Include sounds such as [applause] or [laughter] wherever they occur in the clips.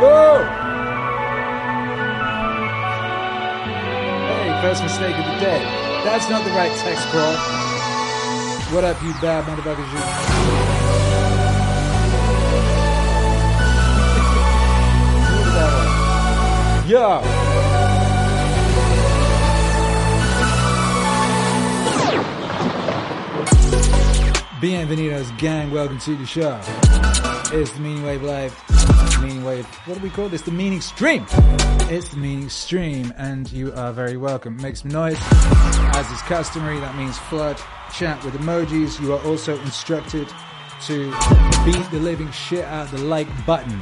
Whoa! Hey, first mistake of the day. That's not the right text crawl. What up, you bad motherfuckers? You. Yo! Bienvenidos, gang. Welcome to the show. It's the Meaning Wave Live. Meaning Wave. What do we call this? The Meaning Stream. It's the Meaning Stream, and you are very welcome. Make some noise. As is customary, that means flood chat with emojis. You are also instructed to beat the living shit out the like button.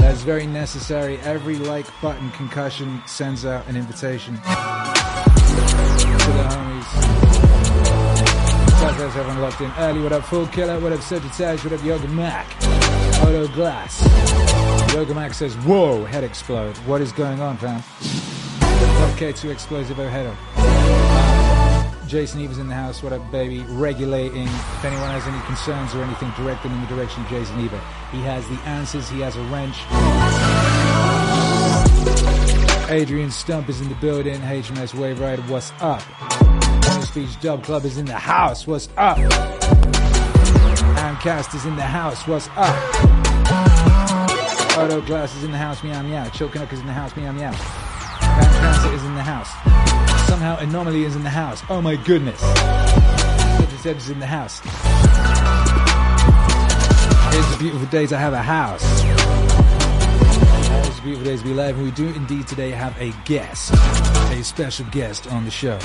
That's very necessary. Every like button concussion sends out an invitation To everyone locked in early. What up, Full Killer? What up, Sagittarius? What up, Yoga Mac? Auto Glass. Yoga Mac says, Whoa, head explode. What is going on, fam? What K2 explosive oh, overheader. Jason Eva's in the house. What up, baby? Regulating. If anyone has any concerns or anything, direct them in the direction of Jason Eva. He has the answers. He has a wrench. Adrian Stump is in the building. HMS Wave Rider, what's up? Honey Speech Dub Club is in the house. What's up? Amcast is in the house. What's up? Auto Glass is in the house. Meow meow. Chill Canuck is in the house. Meow meow. Van Cancer is in the house. Somehow Anomaly is in the house. Oh my goodness. Zeb is in the house. It's a beautiful day to have a house. It's beautiful day to be live, and we do indeed today have a guest, a special guest on the show.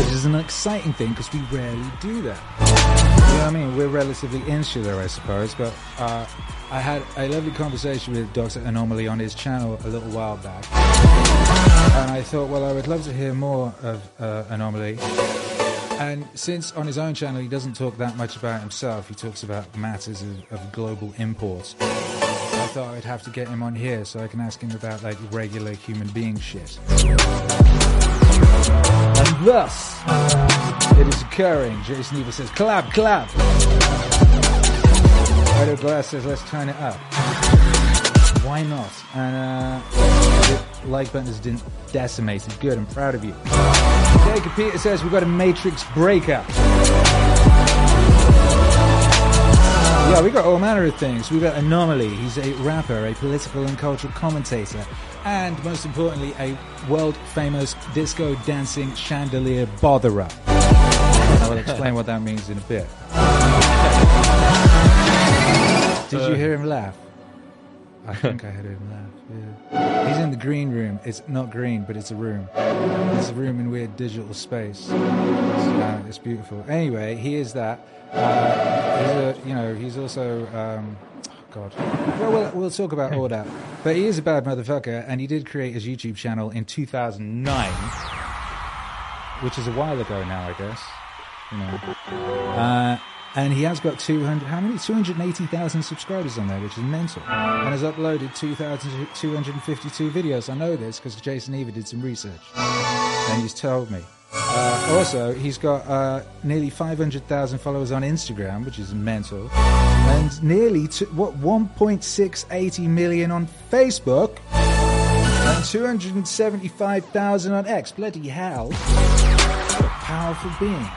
Which is an exciting thing because we rarely do that. You know what I mean? We're relatively insular, I suppose, but uh, I had a lovely conversation with Dr. Anomaly on his channel a little while back. And I thought, well, I would love to hear more of uh, Anomaly. And since on his own channel he doesn't talk that much about himself, he talks about matters of, of global import. I thought I'd have to get him on here so I can ask him about like regular human being shit. And thus, it is occurring. Jason Eva says, clap, clap. Edo Glass says, let's turn it up. Why not? And uh, the like button is de- decimated. Good, I'm proud of you. Jacob Peter says, we've got a Matrix breakup. Yeah, we got all manner of things. We've got Anomaly. He's a rapper, a political and cultural commentator, and most importantly, a world famous disco dancing chandelier botherer. I will explain what that means in a bit. Did you hear him laugh? I think I heard him laugh. Yeah. He's in the green room. It's not green, but it's a room. It's a room in weird digital space. It's, uh, it's beautiful. Anyway, he is that. Uh, he's a, you know, he's also. Um, God. Well, well, we'll talk about all that. But he is a bad motherfucker, and he did create his YouTube channel in 2009, which is a while ago now, I guess. You know. Uh, and he has got 200, how many? 280,000 subscribers on there, which is mental. And has uploaded 2,252 videos. I know this because Jason Eva did some research. And he's told me. Uh, also, he's got uh, nearly 500,000 followers on Instagram, which is mental. And nearly, what, 1.680 million on Facebook. And 275,000 on X. Bloody hell. What a powerful being.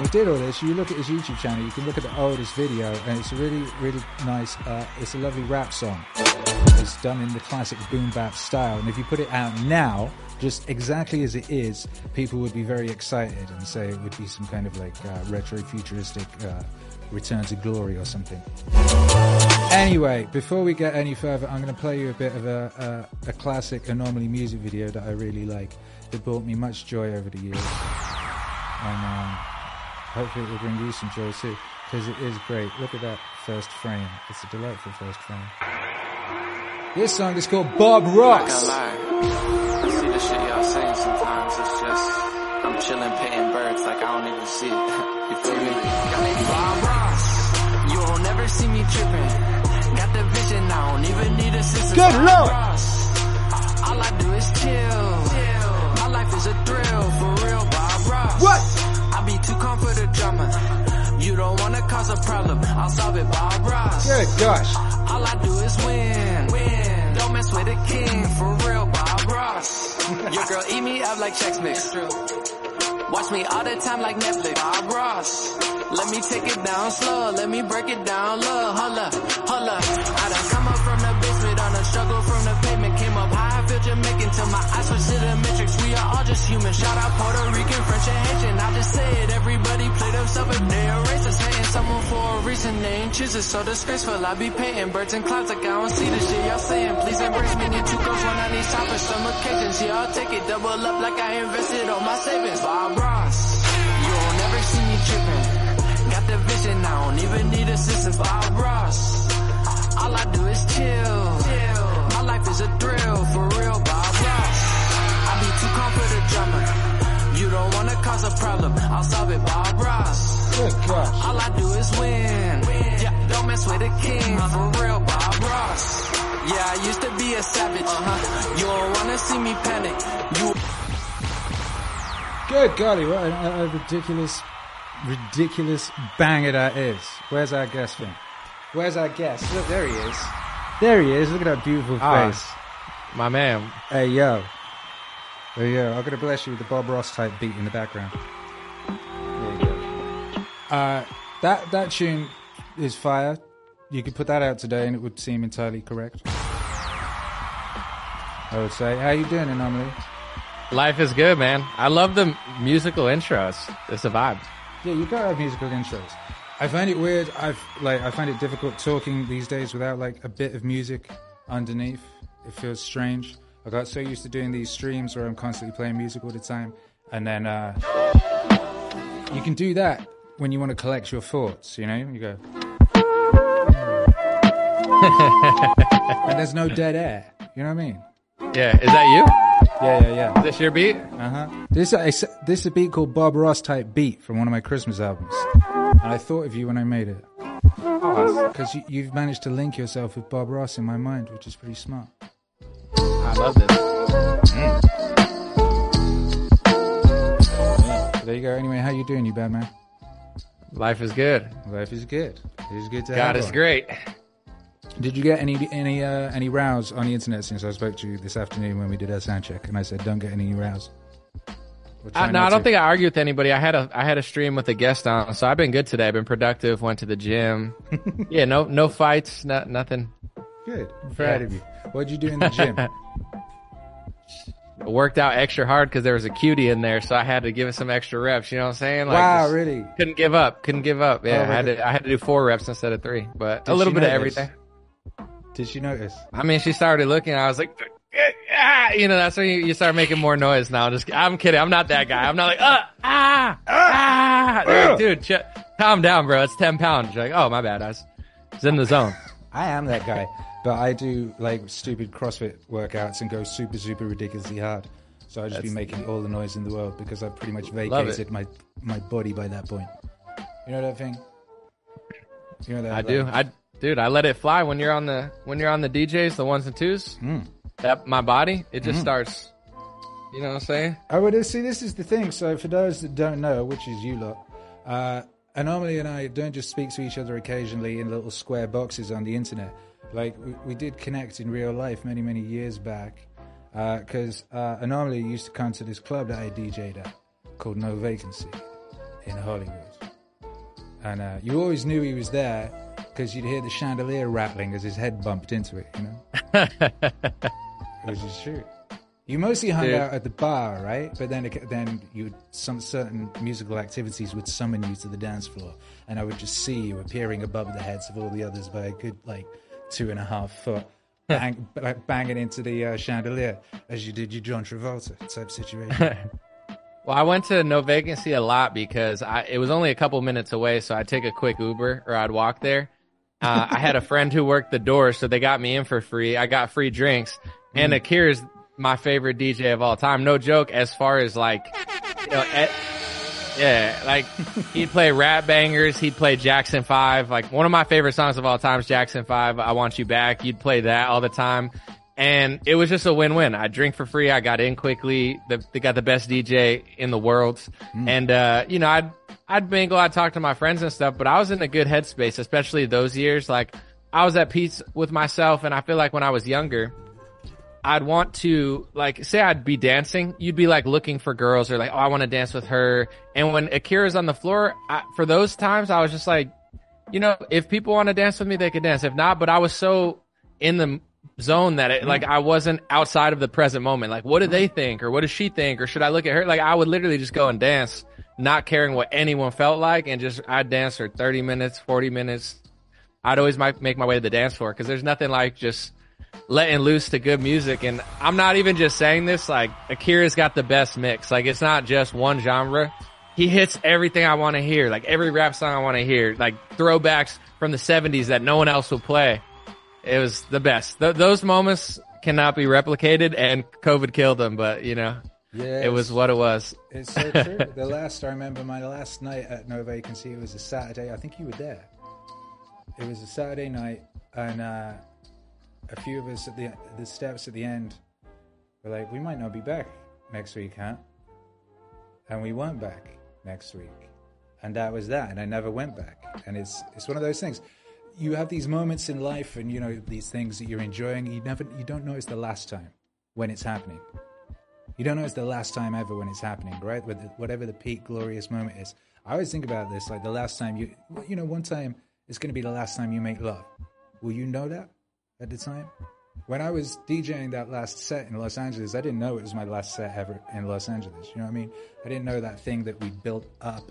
He did all this. You look at his YouTube channel, you can look at the oldest video, and it's a really, really nice. Uh, it's a lovely rap song. It's done in the classic boom bap style, and if you put it out now, just exactly as it is, people would be very excited and say it would be some kind of like uh, retro futuristic uh, return to glory or something. Anyway, before we get any further, I'm going to play you a bit of a, a, a classic Anomaly music video that I really like. That brought me much joy over the years, and. Uh, Hopefully it will bring you some joy too, because it is great. Look at that first frame. It's a delightful first frame. This song is called Bob Ross. Not gonna lie. I see the shit y'all saying sometimes. It's just, I'm chilling, birds like I don't even see it. [laughs] you feel me? Bob Ross. You will never see me tripping. Got the vision, I don't even need assistance. Good lord. All I do is chill. You don't wanna cause a problem, I'll solve it by rise. Good gosh. All I do is win, win. Don't mess with a king, for real, Bob Ross. Your girl eat me up like Chex Mix. Watch me all the time like Netflix, Bob Ross. Let me take it down slow, let me break it down low. Holla, holla. I done come up from the basement on a struggle from the pavement. Came up high, I feel Jamaican till my eyes were sitting just human. Shout out Puerto Rican, French and Haitian. I just say it. Everybody play themselves if they are racist. Hating someone for a reason. They ain't choosing. So disgraceful. I be painting birds and clouds like I don't see the shit y'all saying. Please embrace me. Need two girls, one on each side for some occasions. Yeah, I'll take it double up like I invested all my savings. Bob Ross. You'll never see me tripping. Got the vision, I don't even need assistance. Bob Ross. Don't cause a problem, I'll solve it, Bob Ross. Good gosh. All I do is win. Yeah, don't mess with a king, for real, Bob Ross. Yeah, I used to be a savage. Uh-huh. You don't wanna see me panic. You Good golly, what a, a- a ridiculous, ridiculous banger that is. Where's our guest from? Where's our guest? Look, there he is. There he is. Look at that beautiful Ah. face. My man. Hey, yo. Hey, yo. I'm going to bless you with the Bob Ross type beat in the background. There you go. Uh, that, that tune is fire. You could put that out today and it would seem entirely correct. I would say. How you doing, Anomaly? Life is good, man. I love the musical intros. It's a vibe. Yeah, you gotta have musical intros. I find it weird. I've like I find it difficult talking these days without like a bit of music underneath. It feels strange. I got so used to doing these streams where I'm constantly playing music all the time, and then uh, you can do that when you want to collect your thoughts. You know, you go, [laughs] and there's no dead air. You know what I mean? Yeah. Is that you? Yeah, yeah, yeah. Is this your beat? Uh huh. This is this is a beat called Bob Ross type beat from one of my Christmas albums, and I thought of you when I made it because you, you've managed to link yourself with Bob Ross in my mind, which is pretty smart. I love this. There you go. Anyway, how you doing, you bad man? Life is good. Life is good. It is good to God have is one. great. Did you get any any uh, any rows on the internet since I spoke to you this afternoon when we did our sound check? And I said, don't get any rows. I, no, I don't to. think I argue with anybody. I had a I had a stream with a guest on, so I've been good today. I've been productive. Went to the gym. [laughs] yeah, no no fights. No, nothing. good. I'm proud Yeah. of you. What'd you do in the gym? [laughs] Worked out extra hard because there was a cutie in there, so I had to give it some extra reps. You know what I'm saying? Like, wow, really? Couldn't give up. Couldn't give up. Yeah, Oh, I had to I had to do four reps instead of three, but Did a little bit of everything. Did she notice? I mean, she started looking. I was like, ah, you know, that's when you, you start making more noise now. Just, I'm kidding. I'm not that guy. I'm not like, uh, ah, [laughs] ah, They're like, dude, ch- calm down, bro. It's 10 pounds. You're like, oh, my bad. I was, I was in the zone. I am that guy, but I do like stupid CrossFit workouts and go super, super ridiculously hard. So I just be making all the noise in the world because I pretty much vacated my my body by that point. You know that thing? You know that? I do. I, dude, I let it fly when you're on the, when you're on the DJs, the ones and twos. Mm. That, my body, it just starts, you know what I'm saying? I would see. This is the thing. So for those that don't know, which is you lot, uh, Anomaly and I don't just speak to each other occasionally in little square boxes on the internet. Like we, we did connect in real life many, many years back. Because uh, Anomaly used to come to this club that I DJ'd at called No Vacancy in Hollywood, and uh, you always knew he was there because you'd hear the chandelier rattling as his head bumped into it. You know, [laughs] which is true. You mostly hung Dude. out at the bar, right? But then, it, then you some certain musical activities would summon you to the dance floor, and I would just see you appearing above the heads of all the others by a good like two and a half foot, [laughs] bang, like banging into the uh, chandelier as you did your John Travolta type situation. [laughs] Well, I went to No Vacancy a lot because I, it was only a couple minutes away, so I'd take a quick Uber or I'd walk there. Uh, I had a friend who worked the door, so they got me in for free. I got free drinks, and Akira's my favorite DJ of all time. No joke, as far as like, you know, et- yeah, like [laughs] he'd play rap bangers, he'd play Jackson Five. Like one of my favorite songs of all time is Jackson Five. I want you back. You'd play that all the time. And it was just a win-win. I drink for free. I got in quickly. The, they got the best DJ in the world. And, uh, you know, I'd, I'd mingle, I'd talk to my friends and stuff, but I was in a good headspace, especially those years. Like I was at peace with myself, and I feel like when I was younger, I'd want to like say I'd be dancing, you'd be like looking for girls or like, oh, I want to dance with her. And when Akira's on the floor, I, for those times, I was just like, you know, if people want to dance with me, they could dance. If not, but I was so in the zone that it like mm-hmm. I wasn't outside of the present moment. Like, what do they mm-hmm. think, or what does she think, or should I look at her? Like, I would literally just go and dance, not caring what anyone felt like, and just I'd dance for thirty minutes, forty minutes. I'd always make my way to the dance floor because there's nothing like just letting loose to good music. And I'm not even just saying this, like Akira's got the best mix. Like it's not just one genre. He hits everything I want to hear, like every rap song I want to hear, like throwbacks from the 70s that no one else will play. It was the best. Th- those moments cannot be replicated and COVID killed them, but you know, Yeah, it was what it was. It's so true. [laughs] the last I remember, my last night at No Vacancy, it was a Saturday. I think you were there. It was a Saturday night, and uh, a few of us at the the steps at the end were like, "We might not be back next week, huh?" And we weren't back next week, and that was that. And I never went back. And it's it's one of those things. You have these moments in life, and you know these things that you're enjoying. You never you don't know it's the last time when it's happening. You don't know it's the last time ever when it's happening, right? Whatever the peak glorious moment is. I always think about this like the last time you, you know, one time it's going to be the last time you make love. Will you know that at the time? When I was DJing that last set in Los Angeles, I didn't know it was my last set ever in Los Angeles. You know what I mean? I didn't know that thing that we built up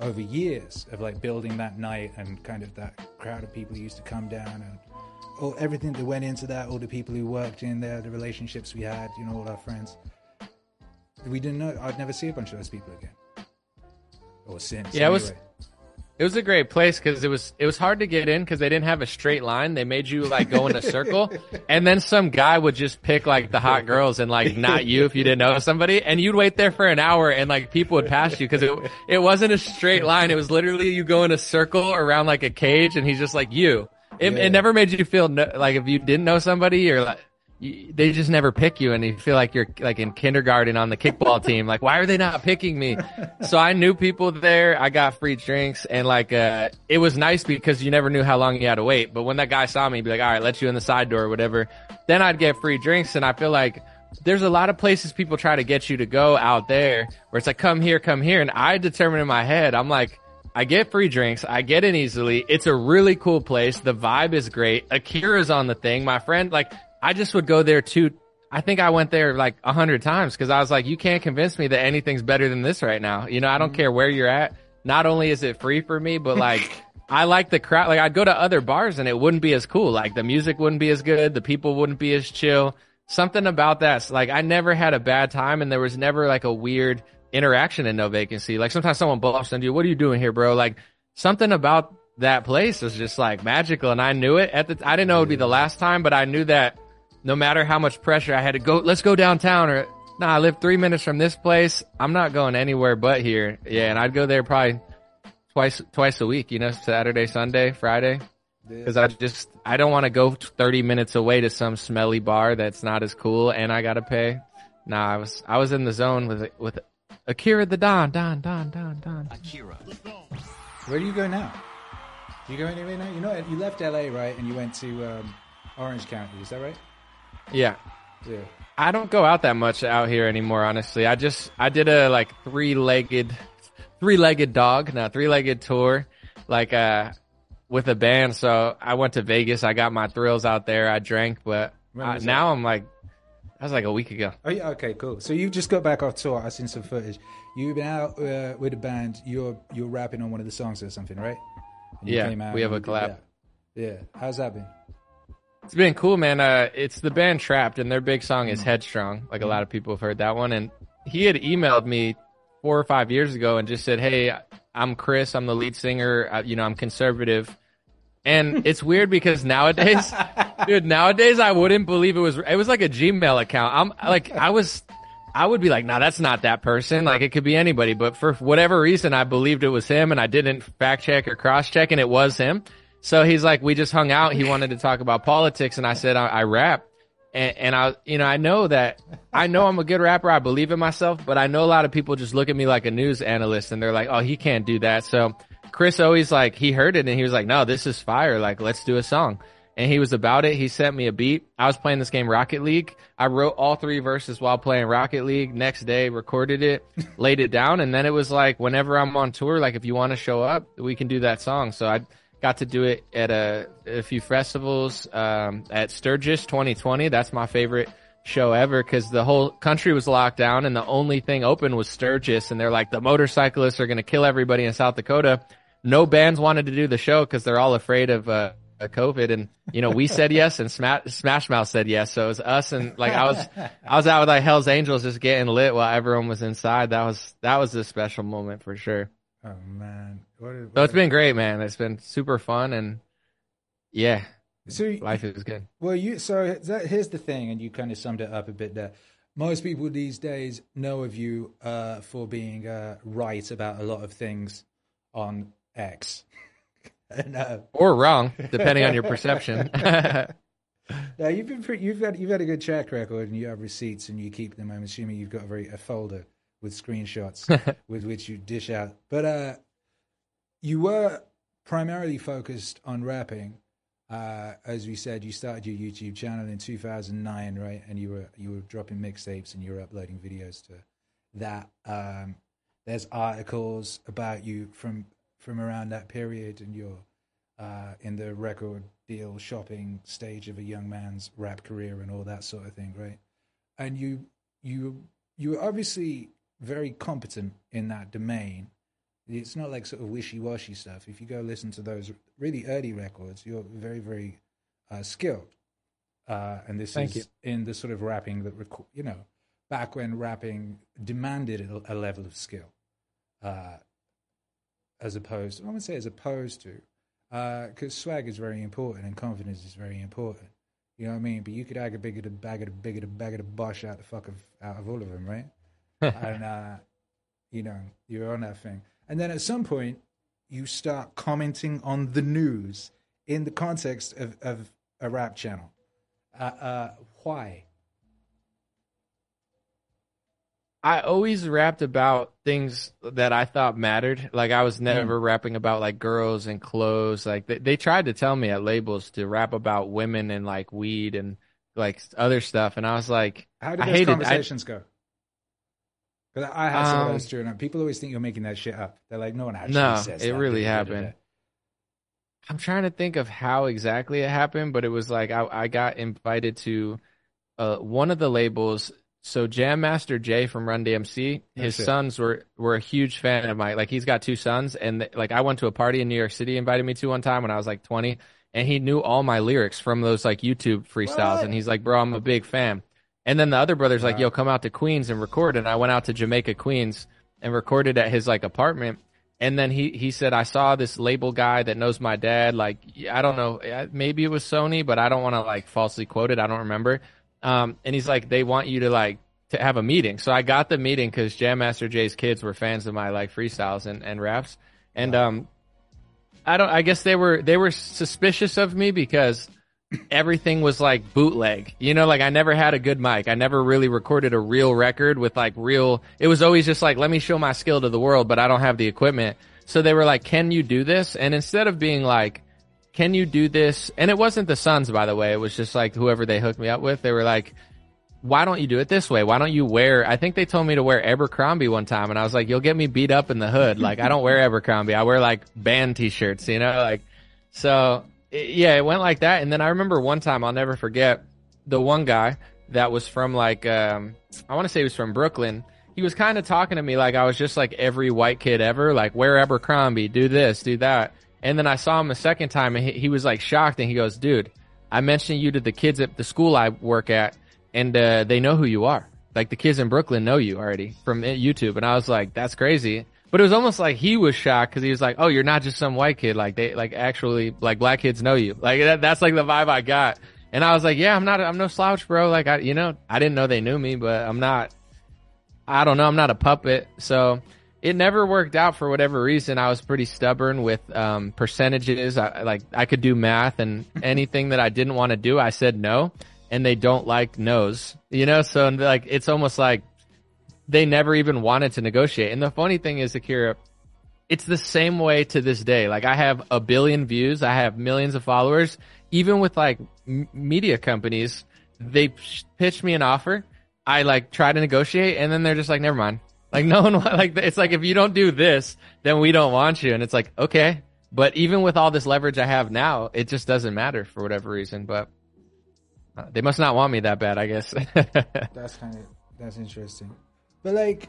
over years of like building that night and kind of that crowd of people who used to come down and all everything that went into that, all the people who worked in there, the relationships we had, you know, all our friends we didn't know I'd never see a bunch of those people again. Or since. Yeah, I was- anyway. It was a great place because it was it was hard to get in because they didn't have a straight line. They made you like go in a circle, [laughs] and then some guy would just pick like the hot girls and like not you if you didn't know somebody, and you'd wait there for an hour and like people would pass you because it it wasn't a straight line. It was literally you go in a circle around like a cage, and he's just like you. It, Yeah. it never made you feel no, like if you didn't know somebody or like. You- They just never pick you, and you feel like you're like in kindergarten on the kickball [laughs] team. Like, why are they not picking me? so I knew people there. I got free drinks, and like, uh, it was nice because you never knew how long you had to wait. But when that guy saw me, he'd be like, "All right, let you in the side door or whatever." Then I'd get free drinks, and I feel like there's a lot of places people try to get you to go out there where it's like, "Come here, come here," and I determine in my head, I'm like. I get free drinks. I get in easily. It's a really cool place. The vibe is great. Akira's on the thing. My friend, like, I just would go there too. I think I went there like a hundred times because I was like, you can't convince me that anything's better than this right now. You know, I don't mm-hmm. care where you're at. Not only is it free for me, but like, [laughs] I like the crowd. Like, I'd go to other bars and it wouldn't be as cool. Like, the music wouldn't be as good. The people wouldn't be as chill. Something about that. Like, I never had a bad time and there was never like a weird interaction in no vacancy. Like, sometimes someone bumps into you. What are you doing here, bro? Like, something about that place was just like magical and I knew it at the, I didn't know it would be the mm-hmm. last time, but I knew that no matter how much pressure I had to go, let's go downtown or nah, I live three minutes from this place. I'm not going anywhere but here. Yeah. And I'd go there probably twice, twice a week, you know, Saturday, Sunday, Friday. Cause I just, I don't want to go 30 minutes away to some smelly bar that's not as cool and I got to pay. Nah, I was, I was in the zone with, with Akira the Don, Don, Don, Don, Don. Akira. Where do you go now? Do you go anywhere now? You know, you left LA, right? And you went to um, Orange County. Is that right? Yeah. Yeah. I don't go out that much out here anymore, honestly. I just I did a like three legged three legged dog, no, three legged tour, like uh with a band. So I went to Vegas, I got my thrills out there, I drank, but I, now I'm like that was like a week ago. Oh yeah. Okay. Cool. So you just got back off tour. I've seen some footage. You've been out uh, with a band. You're you're rapping on one of the songs or something, right? Yeah, we have a collab. Yeah. How's that been? It's been cool, man. Uh, it's the band Trapt, and their big song is Headstrong. Like a lot of people have heard that one. And he had emailed me four or five years ago and just said, "Hey, I'm Chris. I'm the lead singer. Uh, you know, I'm conservative." And [laughs] it's weird because nowadays, dude, nowadays I wouldn't believe it was. It was like a Gmail account. I'm like, I was. I would be like, nah, that's not that person. Like, it could be anybody. But for whatever reason, I believed it was him and I didn't fact check or cross check and it was him. So he's like, we just hung out. He wanted to talk about politics and I said, I, I rap. And, and I, you know, I know that I know I'm a good rapper. I believe in myself, but I know a lot of people just look at me like a news analyst and they're like, oh, he can't do that. So Chris always like, he heard it and he was like, no, this is fire. Like, let's do a song. And he was about it. He sent me a beat. I was playing this game Rocket League. I wrote all three verses while playing Rocket League. Next day, recorded it, laid it down. And then it was like, whenever I'm on tour, like if you want to show up, we can do that song. So I, got to do it at a, a few festivals um, at Sturgis 2020. That's my favorite show ever because the whole country was locked down and the only thing open was Sturgis. And they're like, the motorcyclists are going to kill everybody in South Dakota. No bands wanted to do the show because they're all afraid of uh, COVID. And you know, we said yes, and Smash, Smash Mouth said yes. So it was us, and like I was, I was out with like Hell's Angels, just getting lit while everyone was inside. That was that was a special moment for sure. Oh man, what is, So it's been great, man. It's been super fun, and yeah, so life is good. Well, you so that, here's the thing, and you kind of summed it up a bit there. Most people these days know of you uh, for being uh, right about a lot of things on X. [laughs] and, uh, Or wrong, depending on your perception. [laughs] [laughs] now you've been pretty, you've had you've had a good track record, and you have receipts, and you keep them. I'm assuming you've got a very a folder with screenshots [laughs] with which you dish out. But uh, you were primarily focused on rapping. Uh, as we said, you started your YouTube channel in 2009, right? And you were you were dropping mixtapes and you were uploading videos to that. Um, there's articles about you from from around that period, and you're uh, in the record deal shopping stage of a young man's rap career and all that sort of thing, right? And you you you were obviously very competent in that domain. It's not like sort of wishy-washy stuff. If you go listen to those really early records, you're very, very uh, skilled. Uh, and this Thank is in the sort of rapping that, reco- you know, back when rapping demanded a, a level of skill, uh, as opposed, I wouldn't say as opposed to, because swag is very important and confidence is very important. You know what I mean? But you could ag a bigger, bag it, bigger, to bag a bosh out the fuck of out of all of them, right? And [laughs] uh, you know you're on that thing and then at some point you start commenting on the news in the context of, of a rap channel uh, uh, why I always rapped about things that I thought mattered. Like I was never rapping about like girls and clothes. Like they, they tried to tell me at labels to rap about women and like weed and like other stuff, and I was like, how did I those hated. I, conversations go because i had some of Um, those too and people always think you're making that shit up they're like no one actually No, says it that. really happened. I'm trying to think of how exactly it happened, but it was like I, I got invited to uh, one of the labels. So Jam Master Jay from Run DMC, his shit. sons were were a huge fan of mine. Like he's got two sons, and like I went to a party in New York City, invited me to one time when I was like 20, and he knew all my lyrics from those like YouTube freestyles, What? and he's like, "Bro, I'm a big fan." And then the other brother's like, "Yo, come out to Queens and record." And I went out to Jamaica, Queens, and recorded at his like apartment. And then he he said, "I saw this label guy that knows my dad. Like, I don't know, maybe it was Sony, but I don't want to like falsely quote it. I don't remember." Um, and he's like, "They want you to like to have a meeting." So I got the meeting because Jam Master Jay's kids were fans of my like freestyles and and raps. And um, I don't. I guess they were they were suspicious of me because everything was like bootleg. You know, like I never had a good mic. I never really recorded a real record with like real. It was always just like, let me show my skill to the world, but I don't have the equipment. So they were like, can you do this? And instead of being like, can you do this? And it wasn't the sons, by the way. It was just like whoever they hooked me up with. They were like, why don't you do it this way? Why don't you wear, I think they told me to wear Abercrombie one time and I was like, you'll get me beat up in the hood. Like I don't wear Abercrombie. I wear like band t-shirts, you know, like, so it- yeah, it went like that. And then I remember one time I'll never forget the one guy that was from like, um, I want to say he was from Brooklyn. He was kind of talking to me like I was just like every white kid ever, like wear Abercrombie, do this, do that. And then I saw him a second time and he, he was like shocked and he goes, dude, I mentioned you to the kids at the school I work at and uh, they know who you are. Like the kids in Brooklyn know you already from YouTube. And I was like, that's crazy. But it was almost like he was shocked because he was like, oh, you're not just some white kid. Like they, like actually, like black kids know you. Like that, that's like the vibe I got. And I was like, yeah, I'm not, I'm no slouch, bro. Like I, you know, I didn't know they knew me, but I'm not, I don't know. I'm not a puppet. So it never worked out for whatever reason. I was pretty stubborn with, um, percentages. I, like I could do math and [laughs] anything that I didn't want to do, I said no. and they don't like no's. You know, so like it's almost like they never even wanted to negotiate. And the funny thing is, Akira, it's the same way to this day. Like I have a billion views, I have millions of followers. Even with like m- media companies, they pitch me an offer. I like try to negotiate, and then they're just like, never mind. Like [laughs] no one like it's like if you don't do this, then we don't want you. And it's like okay, but even with all this leverage I have now, it just doesn't matter for whatever reason. But uh, they must not want me that bad, I guess. [laughs] that's kind of that's interesting. But like,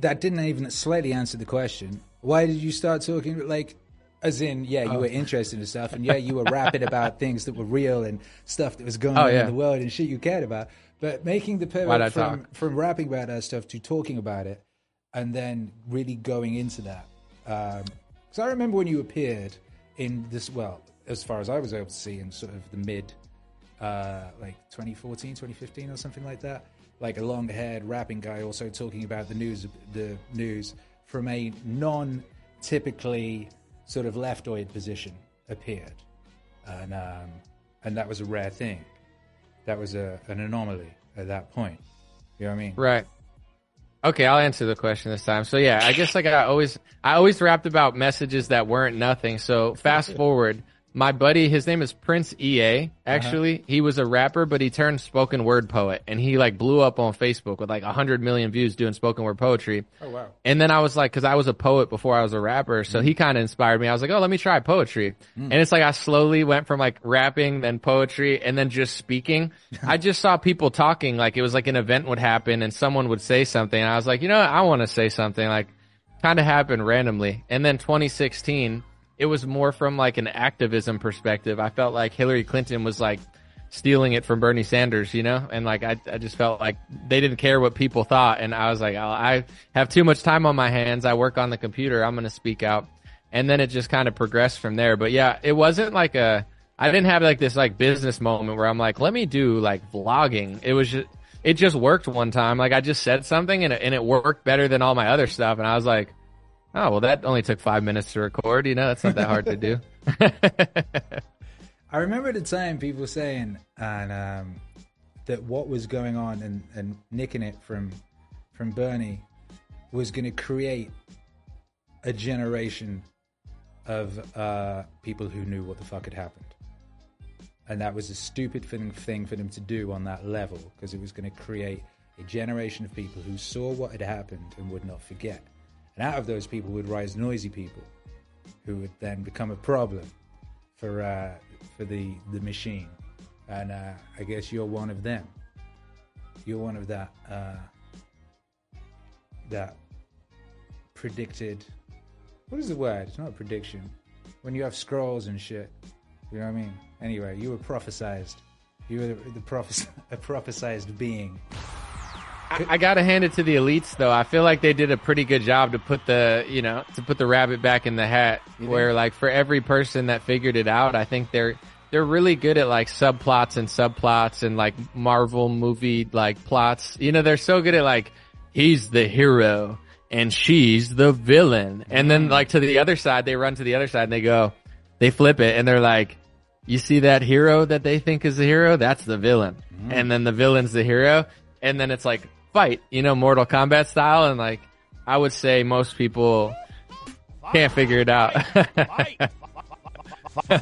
that didn't even slightly answer the question. Why did you start talking like? As in, yeah, you Oh. were interested in stuff, and yeah, you were rapping about [laughs] things that were real and stuff that was going Oh, on yeah. in the world and shit you cared about. But making the pivot from, talk? from rapping about that stuff to talking about it, and then really going into that. Because I remember when you appeared in this, well, as far as I was able to see, in sort of the mid, uh, like 2014, 2015, or something like that. Like a long-haired rapping guy, also talking about the news, the news from a non-typically sort of leftoid position appeared, and um, and that was a rare thing. That was a, an anomaly at that point. You know what I mean? Right. Okay, I'll answer the question this time. So yeah, I guess like I always, I always rapped about messages that weren't nothing. So fast [laughs] forward, my buddy, his name is Prince EA. Uh-huh. Actually, he was a rapper, but he turned spoken word poet, and he like blew up on Facebook with like a hundred million views doing spoken word poetry. Oh wow! And then I was like, cause I was a poet before I was a rapper. So he mm. kind of inspired me. I was like, oh, let me try poetry. Mm. And it's like I slowly went from like rapping, then poetry, and then just speaking. [laughs] I just saw people talking like it was like an event would happen and someone would say something. And I was like, you know, what? I want to say something like kind of happened randomly. And then 2016, it was more from like an activism perspective. I felt like Hillary Clinton was like, stealing it from Bernie Sanders, you know? And like, I, I just felt like they didn't care what people thought. And I was like, oh, I have too much time on my hands. I work on the computer. I'm going to speak out. And then it just kind of progressed from there. But yeah, it wasn't like a, I didn't have like this like business moment where I'm like, let me do like vlogging. It was just, it just worked one time. Like I just said something and it, and it worked better than all my other stuff. And I was like, oh, well, that only took five minutes to record. You know, that's not that hard to do. [laughs] I remember at the time people saying and um, that what was going on and, and nicking it from from Bernie was going to create a generation of uh, people who knew what the fuck had happened. And that was a stupid thing, thing for them to do on that level because it was going to create a generation of people who saw what had happened and would not forget. And out of those people would rise noisy people who would then become a problem for uh, for the the machine, and uh, I guess you're one of them. You're one of that uh, that predicted. What is the word? It's not a prediction. When you have scrolls and shit, you know what I mean. Anyway, you were prophesized. You were the, the prophes- [laughs] a prophesized being. I, I gotta hand it to the elites though. I feel like they did a pretty good job to put the, you know, to put the rabbit back in the hat. Where like for every person that figured it out, I think they're they're really good at like subplots and subplots and like Marvel movie like plots. You know, they're so good at like he's the hero and she's the villain. And then mm. like to the other side, they run to the other side and they go, they flip it and they're like, you see that hero that they think is the hero? That's the villain. Mm. And then the villain's the hero. And then it's like fight, you know, Mortal Kombat style. And like, I would say most people can't figure it out. Fight! [laughs] Yeah,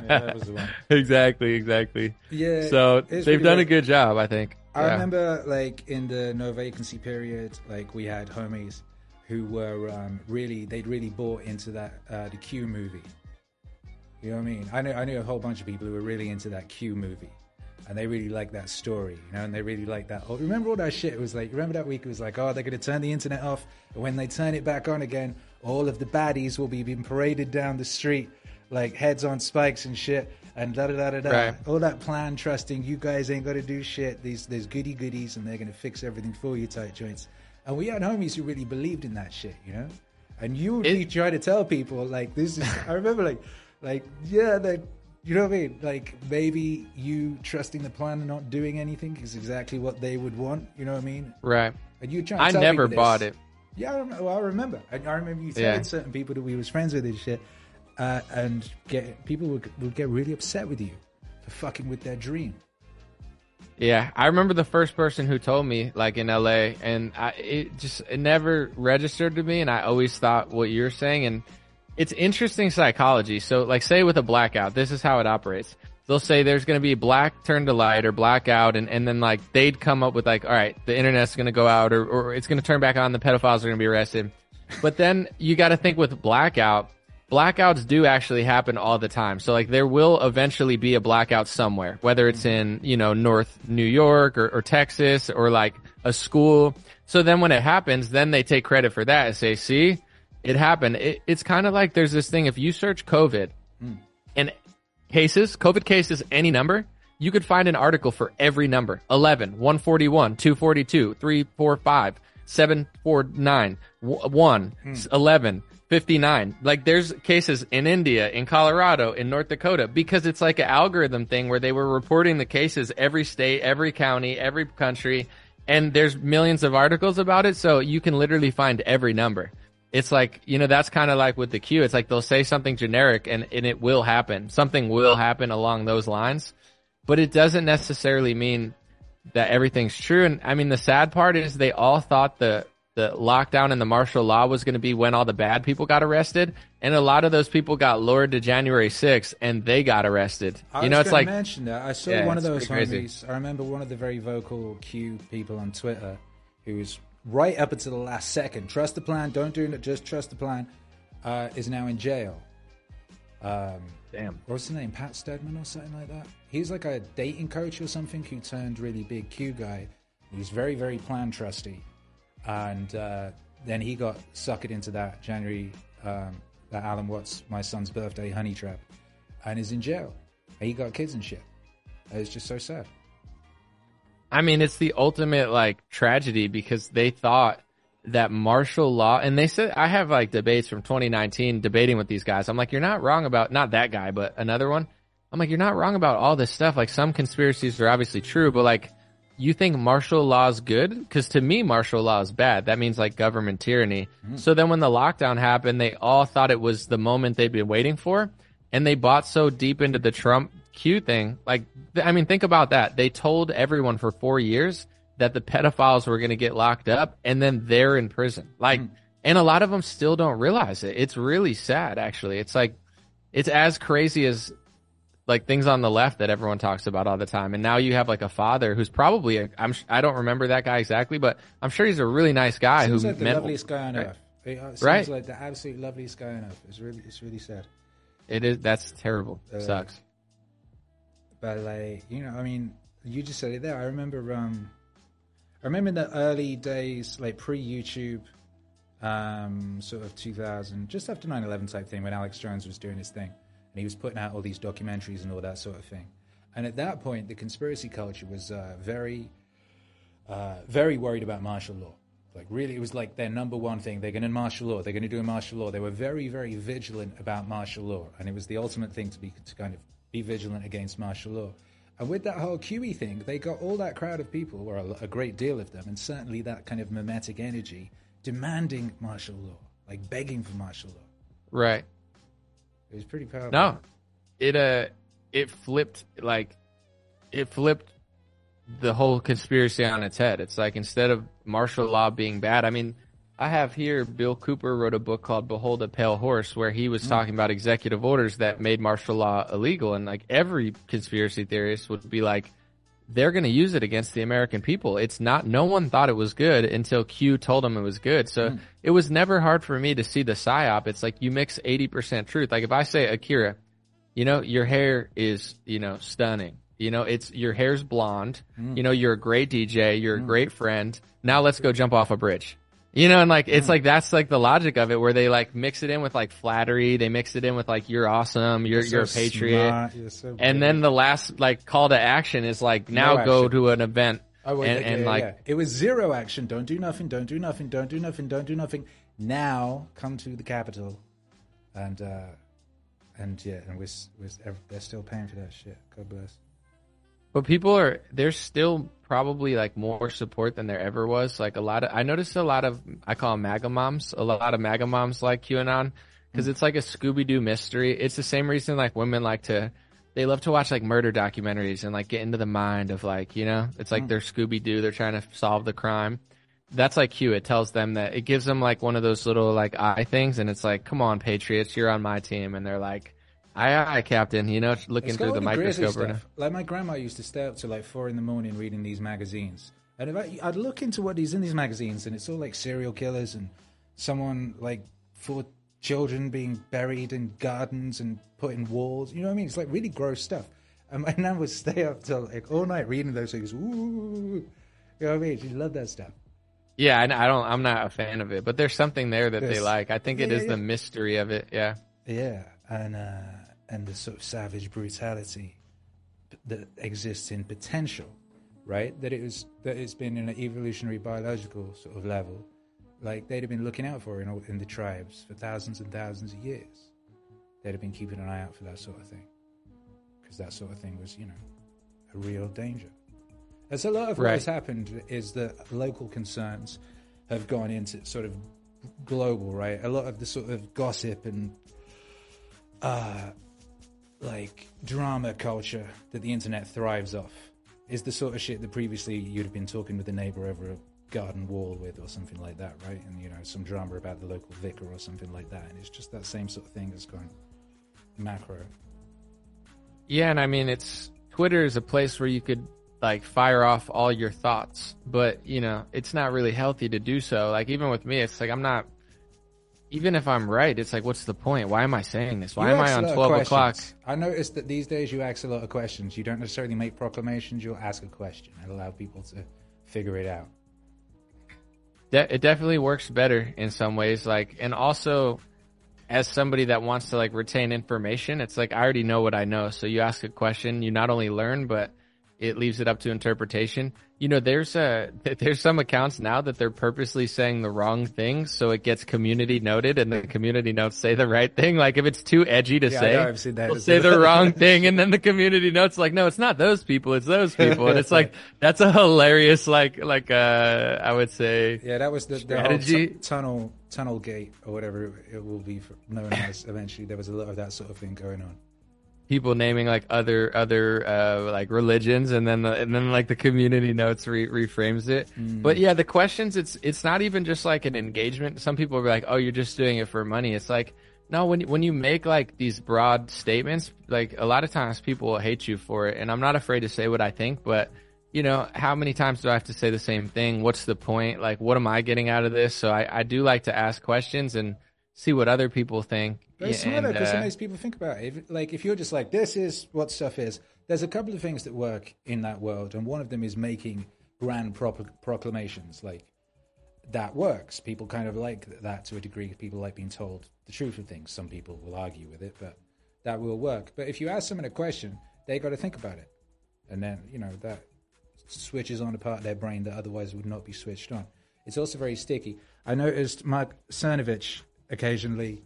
that was the one. exactly, exactly. Yeah. So they've pretty done a good job, I think. I Yeah. remember, like in the no vacancy period, like we had homies who were um, really they'd really bought into that uh, the Q movie. You know what I mean? I know I knew a whole bunch of people who were really into that Q movie, and they really liked that story, you know, and they really liked that. Oh, remember all that shit? It was like remember that week? It was like, oh, they're gonna turn the internet off, and when they turn it back on again, all of the baddies will be being paraded down the street like heads on spikes and shit, and da da da da da Right. all that plan trusting you guys ain't gonna do shit these there's goody goodies and they're gonna fix everything for you type joints and we had homies who really believed in that shit you know and you would It- be trying to tell people like this is i remember like like yeah that you know what i mean like maybe you trusting the plan and not doing anything is exactly what they would want you know what i mean Right. and you trying to I never bought it. Yeah, I remember. Well, I remember. I, I remember you telling Yeah. certain people that we was friends with and shit, uh, and get people would, would get really upset with you for fucking with their dream. Yeah, I remember the first person who told me, like in LA, and I, it just it never registered to me, and I always thought what you're saying, and it's interesting psychology. So, like, say with a blackout, this is how it operates. They'll say there's going to be black turn to light or blackout, and, and then like they'd come up with like, all right, the internet's going to go out, or, or it's going to turn back on, the pedophiles are going to be arrested. But then you got to think with blackout, blackouts do actually happen all the time. So like there will eventually be a blackout somewhere, whether it's in, you know, North New York or, or Texas or like a school. So then when it happens, then they take credit for that and say, see, it happened. It, it's kind of like there's this thing. If you search COVID hmm. and cases, COVID cases, any number, you could find an article for every number. 11, 141, 242, 345, 749, 1, hmm. 11, 59. Like there's cases in India, in Colorado, in North Dakota, because it's like an algorithm thing where they were reporting the cases every state, every county, every country, and there's millions of articles about it. So you can literally find every number. It's like, you know, that's kind of like with the Q. It's like they'll say something generic and, and it will happen. Something will happen along those lines, but it doesn't necessarily mean that everything's true. And I mean, the sad part is they all thought the, the lockdown and the martial law was going to be when all the bad people got arrested. And a lot of those people got lured to January 6th and they got arrested. I you know, it's like, mention that. I saw Yeah, one of those pretty crazy. I remember one of the very vocal Q people on Twitter who was right up until the last second. Trust the plan. Don't do it. Just trust the plan. Uh, is now in jail. Um, damn. what's his name? Pat Stedman or something like that. He's like a dating coach or something who turned really big Q guy. He's very, very plan trusty. And uh, then he got suckered into that January, um, that Alan Watts, my son's birthday honey trap, and is in jail. And he got kids and shit. It's just so sad. I mean, it's the ultimate like tragedy because they thought that martial law, and they said I have like debates from 2019 debating with these guys. I'm like, you're not wrong about not that guy, but another one. I'm like, you're not wrong about all this stuff. Like some conspiracies are obviously true, but like you think martial law is good? Because to me, martial law is bad. That means like government tyranny. Mm-hmm. So then when the lockdown happened, they all thought it was the moment they'd been waiting for, and they bought so deep into the Trump Q thing. Like, I mean, think about that. They told everyone for four years that the pedophiles were going to get locked up, and then they're in prison. Like, and a lot of them still don't realize it. It's really sad, actually. It's like, it's as crazy as like things on the left that everyone talks about all the time. And now you have like a father who's probably a, I'm I don't remember that guy exactly, but I'm sure he's a really nice guy Seems who like the meant loveliest guy on right. earth. It seems Right. like the absolute loveliest guy on earth. It's really, it's really sad. it is. That's terrible. Uh, Sucks. But like, you know, I mean, you just said it there. I remember, um, I remember in the early days, like pre YouTube, um, sort of 2000, just after 9/11 type thing, when Alex Jones was doing his thing, and he was putting out all these documentaries and all that sort of thing. And at that point, the conspiracy culture was uh, very, uh, very worried about martial law. Like really, it was like their number one thing. They're going to martial law. They're going to do a martial law. They were very, very vigilant about martial law, and it was the ultimate thing to be to kind of be vigilant against martial law. And with that whole QE thing, they got all that crowd of people, or a, a great deal of them, and certainly that kind of mimetic energy, demanding martial law, like begging for martial law. Right. It was pretty powerful. No, it uh, it flipped like, it flipped the whole conspiracy on its head. It's like instead of martial law being bad, I mean, I have here Bill Cooper wrote a book called Behold a Pale Horse where he was hmm. talking about executive orders that made martial law illegal and like every conspiracy theorist would be like they're going to use it against the American people. It's not no one thought it was good until Q told them it was good. So hmm. it was never hard for me to see the psyop. It's like you mix 80% truth. Like if I say Akira, you know, your hair is, you know, stunning. You know, it's your hair's blonde. Hmm. You know, you're a great DJ. You're a great friend. Now let's go jump off a bridge. You know, and like it's like that's like the logic of it, where they like mix it in with like flattery. They mix it in with like you're awesome. You're so you're a patriot. you're so And then the last like call to action is like now go to an event Oh, and, yeah, and yeah, like yeah. it was zero action. Don't do nothing. Don't do nothing. Don't do nothing. Don't do nothing. Now come to the capital, and uh, and yeah, and we're, we're they're still paying for that shit. God bless. But people are they're still probably like more support than there ever was. Like a lot of I noticed a lot of I call them MAGA moms. A lot of MAGA moms like QAnon because mm. it's like a Scooby Doo mystery. It's the same reason like women like to they love to watch like murder documentaries and like get into the mind of like you know it's like mm. they're Scooby Doo. They're trying to solve the crime. That's like Q. It tells them that it gives them like one of those little like eye things, and it's like, come on, Patriots, you're on my team, and they're like, aye, aye, Captain. You know, looking through the microscope. Stuff. Like my grandma used to stay up till like four in the morning reading these magazines, and if I, I'd look into what is in these magazines, and it's all like serial killers and someone like four children being buried in gardens and put in walls. You know what I mean? It's like really gross stuff. And my [laughs] nan would stay up till like all night reading those things. Ooh, you know what I mean? She loved that stuff. Yeah, and I don't. I'm not a fan of it, but there's something there that they like. I think it yeah, is yeah. the mystery of it. Yeah. Yeah, and uh, and the sort of savage brutality that exists in potential, right? That it was that it's been in an evolutionary biological sort of level, like they'd have been looking out for in all- in the tribes for thousands and thousands of years. They'd have been keeping an eye out for that sort of thing, because that sort of thing was, you know, a real danger. As a lot of what has happened is that local concerns have gone into sort of global, right? A lot of the sort of gossip and uh, like drama culture that the internet thrives off is the sort of shit that previously you'd have been talking with a neighbor over a garden wall with or something like that, right? And you know, some drama about the local vicar or something like that. And it's just that same sort of thing that's gone macro. Yeah, and I mean, it's Twitter is a place where you could like fire off all your thoughts, but you know, it's not really healthy to do so. Like even with me, it's like I'm not. Even if I'm right, it's like, what's the point? Why am I saying this? Why You am I on twelve o'clock? I noticed that these days you ask a lot of questions. You don't necessarily make proclamations. You'll ask a question and allow people to figure it out. De- it definitely works better in some ways. Like, and also, as somebody that wants to like retain information, it's like I already know what I know. So you ask a question, you not only learn, but it leaves it up to interpretation. You know, there's a [laughs] there's some accounts now that they're purposely saying the wrong things, so it gets community noted, and the community notes say the right thing. Like if it's too edgy to Yeah, say, I've seen that. say the [laughs] wrong thing, and then the community notes like, no, it's not those people, it's those people, and it's like [laughs] that's a hilarious like like uh I would say Yeah, that was the, Strategy. tunnel tunnel gate or whatever it will be for, known as. Eventually, there was a lot of that sort of thing going on. People naming like other other uh like religions and then the, and then like the community notes re- reframes it. But yeah the questions it's it's not even just like an engagement. Some people are like oh you're just doing it for money. It's like no when when you make like these broad statements like a lot of times people will hate you for it and i'm not afraid to say what i think but you know how many times do i have to say the same thing? What's the point? Like what am i getting out of this? So i, I do like to ask questions and see what other people think smart And, because uh, it people think about it. If, like, if you're just like, this is what stuff is, there's a couple of things that work in that world, and one of them is making grand pro- proclamations. Like, that works. People kind of like that to a degree. People like being told the truth of things. Some people will argue with it, but that will work. But if you ask someone a question, they got to think about it. And then, you know, that switches on a part of their brain that otherwise would not be switched on. It's also very sticky. I noticed Mark Cernovich occasionally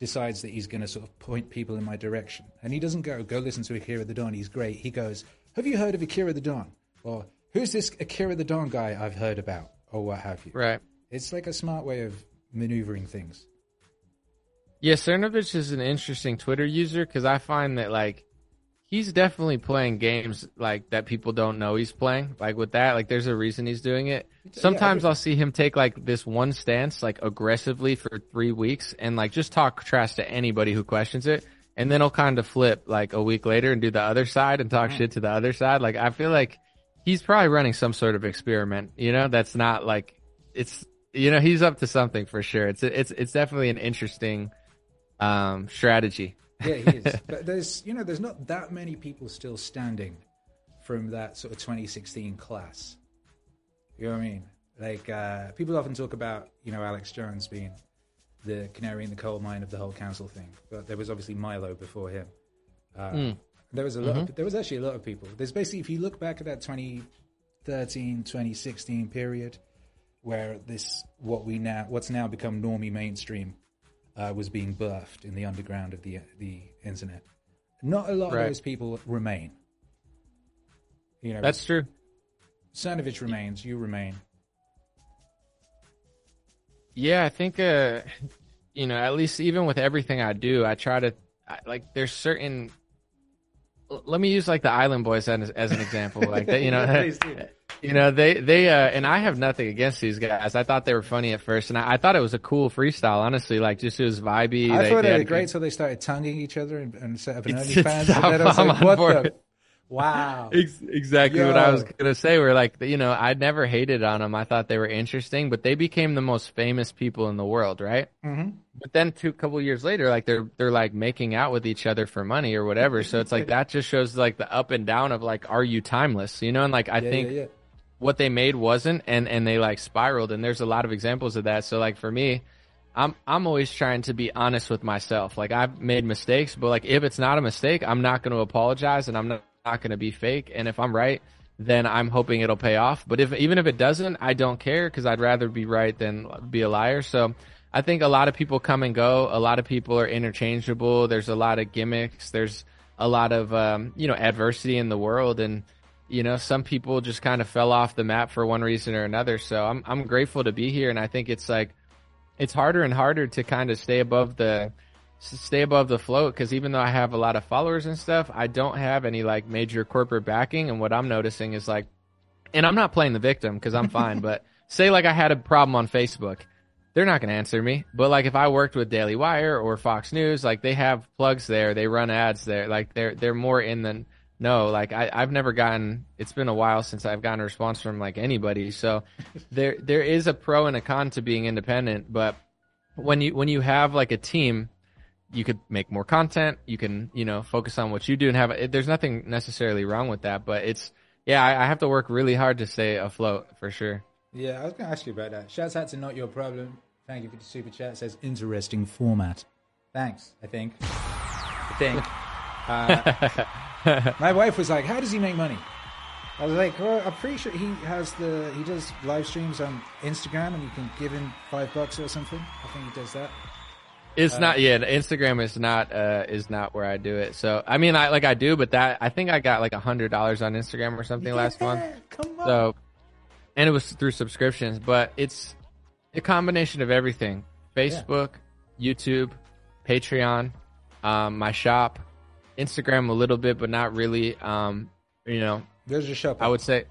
decides that he's going to sort of point people in my direction. And he doesn't go, go listen to Akira the Don. He's great. He goes, have you heard of Akira the Don? Or who's this Akira the Don guy I've heard about? Or what have you. right It's like a smart way of maneuvering things. Yeah, Cernovich is an interesting Twitter user because I find that like he's definitely playing games like that people don't know he's playing. Like with that, like there's a reason he's doing it. Sometimes I'll see him take like this one stance like aggressively for three weeks and like just talk trash to anybody who questions it. And then he'll kind of flip like a week later and do the other side and talk shit to the other side. Like I feel like he's probably running some sort of experiment, you know, that's not like it's you know, he's up to something for sure. It's it's it's definitely an interesting um strategy. Yeah, he is. [laughs] but there's, you know, there's not that many people still standing from that sort of 2016 class. You know what I mean? Like, uh, people often talk about, you know, Alex Jones being the canary in the coal mine of the whole council thing, but there was obviously Milo before him. Uh, There was a lot. Of, there was actually a lot of people. There's basically, if you look back at that 2013, 2016 period, where this what we now what's now become normie mainstream uh, was being birthed in the underground of the the internet. Not a lot Right. of those people remain. You know, That's true. Cernovich remains. You remain. Yeah, I think uh you know, at least even with everything I do, I try to I, like there's certain let me use like the Island Boys as, as an example. Like that, you know, [laughs] Please do. You know they they uh, and I have nothing against these guys. I thought they were funny at first, and I, I thought it was a cool freestyle. Honestly, like just it was vibey. I thought they they were great good- till they started tonguing each other and, and set up an It's- OnlyFans. it's- and then I was like, what the? [laughs] Wow. Ex- exactly what I was gonna say. We're like you know, I never hated on them. I thought they were interesting, but they became the most famous people in the world, right? hmm But then two couple years later, like they're they're like making out with each other for money or whatever. So it's like [laughs] that just shows like the up and down of like, are you timeless? You know, and like I Yeah, think yeah, yeah. What they made wasn't, and and they like spiraled. And there's a lot of examples of that. So like for me. I'm I'm always trying to be honest with myself. Like I've made mistakes, but like if it's not a mistake, I'm not going to apologize and I'm not, not going to be fake. And if I'm right, then I'm hoping it'll pay off. But if even if it doesn't, I don't care because I'd rather be right than be a liar. So I think a lot of people come and go. A lot of people are interchangeable. There's a lot of gimmicks. There's a lot of um, you know adversity in the world, and you know some people just kind of fell off the map for one reason or another. So I'm I'm grateful to be here, and I think it's like it's harder and harder to kind of stay above the stay above the float because even though I have a lot of followers and stuff, I don't have any like major corporate backing. And what I'm noticing is like, and I'm not playing the victim because I'm fine, [laughs] but say like I had a problem on Facebook, they're not going to answer me. But like if I worked with Daily Wire or Fox News, like they have plugs there, they run ads there, like they're they're more in the no. Like I I've never gotten. It's been a while since I've gotten a response from like anybody. So [laughs] there there is a pro and a con to being independent, but when you when you have like a team you could make more content you can you know focus on what you do and have it, there's nothing necessarily wrong with that but it's yeah I, I have to work really hard to stay afloat for sure Yeah, I was going to ask you about that. Shouts out to Not Your Problem. Thank you for the super chat. It says interesting format. Thanks, I think. I think. [laughs] Uh, [laughs] my wife was like, How does he make money? I was like, well, I'm pretty sure he has the, he does live streams on Instagram and you can give him five bucks or something. I think he does that. it's not yeah instagram is not uh is not where i do it so i mean i like i do but that i think i got like a hundred dollars on instagram or something last month Come on. So, and it was through subscriptions, but it's a combination of everything: Facebook, YouTube, Patreon, um, my shop, Instagram a little bit, but not really. Um, you know, There's your shop. I would say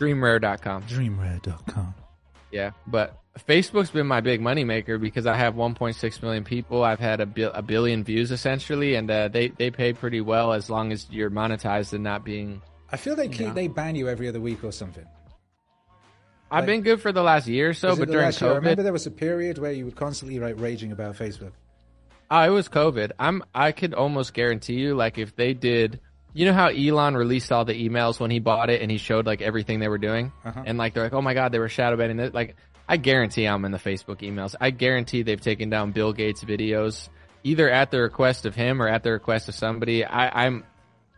dreamrare.com. Dreamrare.com. Yeah, but Facebook's been my big moneymaker because I have 1.6 million people. I've had a, bil- a billion views essentially, and uh, they they pay pretty well as long as you're monetized and not being. I feel they keep, Yeah. they ban you every other week or something. I've Like- been good for the last year or so, but during last year? I COVID, remember there was a period where you were constantly like raging about Facebook. Oh, it was COVID. I'm. I could almost guarantee you, like, if they did, you know how Elon released all the emails when he bought it and he showed like everything they were doing, Uh-huh. and like they're like, oh my god, they were shadow banning it. Like, I guarantee I'm in the Facebook emails. I guarantee they've taken down Bill Gates' videos, either at the request of him or at the request of somebody. I, I'm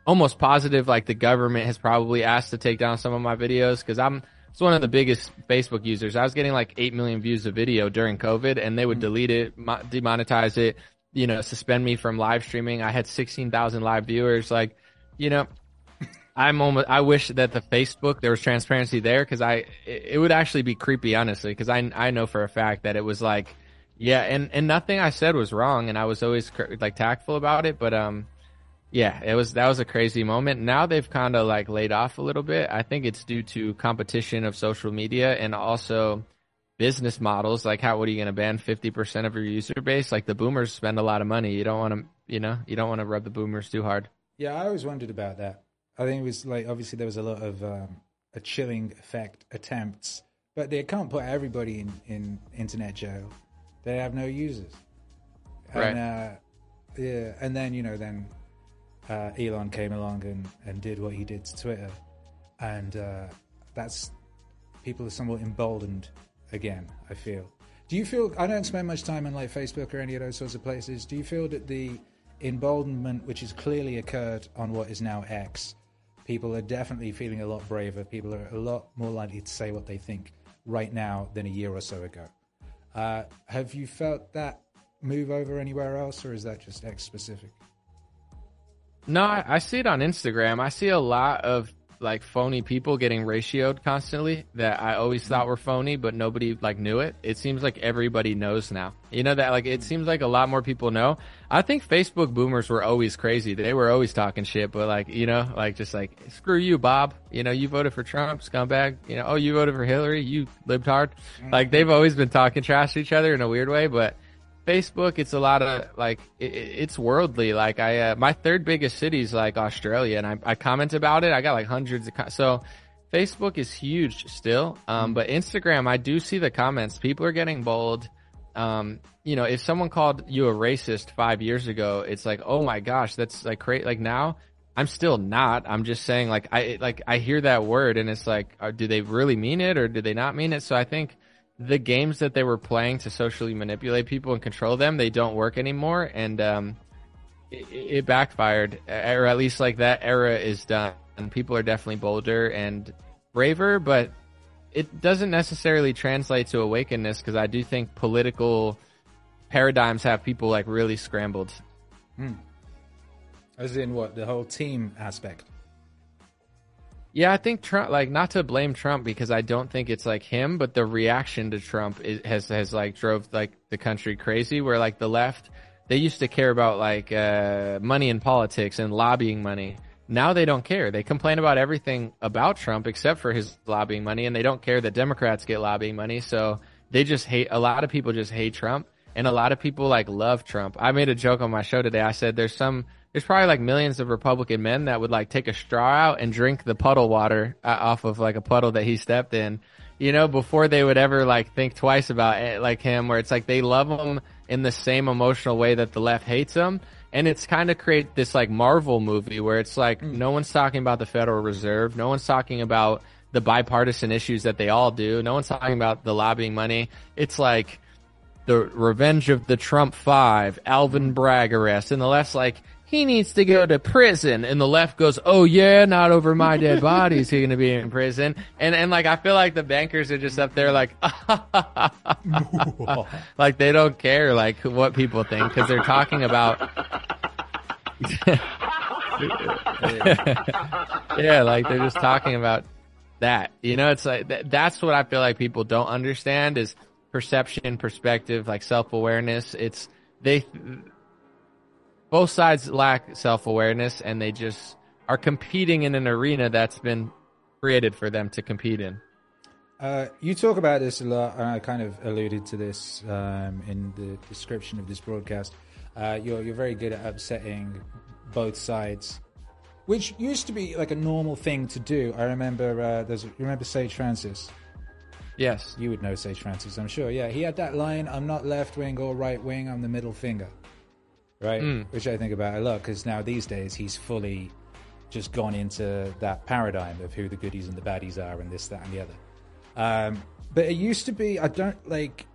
almost positive like the government has probably asked to take down some of my videos because I'm it's one of the biggest Facebook users. I was getting like eight million views of video during COVID, and they would delete it, mo- demonetize it, you know, suspend me from live streaming. I had sixteen thousand live viewers. Like, you know, I'm almost. I wish that the Facebook there was transparency there because I it, would actually be creepy, honestly, because I I know for a fact that it was like. Yeah, and, and nothing I said was wrong, and I was always like tactful about it. But um, yeah, it was that was a crazy moment. Now they've kind of like laid off a little bit. I think it's due to competition of social media and also business models. Like, how what are you going to ban fifty percent of your user base? Like the boomers spend a lot of money. You don't want to, you know, you don't want to rub the boomers too hard. Yeah, I always wondered about that. I think it was like obviously there was a lot of um, a chilling effect attempts, but they can't put everybody in, in internet jail. They have no users. And, uh, yeah, and then you know then uh, Elon came along and, and did what he did to Twitter, and uh, that's people are somewhat emboldened again. I feel. Do you feel? I don't spend much time on like Facebook or any of those sorts of places. Do you feel that the emboldenment, which has clearly occurred on what is now X, people are definitely feeling a lot braver. People are a lot more likely to say what they think right now than a year or so ago. Uh, have you felt that move over anywhere else, or is that just X specific? No, I, I see it on Instagram. I see a lot of like phony people getting ratioed constantly that I always thought were phony, but nobody like knew it. It seems like everybody knows now. You know that like it seems like a lot more people know. I think Facebook boomers were always crazy. They were always talking shit, but like you know, like just like screw you, Bob. You know, you voted for Trump, scumbag. You know, oh you voted for Hillary, you libtard. Like they've always been talking trash to each other in a weird way, but Facebook, it's a lot of like it, it's worldly. Like I, uh, my third biggest city is like Australia, and I, I comment about it. I got like hundreds of co- so. Facebook is huge still, um, but Instagram, I do see the comments. People are getting bold. Um, you know, if someone called you a racist five years ago, it's like, oh my gosh, that's like crazy. Like now, I'm still not. I'm just saying, like I like I hear that word, and it's like, are, do they really mean it or do they not mean it? So I think the games that they were playing to socially manipulate people and control them, they don't work anymore, and um, it, it backfired, or at least like that era is done. And people are definitely bolder and braver, but it doesn't necessarily translate to awakeness because I do think political paradigms have people like really scrambled. As in what the whole team aspect. Yeah, I think Trump, like, not to blame Trump because I don't think it's like him, but the reaction to Trump is, has has like drove like the country crazy. Where like the left, they used to care about like uh, money in politics and lobbying money. Now they don't care. They complain about everything about Trump except for his lobbying money, and they don't care that Democrats get lobbying money. So they just hate. A lot of people just hate Trump, and a lot of people like love Trump. I made a joke on my show today. I said there's some there's probably like millions of Republican men that would like take a straw out and drink the puddle water uh, off of like a puddle that he stepped in, you know, before they would ever like think twice about it, like him, where it's like they love him in the same emotional way that the left hates him. And it's kind of create this like Marvel movie where it's like no one's talking about the Federal Reserve, no one's talking about the bipartisan issues that they all do, no one's talking about the lobbying money. It's like the revenge of the Trump Five, Alvin Bragg arrest, and the left's like, he needs to go to prison, and the left goes, oh yeah, not over my dead [laughs] body is he going to be in prison, and and like I feel like the bankers are just up there like, [laughs] [laughs] like they don't care like what people think because they're talking about. yeah, like they're just talking about that. You know, it's like th- that's what I feel like people don't understand is perception, perspective, like self awareness. It's they both sides lack self awareness and they just are competing in an arena that's been created for them to compete in. Uh, you talk about this a lot, and I kind of alluded to this um, in the description of this broadcast. Uh, you're you're very good at upsetting both sides, which used to be like a normal thing to do. I remember uh, there's you remember Sage Francis. Yes. You would know Sage Francis, I'm sure. Yeah, he had that line: "I'm not left wing or right wing. I'm the middle finger." Right, which I think about a lot because now these days he's fully just gone into that paradigm of who the goodies and the baddies are, and this, that, and the other. Um, but it used to be, I don't like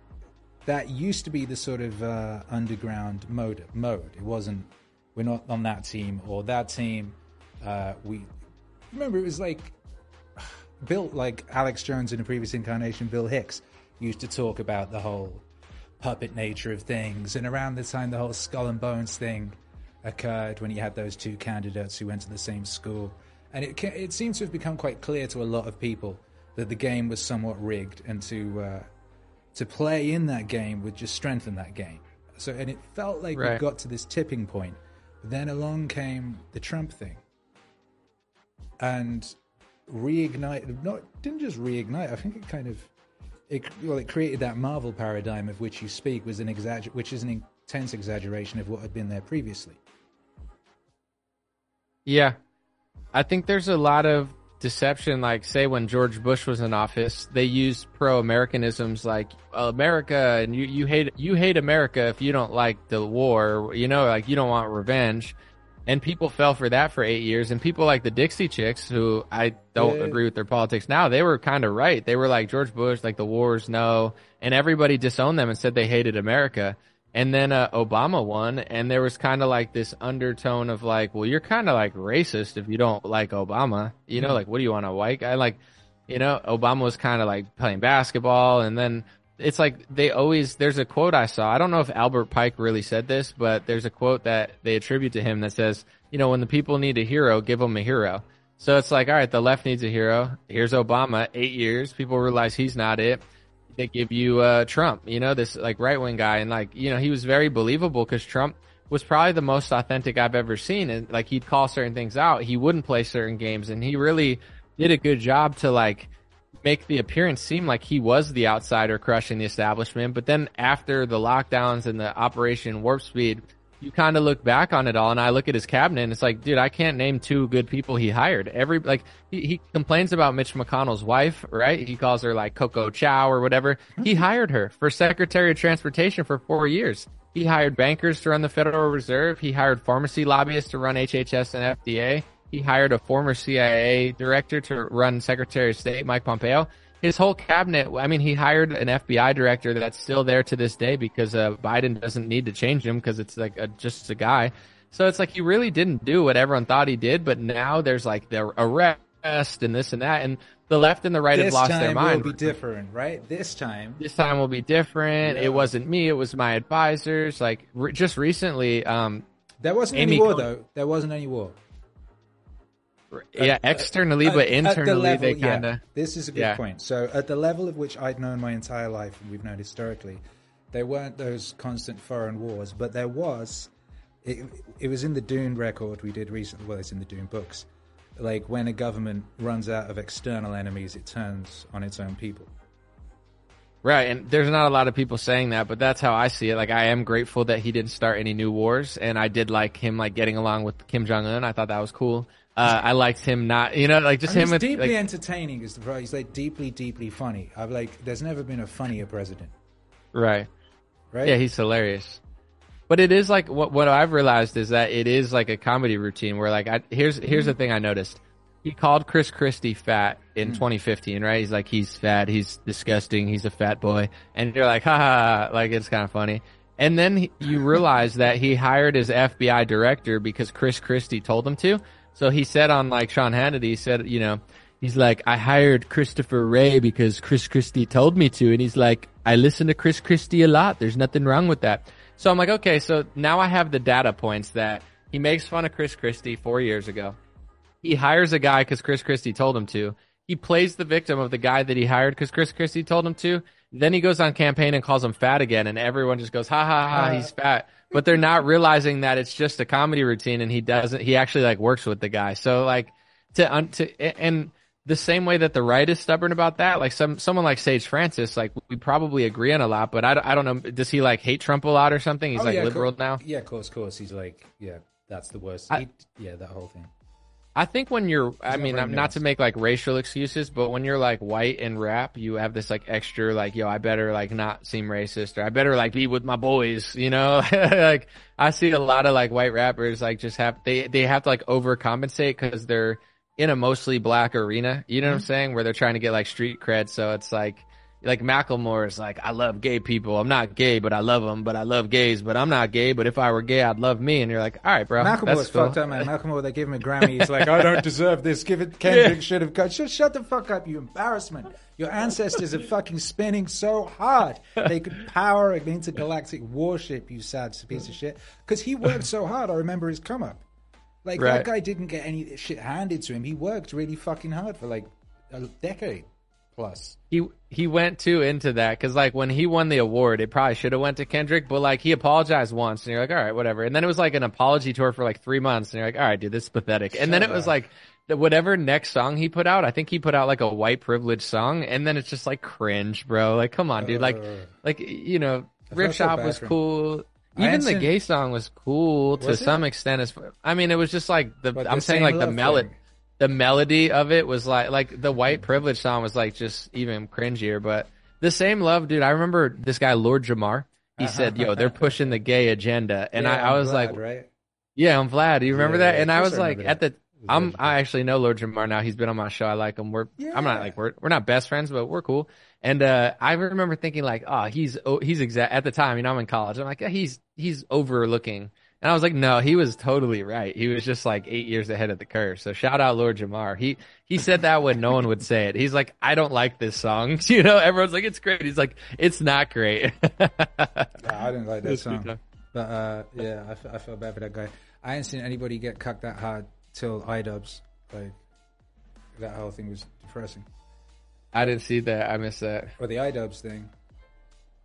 that used to be the sort of uh, underground mode. Mode. It wasn't. We're not on that team or that team. Uh, we remember it was like [sighs] built like Alex Jones in a previous incarnation, Bill Hicks used to talk about the whole puppet nature of things, and around the time the whole skull and bones thing occurred when you had those two candidates who went to the same school, and it it seems to have become quite clear to a lot of people that the game was somewhat rigged, and to uh, to play in that game would just strengthen that game. So, and it felt like we got to this tipping point. Then along came the Trump thing, and reignite. Not didn't just reignite. I think it kind of it well, it created that Marvel paradigm of which you speak was an exagger, which is an intense exaggeration of what had been there previously. Yeah. I think there's a lot of deception. Like, say, when George Bush was in office, they used pro Americanisms like America and you, you hate you hate America if you don't like the war, you know, like you don't want revenge. And people fell for that for eight years. And people like the Dixie Chicks, who I don't Yeah. agree with their politics now, they were kind of right. They were like George Bush, like the wars, no. And everybody disowned them and said they hated America. And then uh, Obama won, and there was kind of like this undertone of like, well, you're kind of like racist if you don't like Obama. You know, like, what do you want, a white guy? Like, you know, Obama was kind of like playing basketball, and then it's like they always. There's a quote I saw. I don't know if Albert Pike really said this, but there's a quote that they attribute to him that says, you know, when the people need a hero, give them a hero. So it's like, all right, the left needs a hero. Here's Obama, eight years. People realize he's not it. They give you uh, Trump, you know, this like right wing guy, and like you know, he was very believable because Trump was probably the most authentic I've ever seen, and like he'd call certain things out. He wouldn't play certain games, and he really did a good job to like make the appearance seem like he was the outsider crushing the establishment. But then after the lockdowns and the Operation Warp Speed, you kind of look back on it all and I look at his cabinet and it's like, dude, I can't name two good people he hired. Every, like, he, he complains about Mitch McConnell's wife, right? He calls her like Coco Chow or whatever. He mm-hmm. hired her for Secretary of Transportation for four years. He hired bankers to run the Federal Reserve. He hired pharmacy lobbyists to run HHS and FDA. He hired a former CIA director to run Secretary of State, Mike Pompeo his whole cabinet. I mean, he hired an FBI director that's still there to this day because uh, Biden doesn't need to change him because it's like a, just a guy. So it's like he really didn't do what everyone thought he did, but now there's like the arrest and this and that, and the left and the right this have lost time their mind. This will be different, right? This time, This time will be different. Yeah. It wasn't me; it was my advisors. Like re- just recently, um, there wasn't Amy any war Coney- though. There wasn't any war. Yeah, externally, At- but internally, level- they yeah, kind of. this is a good yeah. point. So, at the level of which I'd known my entire life, and we've known historically, there weren't those constant foreign wars, but there was. It, it was in the Dune record we did recently. Well, it's in the Dune books. Like when a government runs out of external enemies, it turns on its own people. Right, and there's not a lot of people saying that, but that's how I see it. Like, I am grateful that he didn't start any new wars, and I did like him like getting along with Kim Jong Un. I thought that was cool. Uh, I liked him not, you know, like just And him with deeply like, entertaining. Is the pro- he's like deeply, deeply funny. I've like, there's never been a funnier president, right. right? Yeah, he's hilarious. But it is like what what I've realized is that it is like a comedy routine where like I here's here's the thing I noticed. He called Chris Christie fat in 2015, right? He's like he's fat, he's disgusting, he's a fat boy, and you're like, ha ha, ha like it's kind of funny. And then he, you realize that he hired his FBI director because Chris Christie told him to. So he said on like Sean Hannity, he said, you know, he's like, I hired Christopher Wray because Chris Christie told me to. And he's like, I listen to Chris Christie a lot. There's nothing wrong with that. So I'm like, okay, so now I have the data points that he makes fun of Chris Christie four years ago. He hires a guy because Chris Christie told him to. He plays the victim of the guy that he hired because Chris Christie told him to. Then he goes on campaign and calls him fat again, and everyone just goes, ha ha ha, uh, he's fat. But they're not realizing that it's just a comedy routine, and he doesn't. He actually like works with the guy. So like to un, to and the same way that the right is stubborn about that, like some someone like Sage Francis, like we probably agree on a lot, but I, don't- I don't know. Does he like hate Trump a lot or something? He's Oh, like yeah, liberal now. Yeah, of course, of course. He's like, yeah, that's the worst. I- He- yeah, that whole thing. I think when you're, I mean, not to make like racial excuses, but when you're like white and rap, you have this like extra, like, yo, I better like not seem racist or I better like be with my boys, you know? [laughs] like, I see a lot of like white rappers like just have, they, they have to like overcompensate because they're in a mostly black arena, you know what I'm saying? Where they're trying to get like street cred. So it's like, like Macklemore is like, I love gay people. I'm not gay, but I love them, but I love gays, but I'm not gay. But if I were gay, I'd love me. And you're like, all right, bro. Was cool. fucked up, man. [laughs] Malcolm, they gave him a Grammy. He's like, I don't deserve this. Give it. [laughs] Kendrick should have got. Shut, shut the fuck up, you embarrassment. Your ancestors are fucking spinning so hard they could power an intergalactic warship. You sad piece of shit. Because he worked so hard. I remember his come up. Like Right. that guy didn't get any shit handed to him. He worked really fucking hard for like a decade plus. he he went too into that because like when he won the award, it probably should have went to Kendrick, but like he apologized once, and you're like, all right, whatever. And then it was like an apology tour for like three months, and you're like, all right, dude, this is pathetic. And then it Shut was like the whatever next song he put out, I think he put out like a white privilege song, and then it's just like cringe, bro. Like, come on, dude. Like, Uh. like you know, Rip felt so Shop was cool. Even the gay song was cool to it? some extent. As I mean, it was just like the But I'm saying like the melody. The melody of it was like like the white privilege song was like just even cringier but the same love dude. I remember this guy lord jamar he said yo they're pushing the gay agenda. And Yeah, I, I was glad, like right? yeah i'm vlad do you remember Yeah, that and i was I like remember at the i'm i actually know lord jamar now. He's been on my show. I like him. We're i'm not like we're, we're not best friends but we're cool. And uh i remember thinking like oh he's oh, he's exact at the time you know i'm in college. I'm like yeah, he's he's overlooking and I was like, no, he was totally right. He was just like eight years ahead of the curve. So shout out Lord Jamar. He he said that when no one would say it. He's like, I don't like this song. [laughs] You know, everyone's like, it's great. He's like, it's not great. [laughs] Yeah, I didn't like that song. But uh, yeah, I, fe- I felt bad for that guy. I ain't seen anybody get cucked that hard till iDubbbz. Like that whole thing was depressing. I didn't see that. I missed that. Or the iDubbbz thing.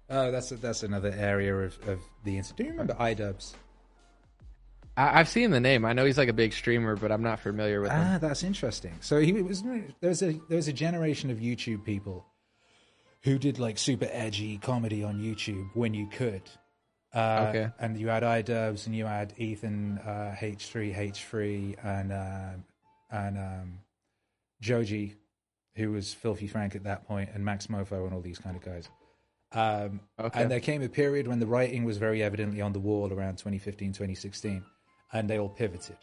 Oh, that's that's another area of, of the incident. Do you remember iDubbbz? I, I've seen the name. I know he's like a big streamer, but I'm not familiar with him. Ah, that's interesting. So he was there was a there was a generation of YouTube people who did like super edgy comedy on YouTube when you could. Uh, Okay. And you had iDubbbz and you had Ethan uh, H3 H3 and uh, and um, Joji, who was Filthy Frank at that point, and Maxmoefoe and all these kind of guys. Um, Okay. And there came a period when the writing was very evidently on the wall around 2015, 2016, and they all pivoted.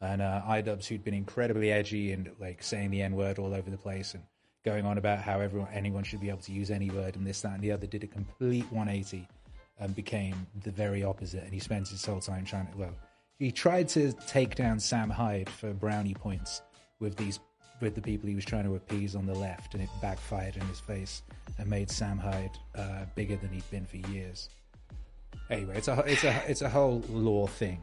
And uh, iDubbbz, who'd been incredibly edgy and like saying the N word all over the place and going on about how everyone, anyone should be able to use any word and this, that, and the other, did a complete 180 and became the very opposite. And he spent his whole time trying to, well, he tried to take down Sam Hyde for brownie points with these with the people he was trying to appease on the left, and it backfired in his face and made Sam Hyde uh, bigger than he'd been for years. Anyway, it's a it's a it's a whole lore thing.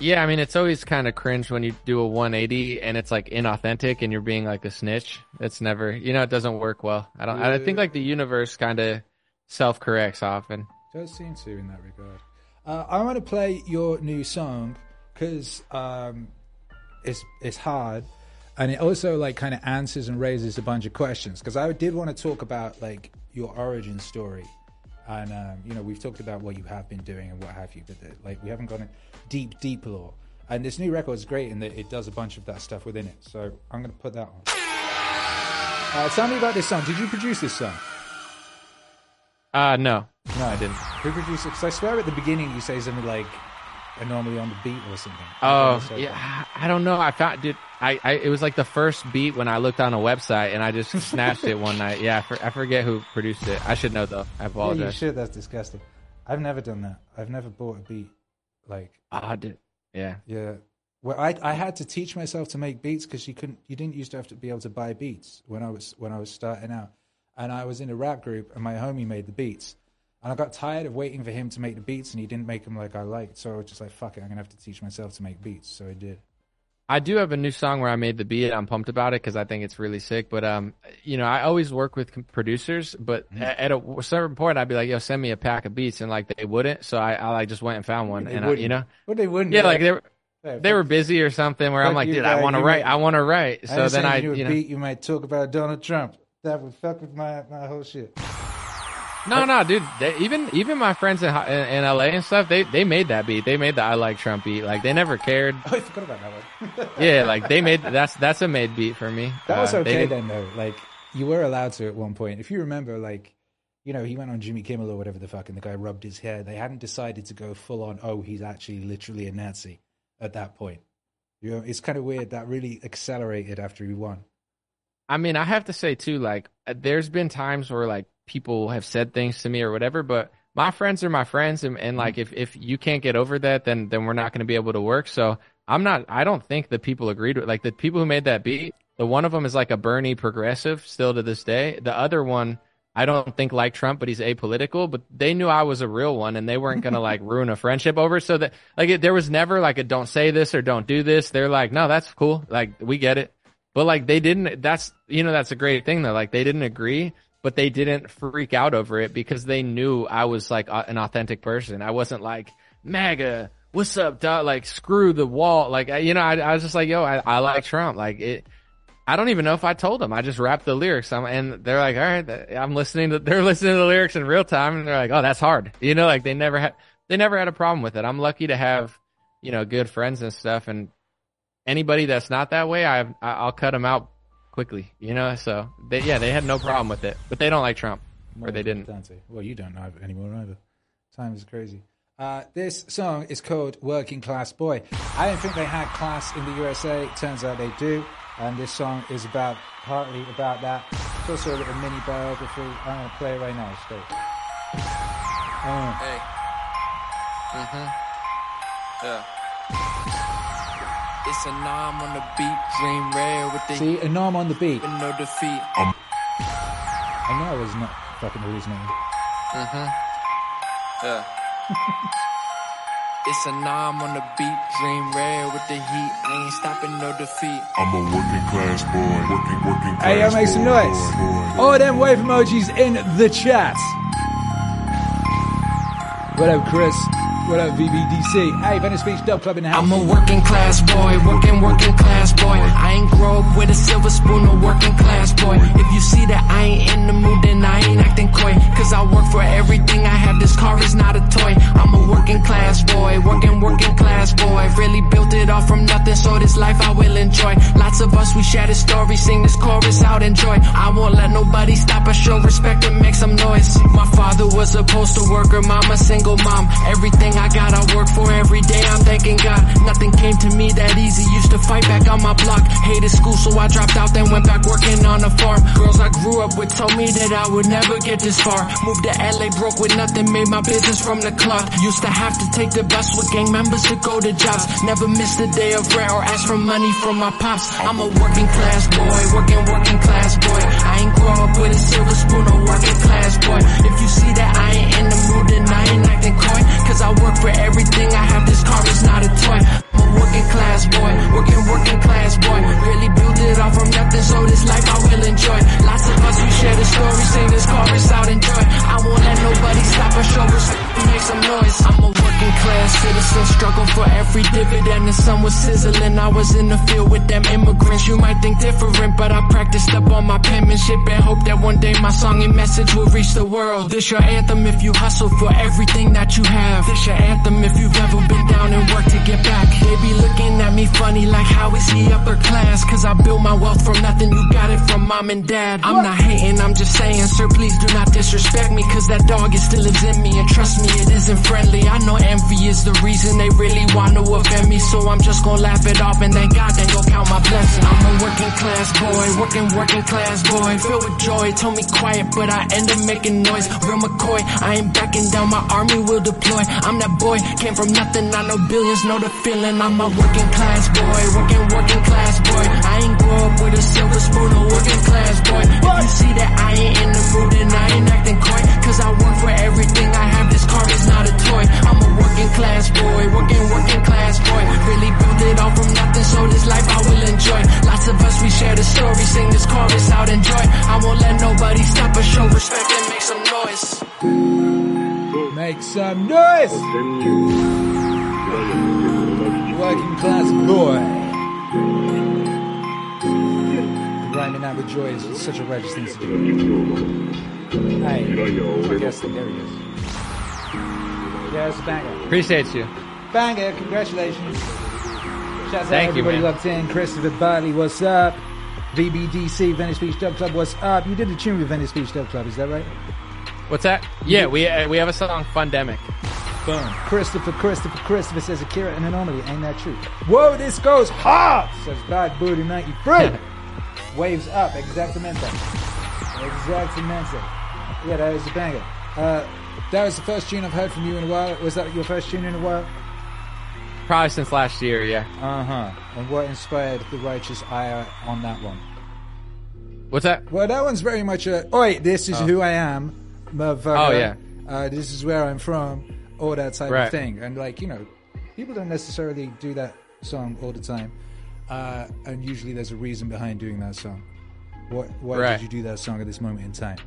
Yeah, I mean, it's always kind of cringe when you do a 180 and it's like inauthentic and you're being like a snitch. It's never, you know, it doesn't work well. I don't. I think like the universe kind of self corrects often. Does seem to in that regard. Uh, I want to play your new song because um, it's it's hard, and it also like kind of answers and raises a bunch of questions. Because I did want to talk about like your origin story, and um, you know we've talked about what you have been doing and what have you, but uh, like we haven't gone in deep deep lore. And this new record is great in that it does a bunch of that stuff within it. So I'm going to put that on. Uh, tell me about this song. Did you produce this song? Uh, no. No, I didn't. Who produced it? Because I swear at the beginning you say something like "are normally on the beat" or something. Oh, yeah. I don't know. I found dude. I, I it was like the first beat when I looked on a website and I just [laughs] snatched it one night. Yeah, I, for, I forget who produced it. I should know though. I Yeah, you apologize. should. That's disgusting. I've never done that. I've never bought a beat. Like, Ah, dude. Yeah. yeah. Well, I I had to teach myself to make beats because you couldn't. You didn't used to have to be able to buy beats when I was when I was starting out. And I was in a rap group, and my homie made the beats. And I got tired of waiting for him to make the beats, and he didn't make them like I liked. So I was just like, "Fuck it, I'm gonna have to teach myself to make beats." So I did. I do have a new song where I made the beat. I'm pumped about it because I think it's really sick. But um, you know, I always work with producers, but Mm-hmm. at a certain point, I'd be like, "Yo, send me a pack of beats," and like they wouldn't. So I, I like just went and found one, They and I, you know, Well, they wouldn't. yeah, They're like they were "Hey, they were busy or something. Where I'm like, you, dude, I want to write. might- I want to write. So then I, you know, beat. You might talk about Donald Trump. That would fuck with my my whole shit. No, no, dude. They, even even my friends in, in in LA and stuff, they they made that beat. They made the I like Trump beat. Like they never cared. [laughs] Oh, I forgot about that one. [laughs] Yeah, like they made that's that's a made beat for me. that was Uh, they okay then, though. Like you were allowed to at one point. If you remember, like you know, he went on Jimmy Kimmel or whatever the fuck, and the guy rubbed his hair. They hadn't decided to go full on. Oh, he's actually literally a Nazi at that point. You know, it's kind of weird. That really accelerated after he won. I mean, I have to say too, like, uh, there's been times where like people have said things to me or whatever, but my friends are my friends, and, and like mm-hmm. if if you can't get over that, then then we're not going to be able to work. So I'm not. I don't think the people agreed with like the people who made that beat. The one of them is like a Bernie progressive still to this day. The other one. I don't think like Trump, but he's apolitical. But they knew I was a real one, and they weren't gonna like [laughs] ruin a friendship over. it. So that like it, there was never like a don't say this or don't do this. They're like, no, that's cool. Like we get it. But like they didn't. That's you know that's a great thing though. Like they didn't agree, but they didn't freak out over it because they knew I was like a- an authentic person. I wasn't like MAGA. What's up, dog? Like screw the wall. Like you know, I, I was just like, yo, I, I like Trump. Like it. I don't even know if I told them. I just rapped the lyrics. I'm, and they're like, all right, I'm listening to, [laughs] they're listening to the lyrics in real time. And they're like, oh, that's hard. You know, like they never had, they never had a problem with it. I'm lucky to have, you know, good friends and stuff. And anybody that's not that way, I, I'll cut them out quickly, you know? So they, yeah, they had no problem with it, but they don't like Trump or they didn't. Dante. Well, you don't know anymore either. Time is crazy. Uh, this song is called Working Class Boy. I didn't think they had class in the USA. Turns out they do. And this song is about partly about that. It's also a little mini biography. I'm going to play it right now. Straight. Uh, Hey. Mm-hmm. Yeah. It's a nom on the beat, green red with the see, a norm on the beat. with no defeat. I know I was not fucking hallucinating. Mm-hmm. Yeah. [laughs] It's a nom on the beat, dream rare with the heat. I ain't stopping no defeat. I'm a working class boy, working, working class Hey, yo, make some boy, noise. boy, boy. All them wave emojis in the chat. What up, Chris? What up, VBDC? Hey, Venice Beach Dub Club in the house. I'm a working class boy, working, working class boy. I ain't grow up with a silver spoon, a working class boy. If you see that I ain't in the mood, then I ain't acting coy. Cause I work for everything I have, this car is not a toy. I'm a working class boy, working, working class boy. Really built it all from nothing, so this life I will enjoy. Lots of us, we share this story, sing this chorus out, enjoy. I won't let nobody stop us, show respect and make some noise. My father was a postal worker, mama single mom. Everything I gotta work for every day, I'm thanking God. Nothing came to me that easy, used to fight back on my block. Hated school, so I dropped out, then went back working on a farm. Girls I grew up with told me that I would never get this far. Moved to LA, broke with nothing, made my business from the clock. Used to have to take the bus with gang members to go to jobs. Never missed a day of rent or ask for money from my pops. I'm a working class boy, working, working class boy. I ain't grow up with a silver spoon, a working class boy. If you see that I ain't in the mood, then I ain't acting coy. Cause I work for everything I have, this car is not a toy. Working class boy, working, working class boy. Really built it all from nothing, so this life I will enjoy. Lots of us, we share the story, sing this chorus out, enjoy. I won't let nobody stop us, show and make some noise. I'm a working class citizen, struggle for every dividend. The sun was sizzling, I was in the field with them immigrants. You might think different, but I practiced up on my penmanship and hope that one day my song and message will reach the world. This your anthem if you hustle for everything that you have. This your anthem if you've ever been down and worked to get back. They be looking at me funny like how is he upper class? Cause I built my wealth from nothing, you got it from mom and dad. I'm not hating, I'm just saying, sir, please do not disrespect me. Cause that dog, it still lives in me. And trust me, it isn't friendly. I know envy is the reason they really want to offend me. So I'm just gonna laugh it off and thank God then go count my blessings. I'm a working class boy, working, working class boy. Filled with joy, told me quiet, but I end up making noise. Real McCoy, I ain't backing down, my army will deploy. I'm that boy, came from nothing, I know billions, know the feeling. I'm a working class boy, working, working class boy. I ain't grow up with a silver spoon, a working class boy. If you see that I ain't in the mood, then I ain't acting coy. Cause I work for everything I have, this car is not a toy. I'm a working class boy, working, working class boy. Really built it all from nothing, so this life I will enjoy. Lots of us, we share the story, sing this chorus out, enjoy. I won't let nobody stop us, show respect and make some noise. Make some noise! Working class boy. Rhyming out with joy is such a righteous thing to do. Hey, I guess there he is. It's a banger. Appreciate you. Banger, congratulations. Shouts out Thank you, everybody man. locked in. Christopher Bartley, what's up? VBDC, Venice Beach Dub Club, what's up? You did a tune with Venice Beach Dub Club, is that right? What's that? Yeah, we uh, we have a song, Fundemic. Boom. Christopher, Christopher, Christopher says Akira an anomaly. Ain't that true? Whoa, this goes hard, says Bad Booty 93. [laughs] Waves up, exactamente. Exactamente. Yeah, that is a banger. Uh, that was the first tune I've heard from you in a while. Was that your first tune in a while? Probably since last year, yeah. Uh huh. And what inspired the righteous ire on that one? What's that? Well, that one's very much a. Oi, this is who I am, motherfucker. Oh, yeah. Uh, this is where I'm from, all that type of thing. And like you know, people don't necessarily do that song all the time, uh, and usually there's a reason behind doing that song. What? Why Right. did you do that song at this moment in time?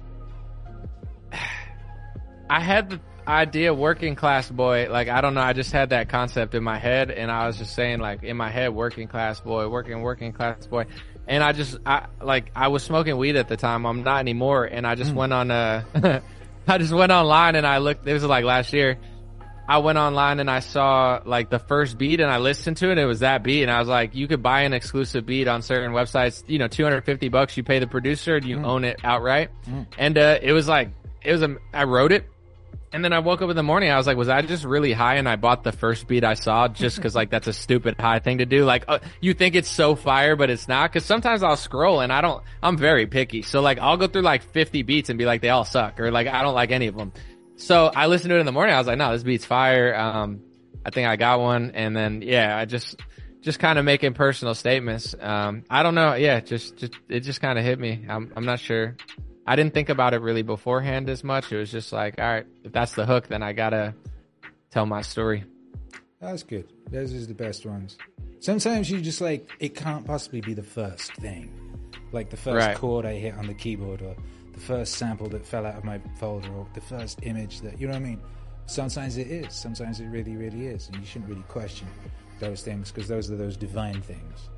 [sighs] I had the idea working class boy. Like, I don't know. I just had that concept in my head and I was just saying like in my head, working class boy, working, working class boy. And I just, I like, I was smoking weed at the time. I'm not anymore. And I just went on, uh, [laughs] I just went online and I looked, this was like last year. I went online and I saw like the first beat and I listened to it. It was that beat. And I was like, you could buy an exclusive beat on certain websites, you know, 250 bucks. You pay the producer and you own it outright. And, uh, it was like, it was a, I wrote it and then I woke up in the morning. I was like, was I just really high? And I bought the first beat I saw just because like that's a stupid high thing to do. Like uh, you think it's so fire, but it's not. Because sometimes I'll scroll and I don't. I'm very picky. So like I'll go through like 50 beats and be like they all suck or like I don't like any of them. So I listened to it in the morning. I was like, no, this beat's fire. Um, I think I got one. And then yeah, I just just kind of making personal statements. Um, I don't know. Yeah, just just it just kind of hit me. I'm I'm not sure. I didn't think about it really beforehand as much. It was just like, all right, if that's the hook, then I gotta tell my story. That's good. Those is the best ones. Sometimes you just like it can't possibly be the first thing, like the first Right. chord I hit on the keyboard, or the first sample that fell out of my folder, or the first image that you know what I mean. Sometimes it is. Sometimes it really, really is, and you shouldn't really question those things because those are those divine things.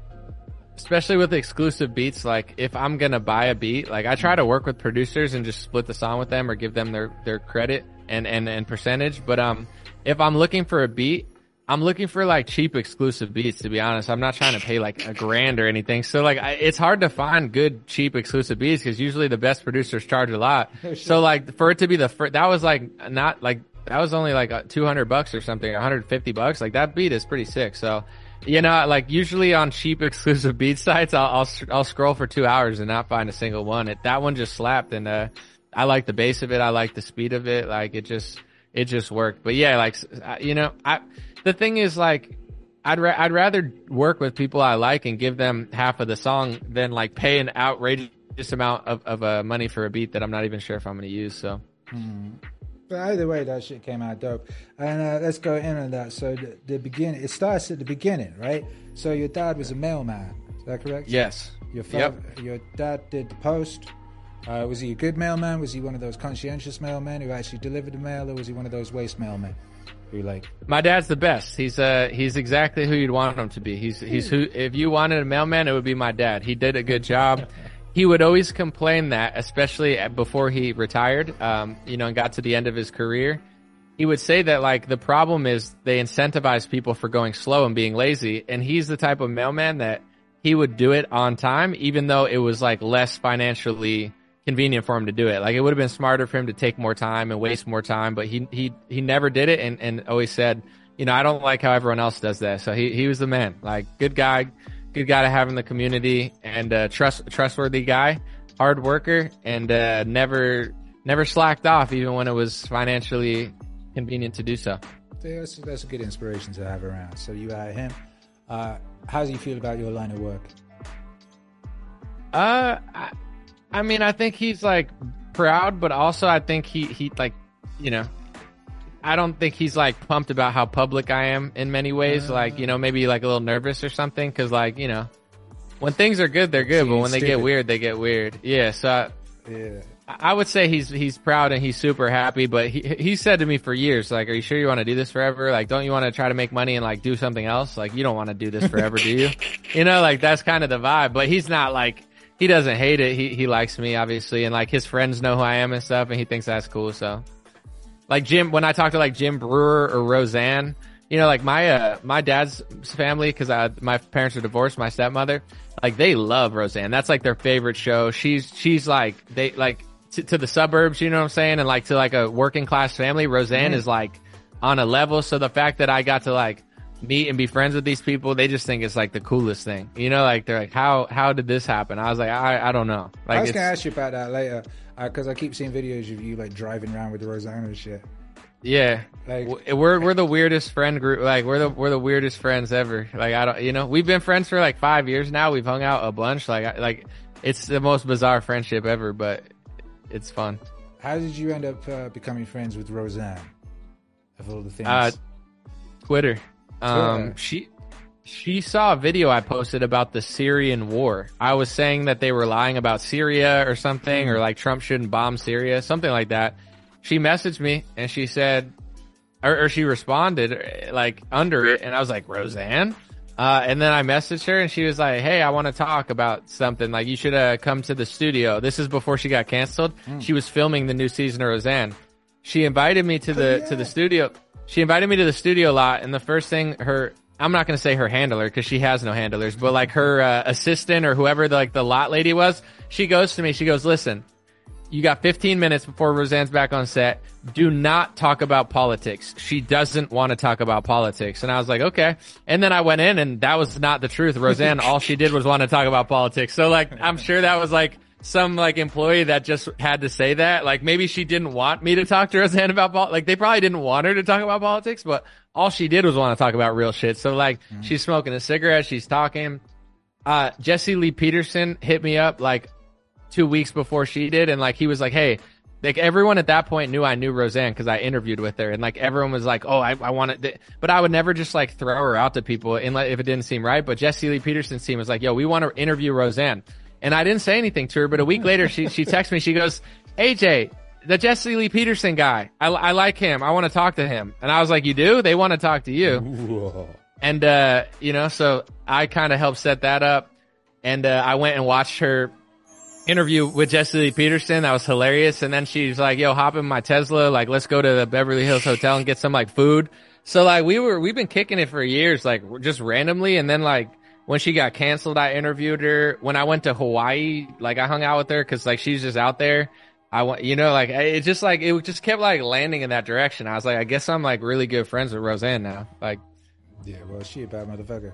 especially with exclusive beats like if i'm gonna buy a beat like i try to work with producers and just split the song with them or give them their their credit and and and percentage but um if i'm looking for a beat i'm looking for like cheap exclusive beats to be honest i'm not trying to pay like a grand or anything so like I, it's hard to find good cheap exclusive beats because usually the best producers charge a lot [laughs] so like for it to be the first that was like not like that was only like uh, 200 bucks or something 150 bucks like that beat is pretty sick so you know, like usually on cheap [laughs] exclusive beat sites, I'll, I'll I'll scroll for two hours and not find a single one. It that one just slapped, and uh, I like the bass of it. I like the speed of it. Like it just it just worked. But yeah, like you know, I the thing is like I'd ra- I'd rather work with people I like and give them half of the song than like pay an outrageous amount of of uh, money for a beat that I'm not even sure if I'm going to use. So But either way, that shit came out dope. And uh, let's go in on that. So the, the beginning, it starts at the beginning, right? So your dad was a mailman. Is that correct? yes, Your father, yep. your dad did the post. Uh, was he a good mailman? Was he one of those conscientious mailmen who actually delivered the mail, or was he one of those waste mailmen who like? My dad's the best. He's uh he's exactly who you'd want him to be. He's he's who if you wanted a mailman, it would be my dad. He did a good job. He would always complain that, especially before he retired, um, you know, and got to the end of his career. He would say that like the problem is they incentivize people for going slow and being lazy, and he's the type of mailman that he would do it on time, even though it was like less financially convenient for him to do it. Like it would have been smarter for him to take more time and waste more time, but he he he never did it and and always said, you know, I don't like how everyone else does that. So he he was the man. Like good guy, good guy to have in the community and uh trust trustworthy guy, hard worker and uh never never slacked off even when it was financially convenient to do so. That's, that's a good inspiration to have around. So you are him. Uh, how do you feel about your line of work? Uh, I, I mean, I think he's like proud, but also I think he he like, you know, I don't think he's like pumped about how public I am in many ways. Uh. like, you know, maybe like a little nervous or something, because like, you know, when things are good, they're good, but when they get weird, they get weird. Yeah, so. I, Yeah. I would say he's he's proud and he's super happy, but he he said to me for years, like, "Are you sure you want to do this forever? Like, don't you want to try to make money and like do something else? Like, you don't want to do this forever, do you? [laughs] You know, like that's kind of the vibe. But he's not like he doesn't hate it. He he likes me obviously, and like his friends know who I am and stuff, and he thinks that's cool. So, like Jim, when I talk to like Jim Breuer or Roseanne, you know, like my uh my dad's family because my parents are divorced, my stepmother, like they love Roseanne. That's like their favorite show. She's she's like they like to, to the suburbs, you know what I'm saying, and like to like a working class family. Roseanne is like on a level. So the fact that I got to like meet and be friends with these people, they just think it's like the coolest thing. You know, like they're like, how how did this happen? I was like, I I don't know. Like I was gonna ask you about that later because I keep seeing videos of you like driving around with the Roseanne and shit. Yeah, Like- we're we're the weirdest friend group. Like we're the we're the weirdest friends ever. Like I don't, you know, we've been friends for like five years now. We've hung out a bunch. Like like it's the most bizarre friendship ever, but it's fun. How did you end up uh, becoming friends with Roseanne? Of all the things, Uh, Twitter. Um, she she saw a video I posted about the Syrian war. I was saying that they were lying about Syria or something, or like Trump shouldn't bomb Syria, something like that. She messaged me and she said, or, or she responded uh, like under it, and I was like, Roseanne. Uh, and then I messaged her and she was like, Hey, I want to talk about something. Like, you should, uh, come to the studio. This is before she got canceled. She was filming the new season of Roseanne. She invited me to the, to the studio. She invited me to the studio a lot. And the first thing her, I'm not going to say her handler because she has no handlers, but like her, uh, assistant or whoever the, like the lot lady was, she goes to me, she goes, listen, you got 15 minutes before Roseanne's back on set. Do not talk about politics. She doesn't want to talk about politics. And I was like, okay. And then I went in and that was not the truth. Roseanne, all she did was want to talk about politics. So like, I'm sure that was like some like employee that just had to say that. Like maybe she didn't want me to talk to [laughs] Roseanne about pol- like they probably didn't want her to talk about politics, but all she did was want to talk about real shit. So like she's smoking a cigarette, she's talking. Uh, Jesse Lee Peterson hit me up like two weeks before she did, and like he was like, "Hey, like everyone at that point knew I knew Roseanne because I interviewed with her, and like everyone was like, "Oh, I, I want it," but I would never just like throw her out to people unless if it didn't seem right. But Jesse Lee Peterson's team was like, "Yo, we want to interview Roseanne," and I didn't say anything to her. But a week later, she she texts me. She goes, "AJ, the Jesse Lee Peterson guy, I, I like him. I want to talk to him." And I was like, "You do? They want to talk to you." Whoa. And, uh, you know, so I kind of helped set that up. And, uh, I went and watched her interview with Jesse Lee Peterson. That was hilarious. And then she's like, yo, hop in my Tesla. Like, let's go to the Beverly Hills Hotel and get some like food. So like we were, we've been kicking it for years, like just randomly. And then like when she got canceled, I interviewed her. When I went to Hawaii, like I hung out with her cause like she's just out there. I want, you know, like it just like, it just kept like landing in that direction. I was like, I guess I'm like really good friends with Roseanne now. Like, Yeah, well, she a bad motherfucker.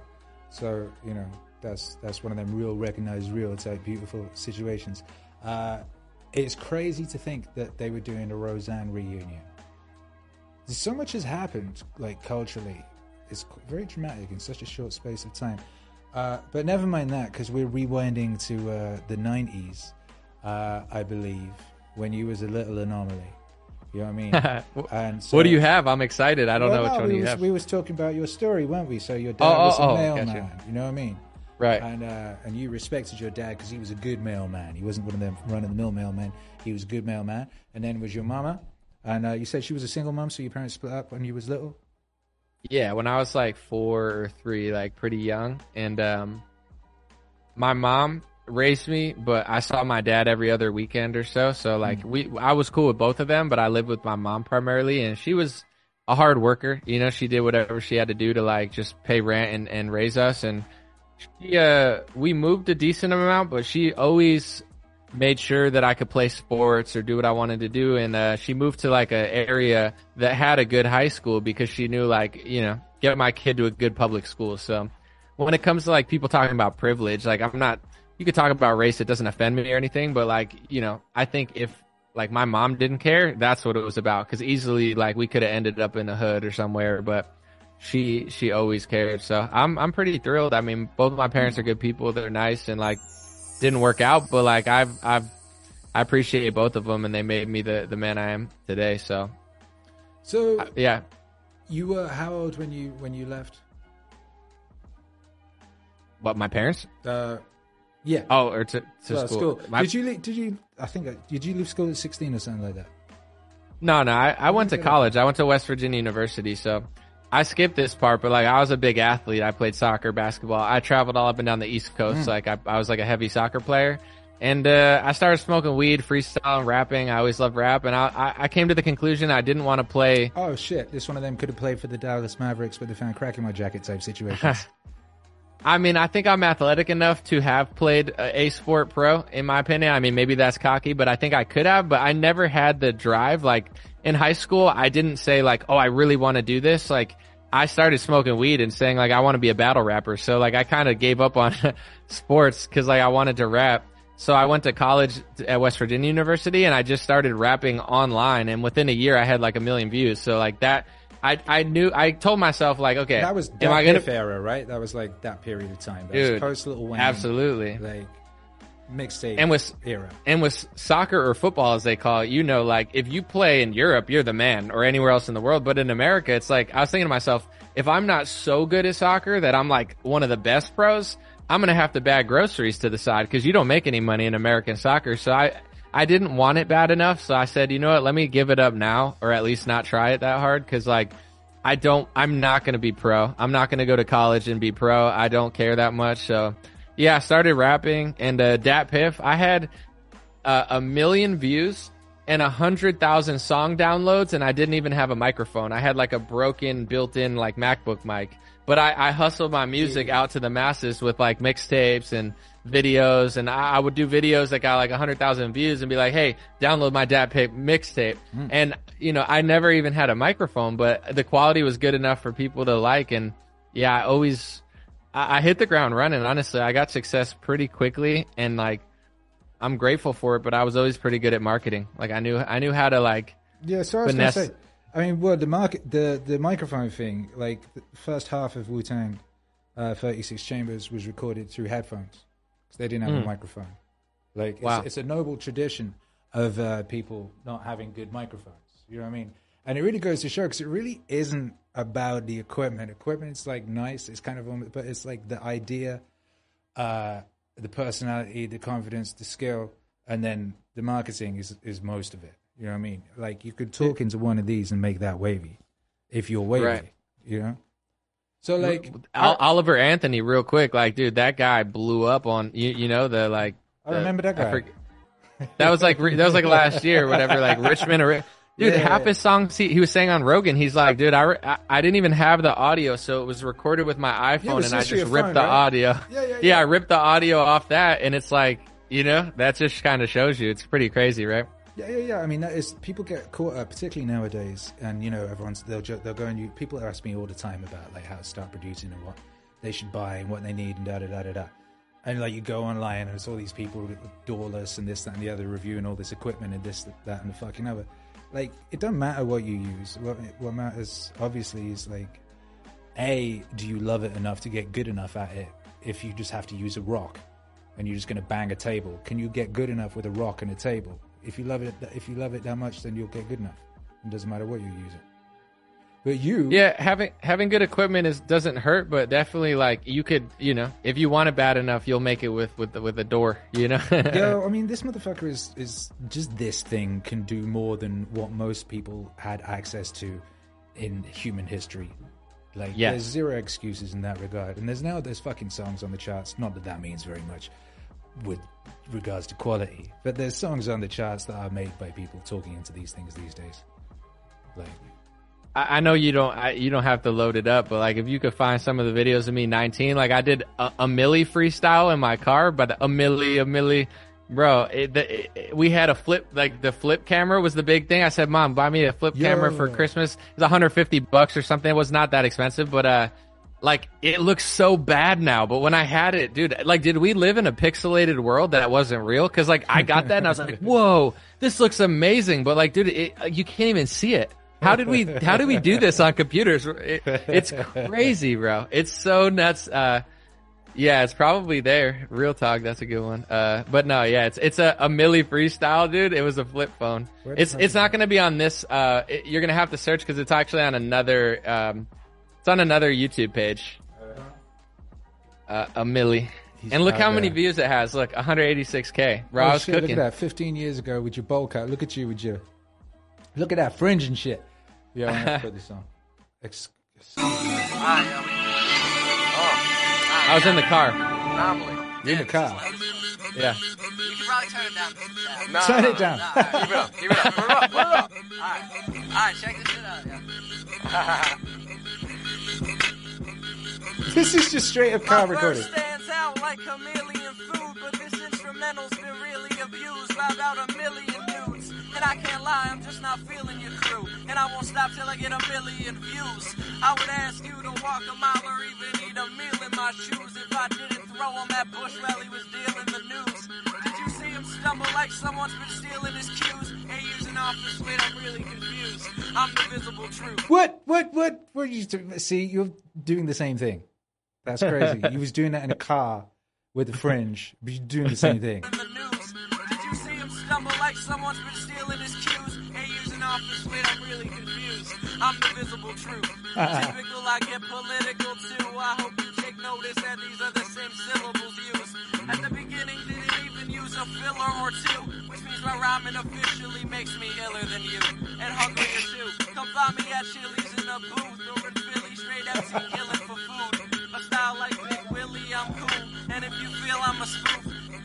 So you know that's that's one of them real recognized real type beautiful situations. Uh, it's crazy to think that they were doing a Roseanne reunion. So much has happened, like culturally. It's very dramatic in such a short space of time. Uh, but never mind that, because we're rewinding to uh, the '90s, uh, I believe, when you was a little anomaly. You know what I mean? [laughs] and so, what do you have? I'm excited. I don't well, know which no, one we you was, have. We was talking about your story, weren't we? So your dad Oh, was a oh, oh, mailman. gotcha. You know what I mean? Right. And uh, and you respected your dad because he was a good mailman. He wasn't one of them run of the mill mailmen. He was a good mailman. And then was your mama, and uh, you said she was a single mom, so your parents split up when you was little. Yeah, when I was like four or three, like pretty young, and um, my mom raised me, but I saw my dad every other weekend or so. So like we, I was cool with both of them, but I lived with my mom primarily, and she was a hard worker. You know, she did whatever she had to do to like just pay rent and, and raise us. And she, uh, we moved a decent amount, but she always made sure that I could play sports or do what I wanted to do. And, uh, she moved to like an area that had a good high school because she knew like, you know, get my kid to a good public school. So when it comes to like people talking about privilege, like I'm not, you could talk about race. It doesn't offend me or anything, but like, you know, I think if like my mom didn't care, that's what it was about. Cause easily like we could have ended up in the hood or somewhere, but she, she always cared. So I'm, I'm pretty thrilled. I mean, both of my parents are good people. They're nice and like didn't work out, but like I've, I've, I appreciate both of them and they made me the, the man I am today. So So yeah, you were how old when you when you left? but my parents, Uh, yeah, oh, or to, to well, school. My- Did you leave, did you? I think uh, did you leave school at sixteen or something like that? No, no, I, I went to college. I went to West Virginia University, so I skipped this part, but like I was a big athlete. I played soccer, basketball. I traveled all up and down the East Coast. Like I, I was like a heavy soccer player. And, uh, I started smoking weed, freestyle, and rapping. I always loved rap. And I, I, I came to the conclusion I didn't want to play. Oh shit! This one of them could have played for the Dallas Mavericks, but they found crack in my jacket type [laughs] situations. I mean, I think I'm athletic enough to have played a, a sport pro, in my opinion. I mean, maybe that's cocky, but I think I could have, but I never had the drive. Like in high school, I didn't say like, oh, I really want to do this. Like I started smoking weed and saying like, I want to be a battle rapper. So like, I kind of gave up on [laughs] sports cause like I wanted to rap. So I went to college at West Virginia University and I just started rapping online. And within a year, I had like a million views. So like that, I, I knew, I told myself like, okay, that was am I gonna, era, right? That was like that period of time. That was Dude, post Lil Wayne, absolutely. like mixtape And with era. and with soccer or football as they call it, you know, like if you play in Europe, you're the man or anywhere else in the world. But in America, it's like I was thinking to myself, if I'm not so good at soccer that I'm like one of the best pros, I'm gonna have to bag groceries to the side because you don't make any money in American soccer. So I I didn't want it bad enough, so I said, you know what, let me give it up now, or at least not try it that hard, because like. I don't, I'm not going to be pro. I'm not going to go to college and be pro. I don't care that much. So yeah, I started rapping and, uh, DatPiff, I had, uh, a million views and a hundred thousand song downloads and I didn't even have a microphone. I had like a broken built-in like MacBook mic, but I, I hustled my music out to the masses with like mixtapes and videos and I, I would do videos that got like a hundred thousand views and be like, Hey, download my DatPiff mixtape. Hmm. And you know, I never even had a microphone, but the quality was good enough for people to like. And yeah, I always, I, I hit the ground running. Honestly, I got success pretty quickly and like, I'm grateful for it, but I was always pretty good at marketing. Like I knew, I knew how to like, Yeah, so I was going to say. I mean, well, the market, the the microphone thing, like the first half of Wu Tang, uh, Thirty Six Chambers was recorded through headphones because they didn't have a microphone. Like, it's, Hmm. It's a noble tradition of uh, people not having good microphones. You know what I mean? And it really goes to show because it really isn't about the equipment. Equipment's like nice, it's kind of, but it's like the idea, uh, the personality, the confidence, the skill, and then the marketing is is most of it. You know what I mean? Like you could talk into one of these and make that wavy, if you're wavy. Right. You know. So like, Ol- Oliver Anthony, real quick, like, dude, that guy blew up on you. You know the like. I the- remember that guy. forget- that was like that was like last year, whatever. Like [laughs] Richmond, or dude, Yeah. half his songs he, he was saying on Rogan. He's like, dude, I, I I didn't even have the audio, so it was recorded with my iPhone, with and I just ripped phone, the right? audio. Yeah, yeah, yeah. I ripped the audio off that, and it's like, you know, that just kind of shows you. It's pretty crazy, right? Yeah, yeah, yeah. I mean, that is people get caught up, particularly nowadays, and you know, everyone's they'll jo- they'll go and you. People ask me all the time about like how to start producing and what they should buy and what they need and da da da da da. And like you go online and it's all these people with doorless and this that and the other reviewing all this equipment and this that and the fucking other. Like it doesn't matter what you use. What what matters obviously is like, a do you love it enough to get good enough at it? If you just have to use a rock and you're just going to bang a table, can you get good enough with a rock and a table? If you love it, if you love it that much, then you'll get good enough. It doesn't matter what you use it. But you, Yeah, having having good equipment is doesn't hurt, but definitely like you could, you know, if you want it bad enough, you'll make it with with the, with a door, you know. [laughs] Yo, I mean, this motherfucker is is just this thing can do more than what most people had access to in human history. Like, Yeah. there's zero excuses in that regard. And there's now there's fucking songs on the charts. Not that that means very much with regards to quality, but there's songs on the charts that are made by people talking into these things these days. Like, I, I know you don't I, you don't have to load it up, but like if you could find some of the videos of me 19, like I did a, a milli freestyle in my car, but a milli, a milli, bro. It, the, it, we had a flip, like the flip camera was the big thing. I said, "Mom, buy me a flip camera for Yo. Christmas." It's 150 bucks or something. It was not that expensive, but uh. Like it looks so bad now, but when I had it, dude, like, did we live in a pixelated world that wasn't real? Cause like I got that and I was like, [laughs] whoa, this looks amazing. But like, dude, it, you can't even see it. How did we how did we do this on computers? It, it's crazy, bro. It's so nuts. Uh, yeah, it's probably there. Real talk, that's a good one. Uh, but no, yeah, it's it's a, a milli freestyle, dude. It was a flip phone. It's it's not going to be on this. Uh, it- you're going to have to search because it's actually on another. Um, on another YouTube page. Uh, a milli. He's and look out how many there. views it has. Look, 186k. Bro, I oh was shit, look cooking. at that. 15 years ago with your bowl cut. Look at you with your. Look at that fringe and shit. Yeah, I'm gonna put this on. [laughs] Ex- I was in the car. You're in the car. Yeah. You can probably turn it down. Nah, Turn it down. Keep it up. Keep it up. Put it up. Put it up. Alright. Alright, check this shit out. Yeah. [laughs] [laughs] This is just straight up car recording. stands out like chameleon food, but this instrumental's been really abused by about a million dudes. And I can't lie, I'm just not feeling your crew. And I won't stop till I get a million views. I would ask you to walk a mile or even eat a meal in my shoes if I didn't throw him that bush while he was dealing the news. Did you see him stumble like someone's been stealing his cues? Years in office, wait, I'm really confused. I'm the visible truth. What? What? What? What are you doing? See, you're doing the same thing. That's crazy. he was doing that in a car with the fringe, but you're doing the same [laughs] thing. in the news. Did you see him stumble like someone's been stealing his cues? Eight years in office, wait, I'm really confused. I'm the visible truth. Uh-uh. Typical, I get political too. I hope you take notice that these are the same syllables used. At the beginning, didn't even use a filler or two, which means my rhyming officially makes me iller than you. And hungrier too. Come find me at Chili's in a booth or in Philly, straight MC killing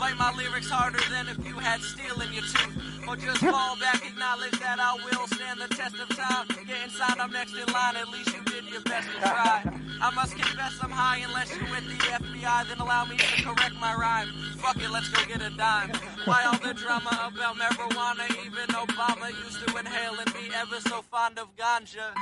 bite my lyrics harder than if you had steel in your tooth. Or just fall back, acknowledge that I will stand the test of time. Get inside, I'm next in line, at least you did your best to try. I must confess I'm high unless you're with the FBI, then allow me to correct my rhyme. Fuck it, let's go get a dime. Why all the drama about marijuana? Even Obama used to inhale and be ever so fond of ganja.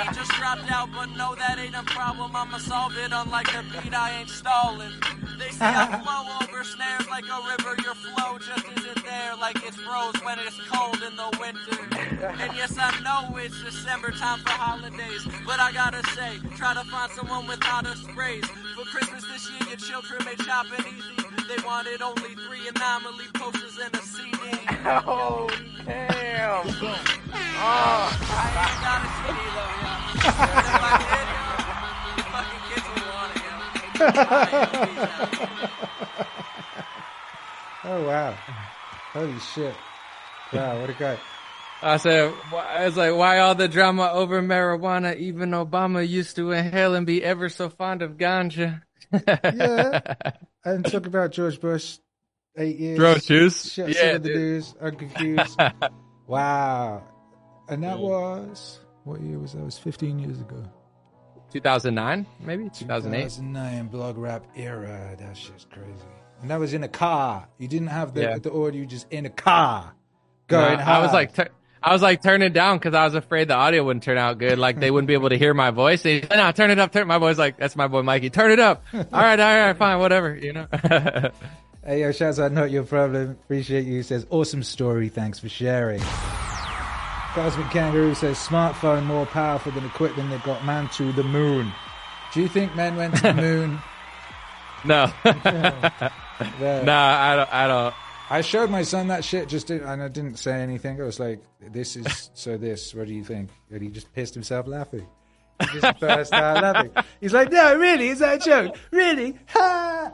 He just dropped out, but no, that ain't a problem. I'ma solve it. Unlike the beat, I ain't stalling. They say I [laughs] flow over snares like a river. Your flow just isn't there, like it's froze when it's cold in the winter. And yes, I know it's December time for holidays, but I gotta say, try to find someone with hotter sprays. For Christmas this year, your children may chop it easy. they wanted only three anomaly posters and a CD. Oh damn! oh. Ah. I ain't got a CD though, yeah. if I did, yo, the fucking kids would want it, yo. Alright, peace out. Oh wow! Holy shit! Wow, what a guy! I said, wh- I was like, why all the drama over marijuana? Even Obama used to inhale and be ever so fond of ganja. Yeah, [laughs] and talk about George Bush, eight years. Throw shoes. Shit, Yeah, the news. I'm confused. [laughs] wow, and that was what year was that? It was 15 years ago. 2009, maybe 2008. 2009 blog rap era. That shit's crazy. And that was in a car. You didn't have the Yeah. the audio just in a car. Nah, Going I was like, tur- I was like, turn it down because I was afraid the audio wouldn't turn out good. Like they wouldn't be able to hear my voice. They, no, turn it up. Turn. My boy's like, that's my boy Mikey. Turn it up. [laughs] all right, all right, fine, whatever. You know. [laughs] Hey, yo, shouts out, not your problem. Appreciate you. Says, awesome story. Thanks for sharing. Cosmic Kangaroo says, smartphone more powerful than equipment that got man to the moon. Do you think men went to the [laughs] moon? no, no, I don't. I don't. I showed my son that shit just and I didn't say anything. I was like, this is so this. What do you think? And he just pissed himself laughing. He just [laughs] burst out laughing. He's like, no, really? Is that a joke? Really? Ha!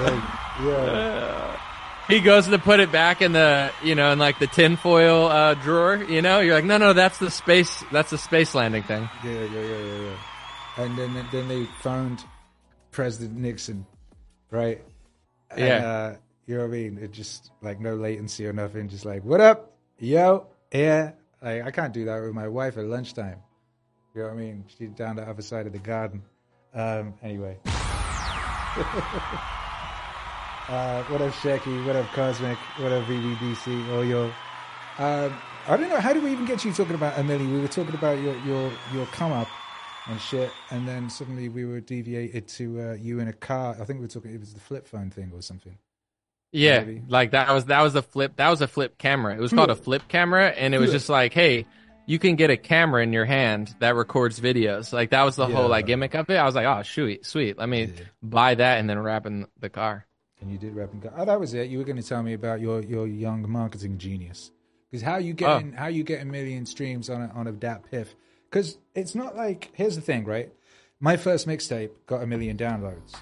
Like, yeah. He goes to put it back in the, you know, in like the tinfoil uh, drawer. You know, you're like, no, no, that's the space. That's the space landing thing. Yeah, yeah, yeah, yeah, yeah. And then then they found President Nixon, right? And, Yeah. Uh, you know what I mean? It just like no latency or nothing. Just like, what up, yo, yeah. Like I can't do that with my wife at lunchtime. You know what I mean? She's down the other side of the garden. Um, anyway. [laughs] uh, what up, Shecky? What up, Cosmic? What up, VVDC? Oh, yo. Um, I don't know. How did we even get you talking about Emily? We were talking about your your your come up and shit, and then suddenly we were deviated to uh, you in a car. I think we were talking. It was the flip phone thing or something. Yeah, Maybe. like that was that was a flip. That was a flip camera. It was called a hmm. flip camera, and it was hmm. just like, hey, you can get a camera in your hand that records videos. Like that was the whole like gimmick of it. I was like, oh, sweet, sweet. Let me Yeah. buy that and then wrap in the car. And you did rap and go. Oh, that was it. You were going to tell me about your your young marketing genius. Because how you getting oh. how you get a million streams on a, on a DatPiff? Because it's not like here's the thing, right? My first mixtape got a million downloads,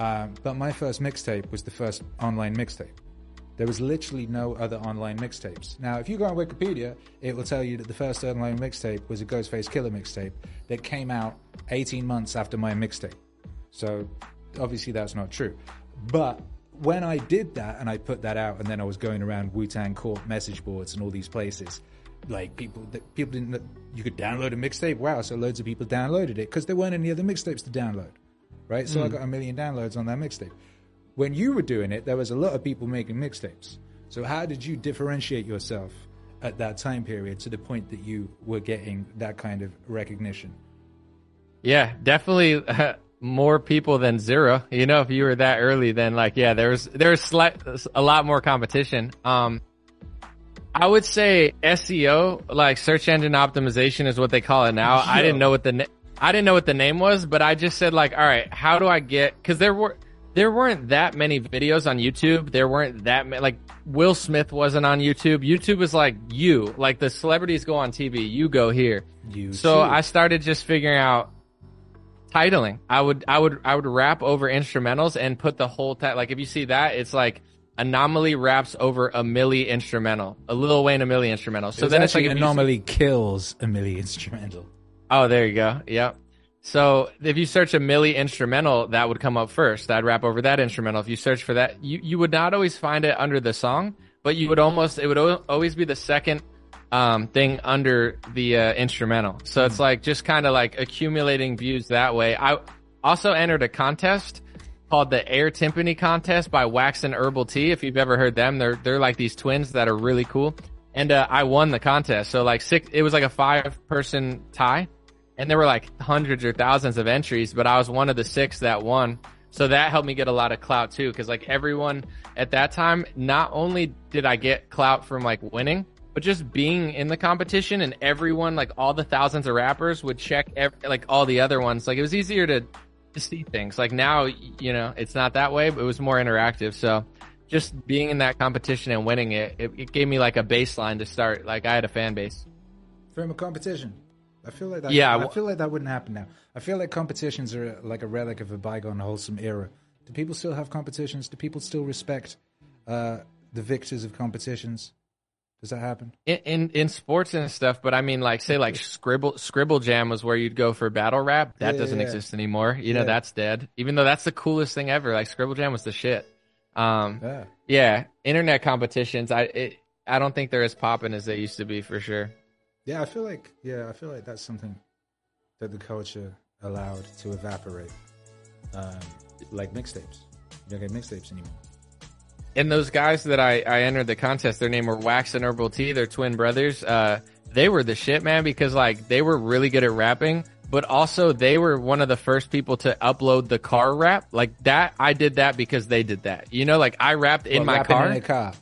um, but my first mixtape was the first online mixtape. There was literally no other online mixtapes. Now, if you go on Wikipedia, it will tell you that the first online mixtape was a Ghostface Killah mixtape that came out 18 months after my mixtape. So obviously that's not true. But when I did that and I put that out, and then I was going around Wu Tang Corp message boards and all these places, like people people didn't you could download a mixtape. Wow, so loads of people downloaded it because there weren't any other mixtapes to download, right? So I got a million downloads on that mixtape. When you were doing it, there was a lot of people making mixtapes. So how did you differentiate yourself at that time period to the point that you were getting that kind of recognition? Yeah, definitely more people than zero. You know, if you were that early, then like, yeah, there there's there's slight a lot more competition. Um, I would say SEO, like search engine optimization, is what they call it now. I didn't know what the I didn't know what the name was, but I just said like, all right, how do I get? Because there were there weren't that many videos on YouTube. There weren't that many. Like Will Smith wasn't on YouTube. YouTube was like you, like the celebrities go on TV, you go here. You So too. I started just figuring out titling. I would I would I would rap over instrumentals and put the whole ti- like if you see that it's like anomaly raps over a milli instrumental, a Lil Wayne a milli instrumental. So then it's like actually if see- anomaly kills a milli instrumental. Oh, there you go. Yep. So if you search a Milli instrumental, that would come up first. I'd rap over that instrumental. If you search for that, you, you would not always find it under the song, but you would almost, it would al- always be the second um, thing under the uh, instrumental. So it's like just kind of like accumulating views that way. I also entered a contest called the Air Timpani Contest by Wax and Herbal T. If you've ever heard them, they're they're like these twins that are really cool. And uh, I won the contest. So like six, it was like a five person tie, and there were like hundreds or thousands of entries, but I was one of the six that won. So that helped me get a lot of clout too, because like everyone at that time, not only did I get clout from like winning, but just being in the competition and everyone, like all the thousands of rappers would check like all the other ones. Like it was easier to to see things. Like now, you know, it's not that way, but it was more interactive. So just being in that competition and winning it, it, it gave me like a baseline to start. Like I had a fan base. From a competition. I feel like that. Yeah, I feel like that wouldn't happen now. I feel like competitions are like a relic of a bygone, wholesome era. Do people still have competitions? Do people still respect uh, the victors of competitions? Does that happen? in, in in sports and stuff, but I mean, like, say, like Scribble Scribble Jam was where you'd go for battle rap. That Yeah, doesn't yeah. exist anymore. You know, Yeah. that's dead. Even though that's the coolest thing ever. Like Scribble Jam was the shit. Um, Yeah. yeah, internet competitions. I it, I don't think they're as popping as they used to be for sure. Yeah, I feel like yeah, I feel like that's something that the culture allowed to evaporate. Um, like mixtapes. You don't get mixtapes anymore. And those guys that I, I entered the contest, their name were Wax and Herbal T. They're twin brothers. Uh, they were the shit, man, because like they were really good at rapping, but also they were one of the first people to upload the car rap. Like that, I did that because they did that. You know, like I rapped in Well, my car. In car.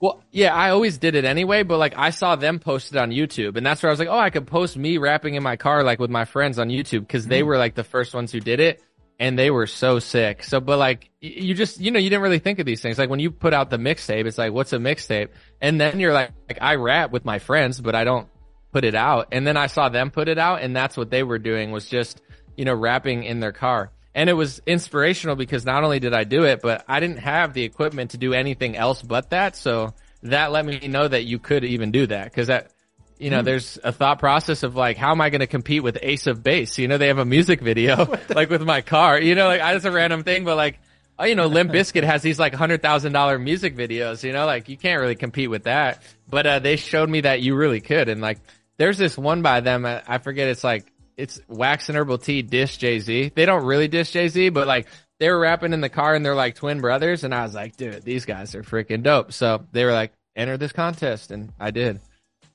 Well, yeah, I always did it anyway, but like I saw them post it on YouTube, and that's where I was like, oh, I could post me rapping in my car, like with my friends on YouTube, because they mm-hmm. were like the first ones who did it, and they were so sick. So, but like, you just, you know, you didn't really think of these things. Like when you put out the mixtape, it's like, what's a mixtape? And then you're like, like, I rap with my friends, but I don't put it out. And then I saw them put it out, and that's what they were doing was just, you know, rapping in their car. And it was inspirational because not only did I do it, but I didn't have the equipment to do anything else but that. So that let me know that you could even do that. Cause that, you know, there's a thought process of like, how am I going to compete with Ace of Base? You know, they have a music video, [laughs] [laughs] like with my car, you know, like I just a random thing, but like, oh, you know, Limp Bizkit has these like hundred thousand dollar music videos, you know, like you can't really compete with that. But, uh, they showed me that you really could. And like, there's this one by them, I I forget, it's like, it's Wax and Herbal T dish Jay Z. They don't really dish Jay Z, but like they were rapping in the car and they're like twin brothers. And I was like, dude, these guys are freaking dope. So they were like, enter this contest. And I did.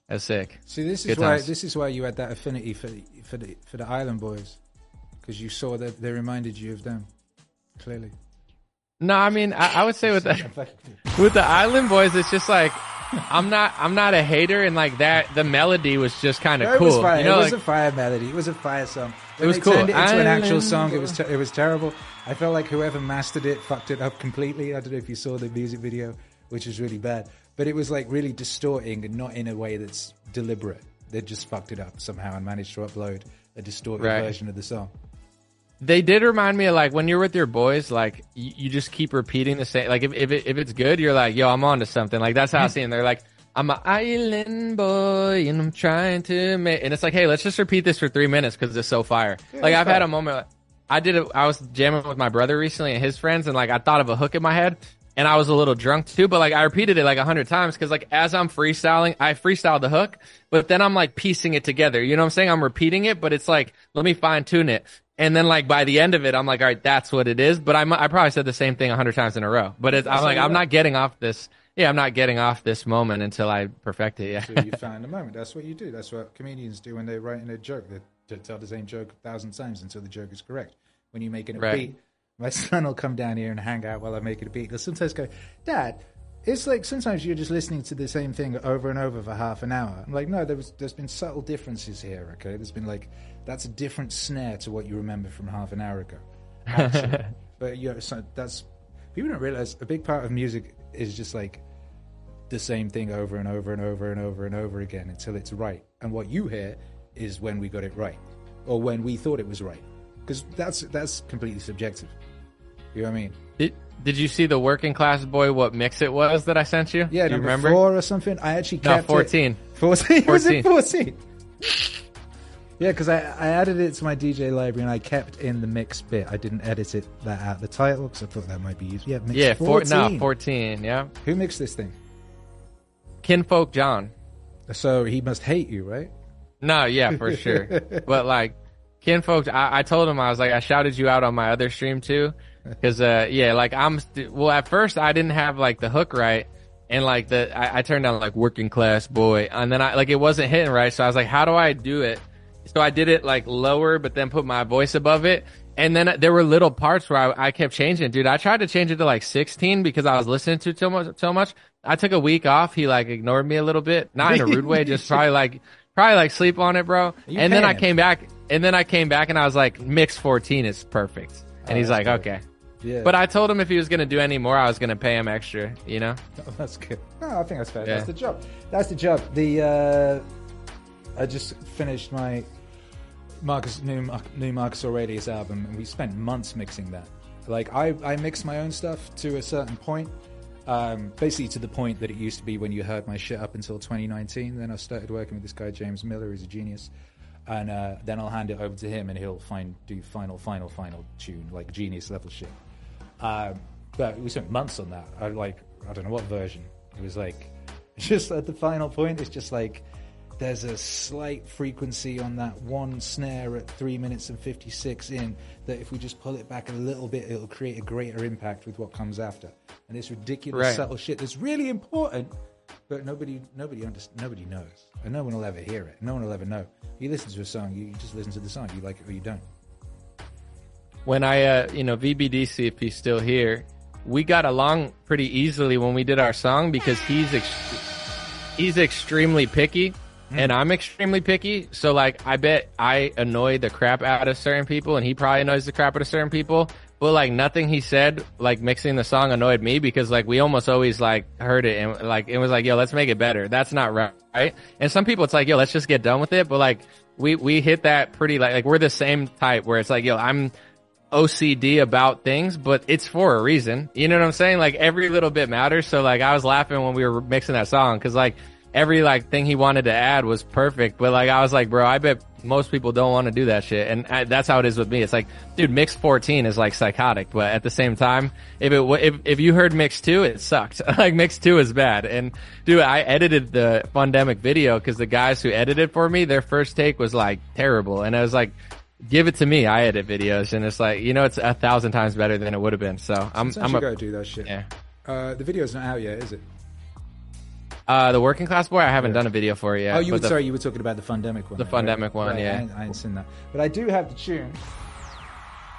That's sick. See, this is Good why this is why you had that affinity for the, for the for the Island Boys, because you saw that they reminded you of them. Clearly, No, I mean, I, I would say with [laughs] the, [laughs] with the Island Boys, it's just like, I'm not, I'm not a hater and like that, the melody was just kind of cool. It was fire. You know, it was like, a fire melody. It was a fire song. When was they cool. Turned it into an actual song. It was te- it was terrible. I felt like whoever mastered it fucked it up completely. I don't know if you saw the music video, which was really bad. But it was like really distorting and not in a way that's deliberate. They just fucked it up somehow and managed to upload a distorted Right. version of the song. They did remind me of like when you're with your boys, like you, you just keep repeating the same. Like if if, it, if it's good, you're like, yo, I'm on to something. Like that's how I mm-hmm. see them. They're like, I'm an island boy and I'm trying to make. And it's like, hey, let's just repeat this for three minutes because it's so fire. like I've had a moment. I did. A, I was jamming with my brother recently and his friends, and like I thought of a hook in my head. And I was a little drunk too, but like I repeated it like a hundred times because like as I'm freestyling, I freestyle the hook, but then I'm like piecing it together. You know what I'm saying? I'm repeating it, but it's like, let me fine tune it. And then like by the end of it, I'm like, all right, that's what it is. But I'm, I probably said the same thing a hundred times in a row. But it's, I'm like, I'm not getting off this. Yeah, I'm not getting off this moment until I perfect it. Yeah. So you [laughs] found the moment. That's what you do. That's what comedians do when they're writing a joke. They, they tell the same joke a thousand times until the joke is correct. When you're making a Right. beat, my [laughs] son will come down here and hang out while I'm making a beat. He'll sometimes go, Dad, it's like sometimes you're just listening to the same thing over and over for half an hour. I'm like, no, there was, there's been subtle differences here, okay? There's been like, that's a different snare to what you remember from half an hour ago. Actually. [laughs] but yeah, so that's, people don't realize a big part of music is just like, the same thing over and over and over and over and over again until it's right. And what you hear is when we got it right, or when we thought it was right, because that's that's completely subjective. You know what I mean? Did, did you see the working class boy? What mix it was that I sent you? Yeah, Do you remember? four or something. I actually No, 14. It. Fourteen. [laughs] Was it 14. fourteen? Yeah, because I, I added it to my DJ library and I kept in the mix bit. I didn't edit it that out the title because I thought that might be used. Yeah, mix Yeah, four, 14. no, 14. Yeah. Who mixed this thing? Kinfolk John. So he must hate you, right? No, yeah, for [laughs] sure. but like, kinfolk, I, I told him I was like, I shouted you out on my other stream too, because uh, yeah, like I'm st- well. At first, I didn't have like the hook right, and like the I, I turned down like working class boy, and then I like it wasn't hitting right, so I was like, how do I do it? So I did it like lower, but then put my voice above it. And then there were little parts where I, I kept changing, dude. I tried to change it to like 16 because I was listening to too much, so much. I took a week off. He like ignored me a little bit, not in a rude way, just probably [laughs] like, probably like sleep on it, bro. you And then I came back. and then I came back and I was like, mix 14 is perfect. And Oh, he's like, good. okay. Yeah. But I told him if he was gonna do any more, I was gonna pay him extra. You know? [laughs] Oh, that's good. No, I think that's fair. Yeah. That's the job. That's the job. The uh, I just finished my Marcus new new Marcus Aurelius album, and we spent months mixing that. Like I I mix my own stuff to a certain point, um, basically to the point that it used to be when you heard my shit up until 2019. Then I started working with this guy James Miller, who's a genius. And uh, then I'll hand it over to him, and he'll find do final, final, final tune like genius level shit. Um, but we spent months on that. I like I don't know what version. It was like [laughs] just at the final point. It's just like there's a slight frequency on that one snare at three minutes and fifty six in that if we just pull it back a little bit, it'll create a greater impact with what comes after. And it's ridiculous Right. subtle shit that's really important, but nobody nobody under, nobody knows, and no one will ever hear it. No one will ever know. You listen to a song, you, you just listen to the song. You like it or you don't. when I, uh, you know, VBDC, if he's still here, we got along pretty easily when we did our song because he's ex- he's extremely picky Mm-hmm. and I'm extremely picky. So like, I bet I annoy the crap out of certain people and he probably annoys the crap out of certain people. But like nothing he said, like mixing the song annoyed me because like we almost always like heard it and like it was like, yo, let's make it better. That's not right. Right. And some people it's like, yo, let's just get done with it. But like we, we hit that pretty like, like we're the same type where it's like, yo, I'm, OCD about things, but it's for a reason. You know what I'm saying? Like every little bit matters. So like I was laughing when we were mixing that song because like every like thing he wanted to add was perfect. But like I was like, bro, I bet most people don't want to do that shit, and I, that's how it is with me. It's like, dude, mix 14 is like psychotic, but at the same time, if it if if you heard mix two, it sucked. [laughs] like mix two is bad. And dude, I edited the Fundemic video because the guys who edited for me, their first take was like terrible, and I was like give it to me. I edit videos, and it's like you know, it's a thousand times better than it would have been. So I'm Sometimes I'm you gotta do that shit. yeah. Uh, the video's not out yet, is it? Uh, the working class boy, I haven't done a video for it yet. oh, you were the- sorry, you were talking about the Fundemic one. The right? Fundemic one, Right, yeah. I I ain't seen that, but I do have the tune.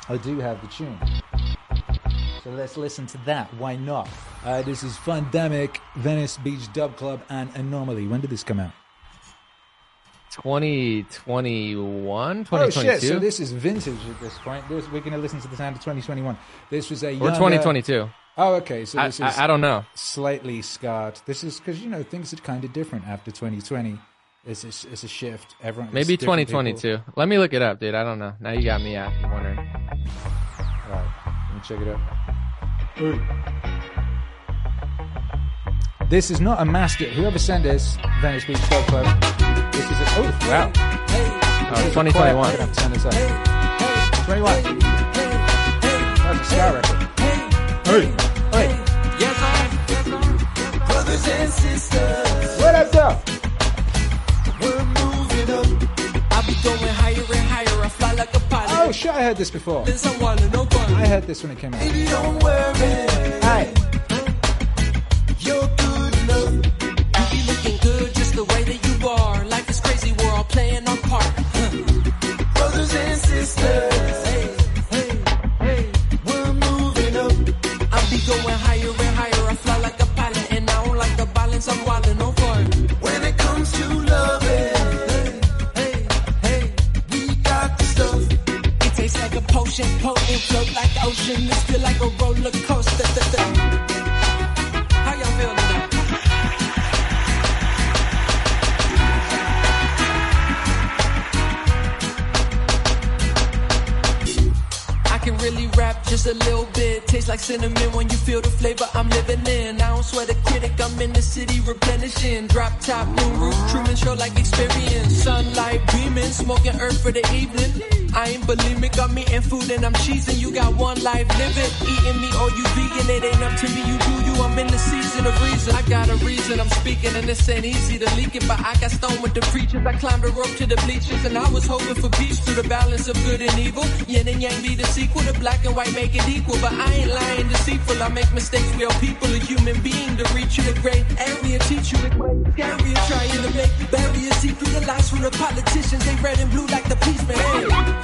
I do have the tune. So let's listen to that. Why not? Uh, this is Fundemic, Venice Beach Dub Club, and Anomaly. When did this come out? 2021, Oh shit! So this is vintage at this point. This, we're going to listen to the sound of 2021. This was a year or younger- 2022. Oh, okay. So I, this is I, I don't know. slightly scarred. This is because you know things are kind of different after 2020. It's a, it's a shift. Everyone Maybe different 2022. Let me look it up, dude. I don't know. Now you got me out wondering. people. All right, let me check it out. This is not a master. Whoever sent this, Venice Beach Club Club. This is a oh wow. Oh, This is 2021. quiet- I'm gonna have to turn this 21. That's a scar record. Hey, hey. Yes, sir. Brothers and sisters, What up, though? we're moving up. I be going higher and higher. I fly like a pilot. Oh shit! I heard this before. There's someone in no fun. I heard this when it came out. Baby, don't worry. Hey. You're good enough. You be looking good just the way that you are. Ocean. It's feel like a roller coaster. How y'all feel tonight? I can really rap just a little bit. Tastes like cinnamon when you feel the flavor I'm living in. I don't sweat a critic, I'm in the city replenishing. Drop top, moon roof, Truman Show like experience. Sunlight beaming, smoking earth for the evening. I ain't bulimic, I'm eating food and I'm cheesing. You got one life, live it. Eating me or you vegan, it ain't up to me, you do you. I'm in the season of reason. I got a reason I'm speaking and this ain't easy to leak it. But I got stoned with the preachers. I climbed the rope to the bleachers and I was hoping for peace through the balance of good and evil. Yin and yang be the sequel. The black and white make it equal. But I ain't lying deceitful. I make mistakes. We are people, a human being to reach you. A great area, teach you a great area. Trying to make barriers see through the lies from the politicians. They red and blue like the policemen. Hey,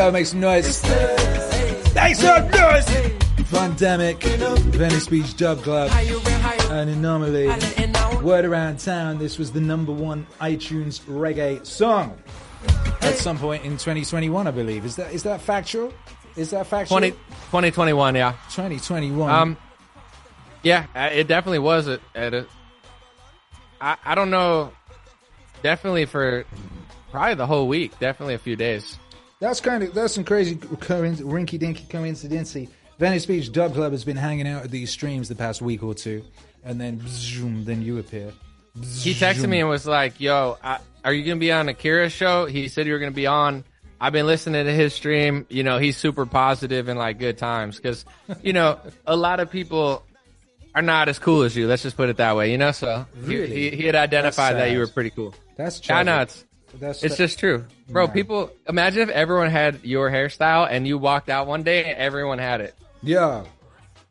Yo, make some noise. Make some noise. Pandemic, Venice Beach Dub Club, an anomaly. Word around town, this was the number one iTunes reggae song at some point in 2021, I believe. Is that is that factual? Is that factual? 20, 2021, yeah. 2021. Um, yeah, uh, it definitely was at, at a. I, I don't know. Definitely for probably the whole week. Definitely a few days. That's kind of that's some crazy coinc- rinky dinky coincidence. Venice Beach Dub Club has been hanging out at these streams the past week or two, and then zoom, then you appear. He texted me and was like, "Yo, I, are you gonna be on Akira's show?" He said you were gonna be on. I've been listening to his stream. You know, he's super positive and like good times because, you know, a lot of people are not as cool as you. Let's just put it that way. You know, so he- Really? he, he had identified that you were pretty cool. That's I know it's That's it's just true, bro. Nah. People imagine if everyone had your hairstyle and you walked out one day and everyone had it. yeah,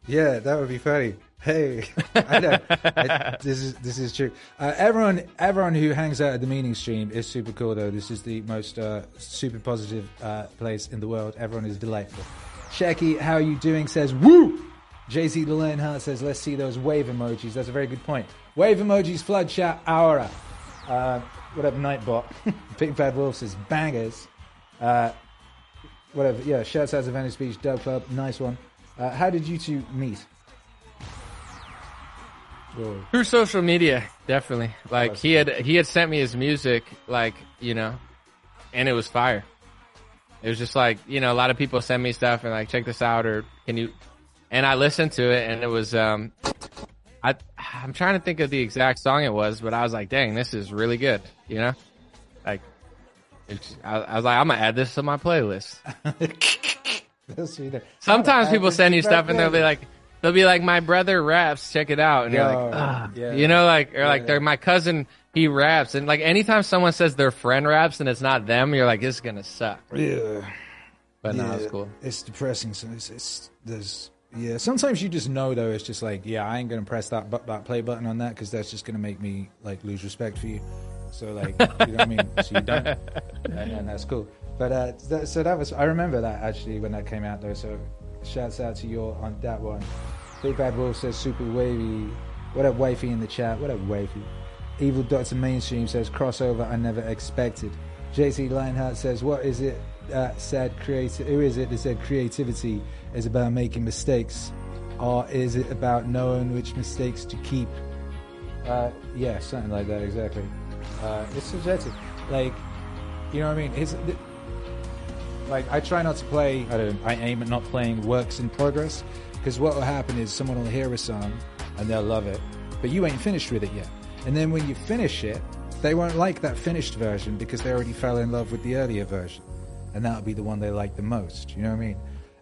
yeah. That would be funny. Hey, [laughs] I know. I- [laughs] this is this is true. Uh, everyone everyone who hangs out at the meaning stream is super cool though. This is the most uh, super positive uh, place in the world. Everyone is delightful. Shecky, how are you doing? Says woo. JC the Lionheart says, let's see those wave emojis. That's a very good point. Wave emojis, flood chat, aura. What up, Nightbot? [laughs] Big Bad Wolf says, bangers. Uh, whatever. Yeah, shouts out to Venice Beach Dub Club. Nice one. Uh, how did you two meet? Whoa. Through social media, definitely. Like he had he had sent me his music, like you know, and it was fire. It was just like you know, a lot of people send me stuff and like check this out or can you, and I listened to it and it was um, I I'm trying to think of the exact song it was, but I was like, dang, this is really good, you know, like. I, I was like, I'm gonna add this to my playlist. [laughs] Sometimes people send you stuff and they'll be like, they'll be like, my brother raps, check it out, and you're like, ah, yeah. you know, like or like Yeah. they're my cousin, he raps, and like anytime someone says their friend raps and it's not them, you're like, this is gonna suck. Yeah. But no, yeah, it's cool. It's depressing. So it's, it's there's yeah. Sometimes you just know though. It's just like yeah, I ain't gonna press that bu- that play button on that because that's just gonna make me like lose respect for you. So like you know what I mean. So you don't, [laughs] and, and that's cool. But uh, that, so that was I remember that actually when that came out though. So shouts out to you on that one. Big Bad Wolf says super wavy. What up, wifey in the chat? What up, wifey? Evil Doctor Mainstream says crossover I never expected. JC Lionheart says, "What is it that said creative? Who is it that said creativity is about making mistakes, or is it about knowing which mistakes to keep?" Uh, yeah, something like that. Exactly. Uh, it's subjective. Like, you know what I mean? It's like I try not to play. I don't. I aim at not playing works in progress because what will happen is someone will hear a song and they'll love it, but you ain't finished with it yet. And then when you finish it, they won't like that finished version because they already fell in love with the earlier version, and that'll be the one they like the most. You know what I mean?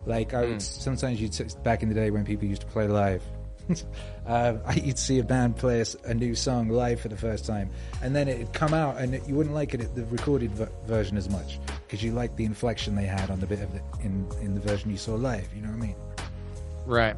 Like I would, sometimes you'd back in the day when people used to play live. [laughs] uh, [laughs] you'd see a band play a, new song live for the first time, and then it'd come out, and it, you wouldn't like it the recorded version as much because you liked the inflection they had on the bit of it in in the version you saw live. You know what I mean? Right.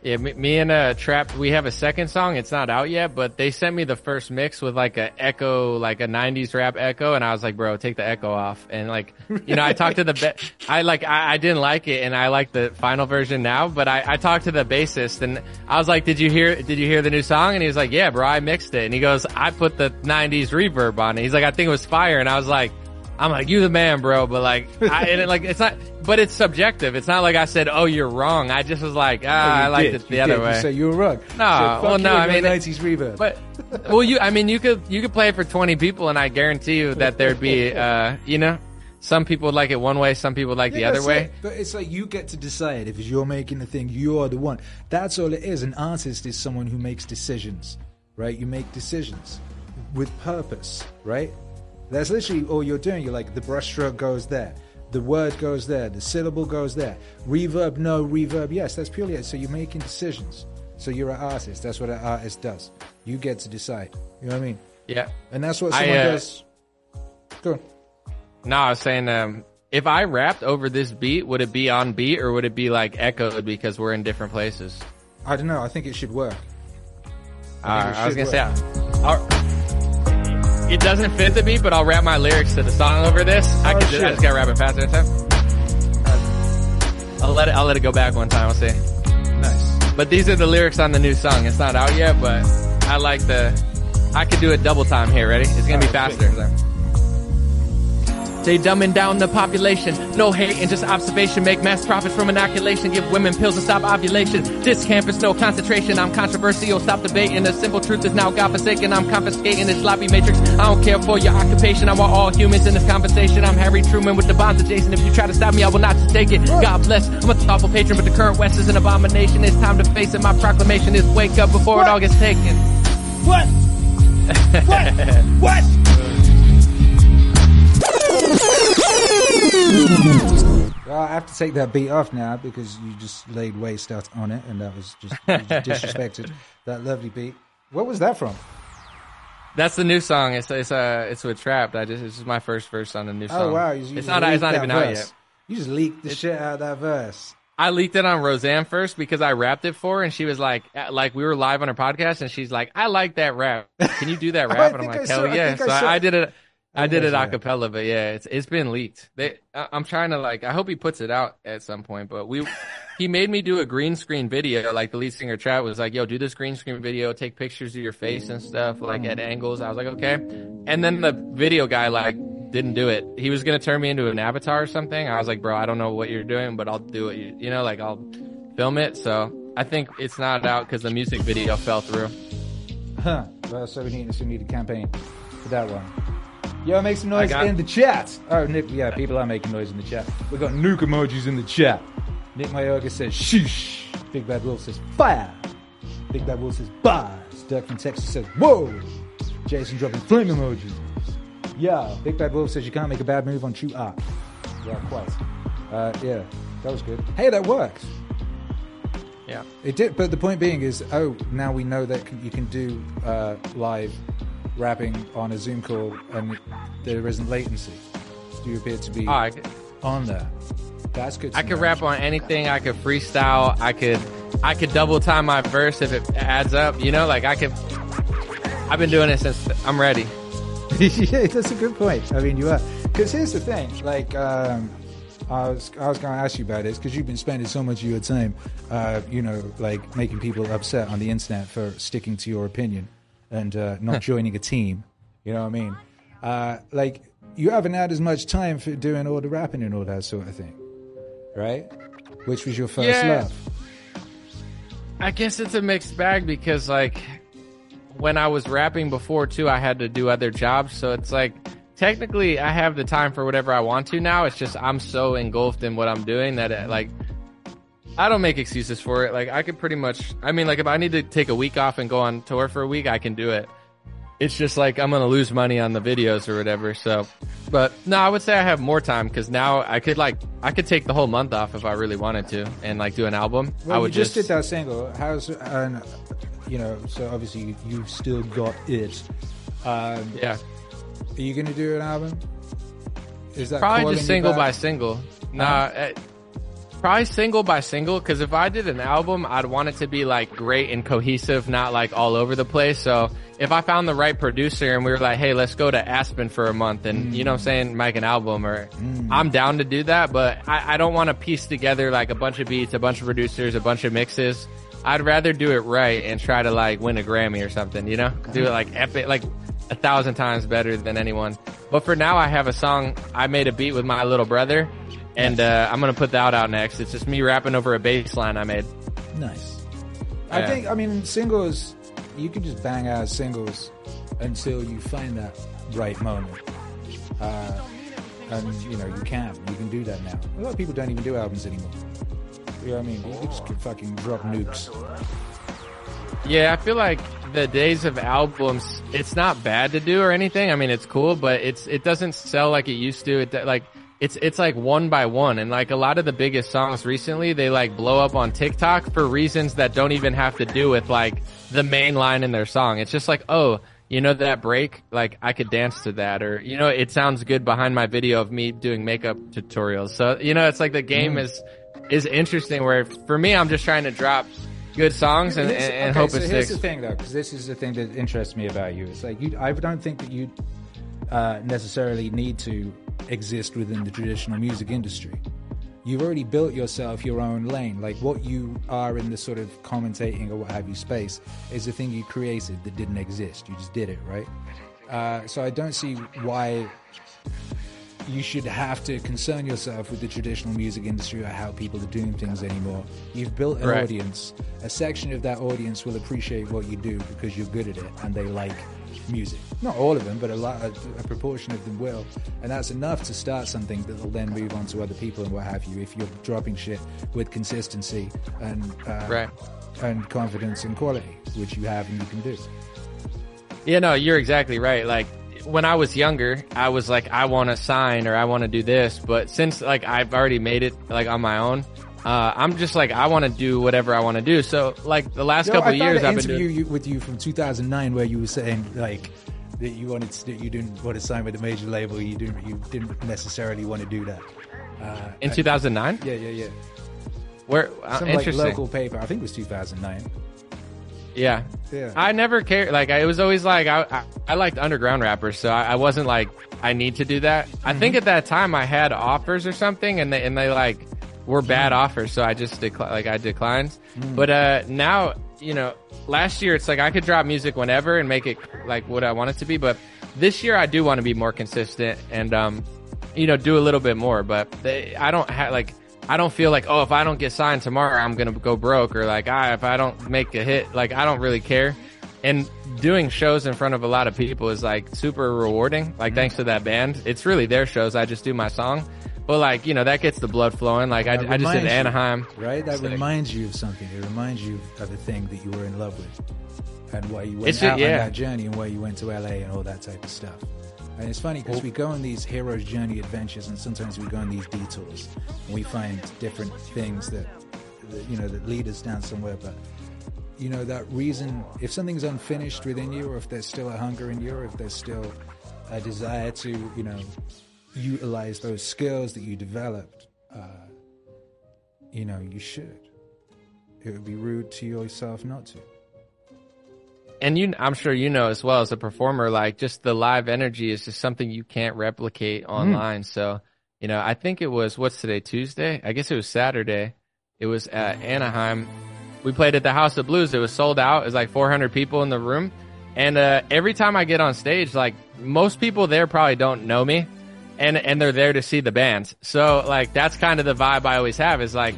Yeah, me, me and uh, Trapt, we have a second song. It's not out yet, but they sent me the first mix with like a echo, like a '90s rap echo, and I was like, "Bro, take the echo off." And like, you know, I talked to the, ba- [laughs] I like, I, I didn't like it, and I like the final version now. But I, I talked to the bassist, and I was like, "Did you hear? Did you hear the new song?" And he was like, "Yeah, bro, I mixed it." And he goes, "I put the '90s reverb on it." He's like, "I think it was fire," and I was like. I'm like, you the man, bro. But like, I, and it, like, it's not, but it's subjective. It's not like I said, oh, you're wrong. I just was like, ah, I liked did. it the You other did. way. You say you were wrong. No, So, well, no, I mean- 90s reverb. But well, you I mean you could you could play it for 20 people and I guarantee you that there'd be [laughs] uh you know some people would like it one way, some people would like the other way. it. But it's like you get to decide if you're making the thing, you're the one. That's all it is. An artist is someone who makes decisions, right? You make decisions with purpose, right? That's literally all you're doing. You're like the brushstroke goes there, the word goes there, the syllable goes there. Reverb, no. Reverb, yes. That's purely it. So you're making decisions. So you're an artist. That's what an artist does. You get to decide. You know what I mean? Yeah. And that's what I, someone uh, does. Go on. No, I was saying um if I rapped over this beat, would it be on beat or would it be like echoed because we're in different places? I don't know. I think it should work. Uh, think it I was gonna say, I'll, it doesn't fit the beat, but I'll rap my lyrics to the song over this. Oh, I can. Just, I just gotta rap it faster this time. I'll let it. I'll let it go back one time. I'll see. Nice. But these are the lyrics on the new song. It's not out yet, but I like the. I could do it double time here. Ready? It's gonna All be faster. They dumbing down the population. No hate and just observation. Make mass profits from inoculation. Give women pills to stop ovulation. This campus, no concentration. I'm controversial. Stop debating. The simple truth is now God forsaken. I'm confiscating this sloppy matrix. I don't care for your occupation. I want all humans in this conversation. I'm Harry Truman with the bonds of Jason. If you try to stop me, I will not just take it. God bless. I'm a thoughtful patron, but the current West is an abomination. It's time to face it. My proclamation is wake up before it all gets taken. What? [laughs] what? What? Well, I have to take that beat off now because you just laid waste out on it, and that was just, just [laughs] disrespected that lovely beat. What was that from? That's the new song. It's it's uh it's with Trapt. I just is my first verse on the new song. Oh wow, you, you it's not it's not even out yet. You just leaked the shit out of that verse. I leaked it on Roseanne first because I rapped it for her, and she was like, uh, like we were live on her podcast, and she's like, I like that rap. Can you do that [laughs] rap? and I'm like, hell yeah. I So I, I did it. I did it a cappella, but yeah, it's it's been leaked. They, I, I'm trying to like, I hope he puts it out at some point. But we, [laughs] he made me do a green screen video. Like the lead singer Trav was like, "Yo, do this green screen video. Take pictures of your face and stuff, like at angles." I was like, "Okay." And then the video guy like didn't do it. He was gonna turn me into an avatar or something. I was like, "Bro, I don't know what you're doing, but I'll do it." You, you know, like I'll film it. So I think it's not out because the music video fell through. Huh. Well, so we need, so we need a campaign for that one. Yo, make some noise got- in the chat. Oh, Nick, yeah, people are making noise in the chat. We got nuke emojis in the chat. Nick Mayoga says, sheesh. Big Bad Wolf says, fire. Big Bad Wolf says, bars. Dirk from Texas says, whoa. Jason dropping flame emojis. Yeah, Big Bad Wolf says, you can't make a bad move on true art. Yeah, quite. Uh, yeah, that was good. Hey, that works. Yeah. It did, but the point being is, oh, now we know that you can do uh, live rapping on a Zoom call, and there isn't latency. You appear to be Oh, I, on there. That's good. I could know. rap on anything. I could freestyle. I could, I could double time my verse if it adds up. You know, like I could. I've been doing it since I'm ready. [laughs] yeah, that's a good point. I mean, you are because here's the thing. Like, um, I was I was going to ask you about this because you've been spending so much of your time, uh, you know, like making people upset on the internet for sticking to your opinion and uh, not joining a team. You know what I mean? Uh, like, you haven't had as much time for doing all the rapping and all that sort of thing, right? Which was your first Yeah. love. I guess it's a mixed bag because like when I was rapping before too, I had to do other jobs. So it's like technically I have the time for whatever I want to now. It's just I'm so engulfed in what I'm doing that it, like I don't make excuses for it. Like I could pretty much. I mean, like if I need to take a week off and go on tour for a week, I can do it. It's just like I'm gonna lose money on the videos or whatever. So, but no, I would say I have more time because now I could like I could take the whole month off if I really wanted to and like do an album. Well, I would you just, did that single. How's and you know? So obviously you, you've still got it. Um, yeah. Are you going to do an album? Is that Probably just single by single. Nah, eh, probably single by single. Because if I did an album, I'd want it to be like great and cohesive, not like all over the place. So if I found the right producer and we were like, hey, let's go to Aspen for a month and you know what I'm saying, make an album or mm. I'm down to do that, but I, I don't want to piece together like a bunch of beats, a bunch of producers, a bunch of mixes. I'd rather do it right and try to like win a Grammy or something, you know? Do it like epic, like a thousand times better than anyone. But for now, I have a song. I made a beat with my little brother, and uh, I'm gonna put that out next. It's just me rapping over a bass line I made. Nice. I Yeah. think. I mean, singles. You can just bang out singles until you find that right moment. Uh, and you know you can. You can do that now. A lot of people don't even do albums anymore. You know what I mean? You can just fucking drop nukes. Yeah, I feel like the days of albums, it's not bad to do or anything. I mean, it's cool, but it's it doesn't sell like it used to. It like it's it's like one by one, and like a lot of the biggest songs recently, they like blow up on TikTok for reasons that don't even have to do with like the main line in their song. It's just like, oh, you know that break, like I could dance to that, or you know, it sounds good behind my video of me doing makeup tutorials. So you know, it's like the game is is interesting. Where for me, I'm just trying to drop good songs and, and, and okay, hope so it here's sticks. the thing, though, because this is the thing that interests me about you. It's like you, I don't think that you uh, necessarily need to exist within the traditional music industry. you've already built yourself your own lane. Like what you are in the sort of commentating or what have you space is a thing you created that didn't exist. You just did it, right? Uh, so I don't see why you should have to concern yourself with the traditional music industry or how people are doing things anymore. You've built an Right. audience. A section of that audience will appreciate what you do because you're good at it and they like music. Not all of them, but a lot, a, a proportion of them will, and that's enough to start something that will then move on to other people and what have you. If you're dropping shit with consistency and uh, Right. and confidence and quality, which you have and you can do. Yeah, no, you're exactly right. Like when I was younger, I was like, I want to sign or I want to do this. But since like I've already made it like on my own, uh, I'm just like I want to do whatever I want to do. So like the last Yo, couple of years, I've been interview doing. you, with you from 2009 where you were saying like that you wanted to, you didn't want to sign with a major label. You didn't you didn't necessarily want to do that. Uh, In 2009, yeah, yeah, yeah. where uh, Some like interesting. local paper. I think it was 2009. Yeah. Yeah. I never cared. Like, I, it was always like, I, I, I liked underground rappers, so I, I wasn't like, I need to do that. I think Mm-hmm. at that time I had offers or something and they, and they like were bad offers, so I just declined, like, I declined. Mm. But, uh, now, you know, last year it's like I could drop music whenever and make it like what I want it to be, but this year I do want to be more consistent and, um, you know, do a little bit more, but they, I don't have like, I don't feel like, oh, if I don't get signed tomorrow, I'm going to go broke or like, ah, if I don't make a hit, like, I don't really care. And doing shows in front of a lot of people is like super rewarding. Like, thanks to that band. It's really their shows. I just do my song. But like, you know, that gets the blood flowing. Like, I, I just did you, Anaheim. right? That Sick. reminds you of something. It reminds you of a thing that you were in love with, and why you went It's out on yeah. that journey, and why you went to LA and all that type of stuff. And it's funny because we go on these hero's journey adventures, and sometimes we go on these detours, and we find different things that, that you know that lead us down somewhere. But you know that reason, if something's unfinished within you, or if there's still a hunger in you, or if there's still a desire to, you know, utilize those skills that you developed, uh, you know, you should. It would be rude to yourself not to. and you i'm sure you know as well as a performer like just the live energy is just something you can't replicate online. So you know i think it was what's today tuesday? I guess it was saturday. It was at anaheim. We played at the house of blues. It was sold out. It was like 400 people in the room. And uh, every time i get on stage like most people there probably don't know me and and they're there to see the bands. so like that's kind of the vibe i always have is like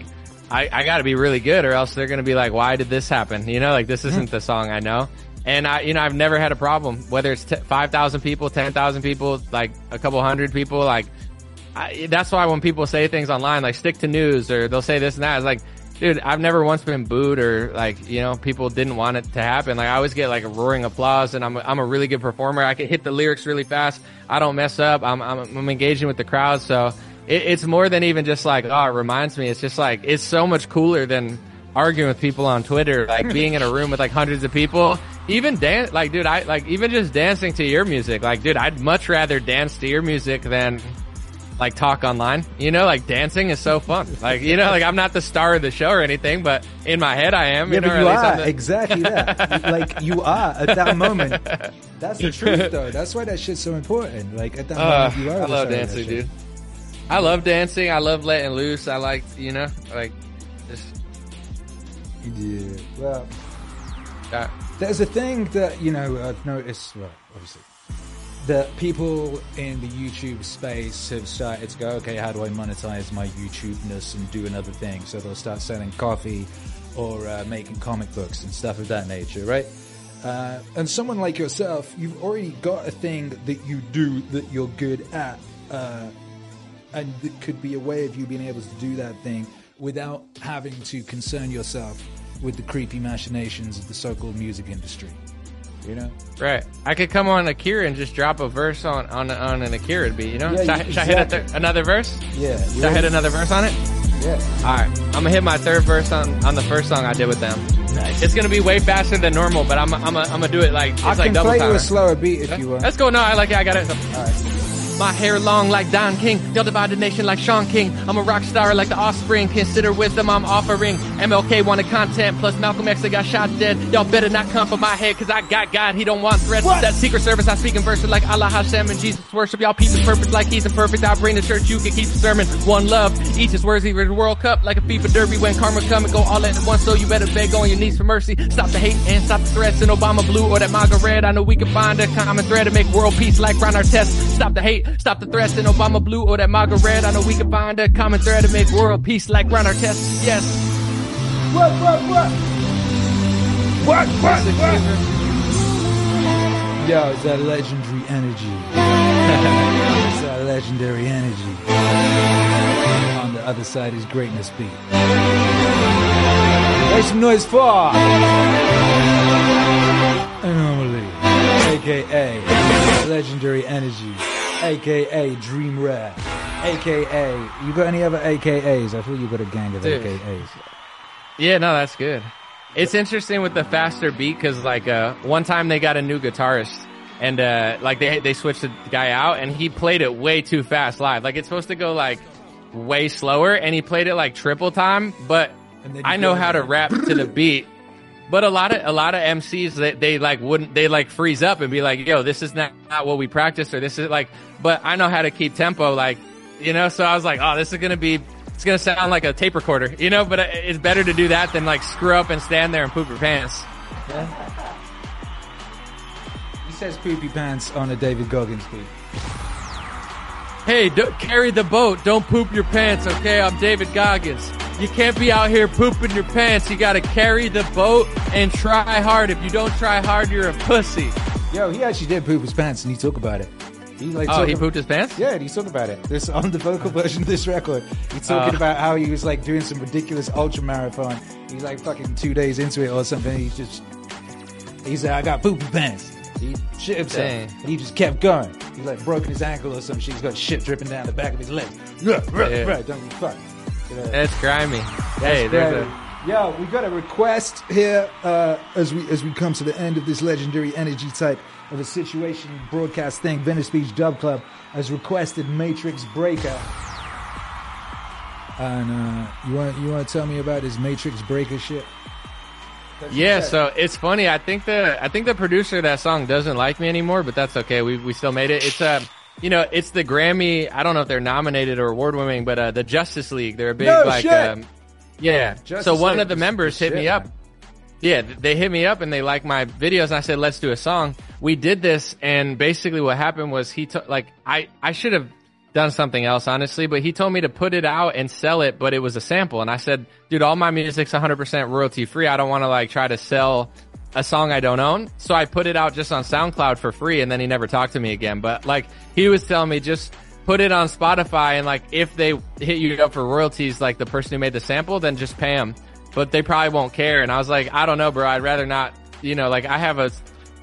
I, I got to be really good, or else they're going to be like, "Why did this happen?" You know, like this isn't the song I know. And I, you know, I've never had a problem whether it's t- five thousand people, ten thousand people, like a couple hundred people. Like I, that's why when people say things online, like stick to news, or they'll say this and that, it's like, dude, I've never once been booed or like, you know, people didn't want it to happen. Like I always get like a roaring applause, and I'm a, I'm a really good performer. I can hit the lyrics really fast. I don't mess up. I'm I'm, I'm engaging with the crowd, so it, it's more than even just like, oh, it reminds me. It's just like it's so much cooler than arguing with people on Twitter, like hmm. being in a room with like hundreds of people. Even dance, like, dude, I like even just dancing to your music. Like, dude, I'd much rather dance to your music than like talk online. You know, like dancing is so fun. Like, you know, like I'm not the star of the show or anything, but in my head I am. Yeah, you know, but you at least I'm are the- exactly that. [laughs] like you are at that moment. That's the [laughs] truth, though. That's why that shit's so important. Like at that Uh, moment, you are. I love star of that dancing, dude. I love dancing. I love letting loose. I like, you know, like just Yeah. Well, uh, there's a thing that you know I've noticed. Well, obviously, that people in the YouTube space have started to go, okay, how do I monetize my YouTubeness and do another thing? So they'll start selling coffee or uh, making comic books and stuff of that nature, right? Uh, and someone like yourself, you've already got a thing that you do that you're good at, uh, and that could be a way of you being able to do that thing without having to concern yourself with the creepy machinations of the so-called music industry. You know? right. I could come on Akira and just drop a verse on on, on an Akira beat. You know, Yeah, should, I, should I hit a th- another verse? Yeah. Should I hit another verse on it? Yeah. All right, I'm gonna hit my third verse on, on the first song I did with them. Nice. It's gonna be way faster than normal, but I'm I'm I'm gonna do it like it's I like can double play you a slower beat if you want. Let's go. No, I like it. I got it. All right. My hair long like Don King. Y'all divide the nation like Shaun King. I'm a rock star like the offspring. Consider wisdom I'm offering. MLK wanted content, plus Malcolm X, they got shot dead. Y'all better not come for my head, cause I got God, he don't want threats. That secret service, I speak in verses like Allah Hashem and Jesus worship. Y'all people perfect like he's imperfect. I bring the church, you can keep the sermon. One love, each is worthy of the World Cup like a FIFA derby when karma come and go all at once. So you better beg on your knees for mercy. Stop the hate and stop the threats. In Obama blue or that MAGA red. I know we can find a common thread to make world peace like Ron Artest. Stop the hate, stop the threats. in Obama blue or that MAGA red. I know we can find a common thread to make world peace like Ron Artest. Yes. What, what, what? What, what, what? Yo, it's that legendary energy. it's that legendary energy. On the other side is greatness beat. Make some noise for Anomaly, aka Legendary Energy, aka Dream Rare, aka you got any other AKAs? I feel you got a gang of Dude. AKAs. Yeah, no, that's good. It's interesting with the faster beat because like uh, one time they got a new guitarist and uh, like they they switched the guy out and he played it way too fast live. Like it's supposed to go like way slower and he played it like triple time. But I know how to rap to the [laughs] beat. But a lot of a lot of MCs they, they like wouldn't they like freeze up and be like, "Yo, this is not, not what we practiced," or this is like. But I know how to keep tempo, like you know. So I was like, "Oh, this is gonna be it's gonna sound like a tape recorder," you know. But uh, it's better to do that than like screw up and stand there and poop your pants. He says poopy pants on a David Goggins beat. Hey, don't carry the boat. Don't poop your pants, okay? I'm David Goggins. You can't be out here pooping your pants. You gotta carry the boat and try hard. If you don't try hard, you're a pussy. Yo, he actually did poop his pants, and he talked about it. He like Oh, he pooped his pants? Yeah, and he talked about it. This on the vocal version of this record. He's talking Oh. Uh. about how he was like doing some ridiculous ultra marathon. He's like fucking two days into it or something. He's just he said, "I got poopy pants." He shit himself. Dang. He just kept going. He like broken his ankle or some shit. He's got shit dripping down the back of his leg. Yeah, right, Yeah. right. Don't give fuck. You know, It's grimy. hey, there's a Yo, we got a request here uh, as we as we come to the end of this legendary energy type of a situation broadcast thing. Venice Beach Dub Club has requested Matrix Breaker. And uh, you want you want to tell me about this Matrix Breaker shit? Yeah, so it's funny. I think the I think the producer of that song doesn't like me anymore, but that's okay. We we still made it. It's uh you know, it's the Grammy. I don't know if they're nominated or award winning, but uh, the Justice League. They're a big No like shit. um, yeah. Justice so one League of the members hit me up. man. Yeah, they hit me up and they like my videos. And I said, let's do a song. We did this, and basically what happened was he took like I I should have done something else honestly, but he told me to put it out and sell it, but it was a sample, and I said, dude, all my music's 100% royalty free. I don't want to like try to sell a song I don't own, so I put it out just on SoundCloud for free, and then he never talked to me again. But like he was telling me just put it on Spotify and like if they hit you up for royalties, like the person who made the sample, then just pay them. But they probably won't care. And I was like, I don't know, bro. I'd rather not. You know, like I have a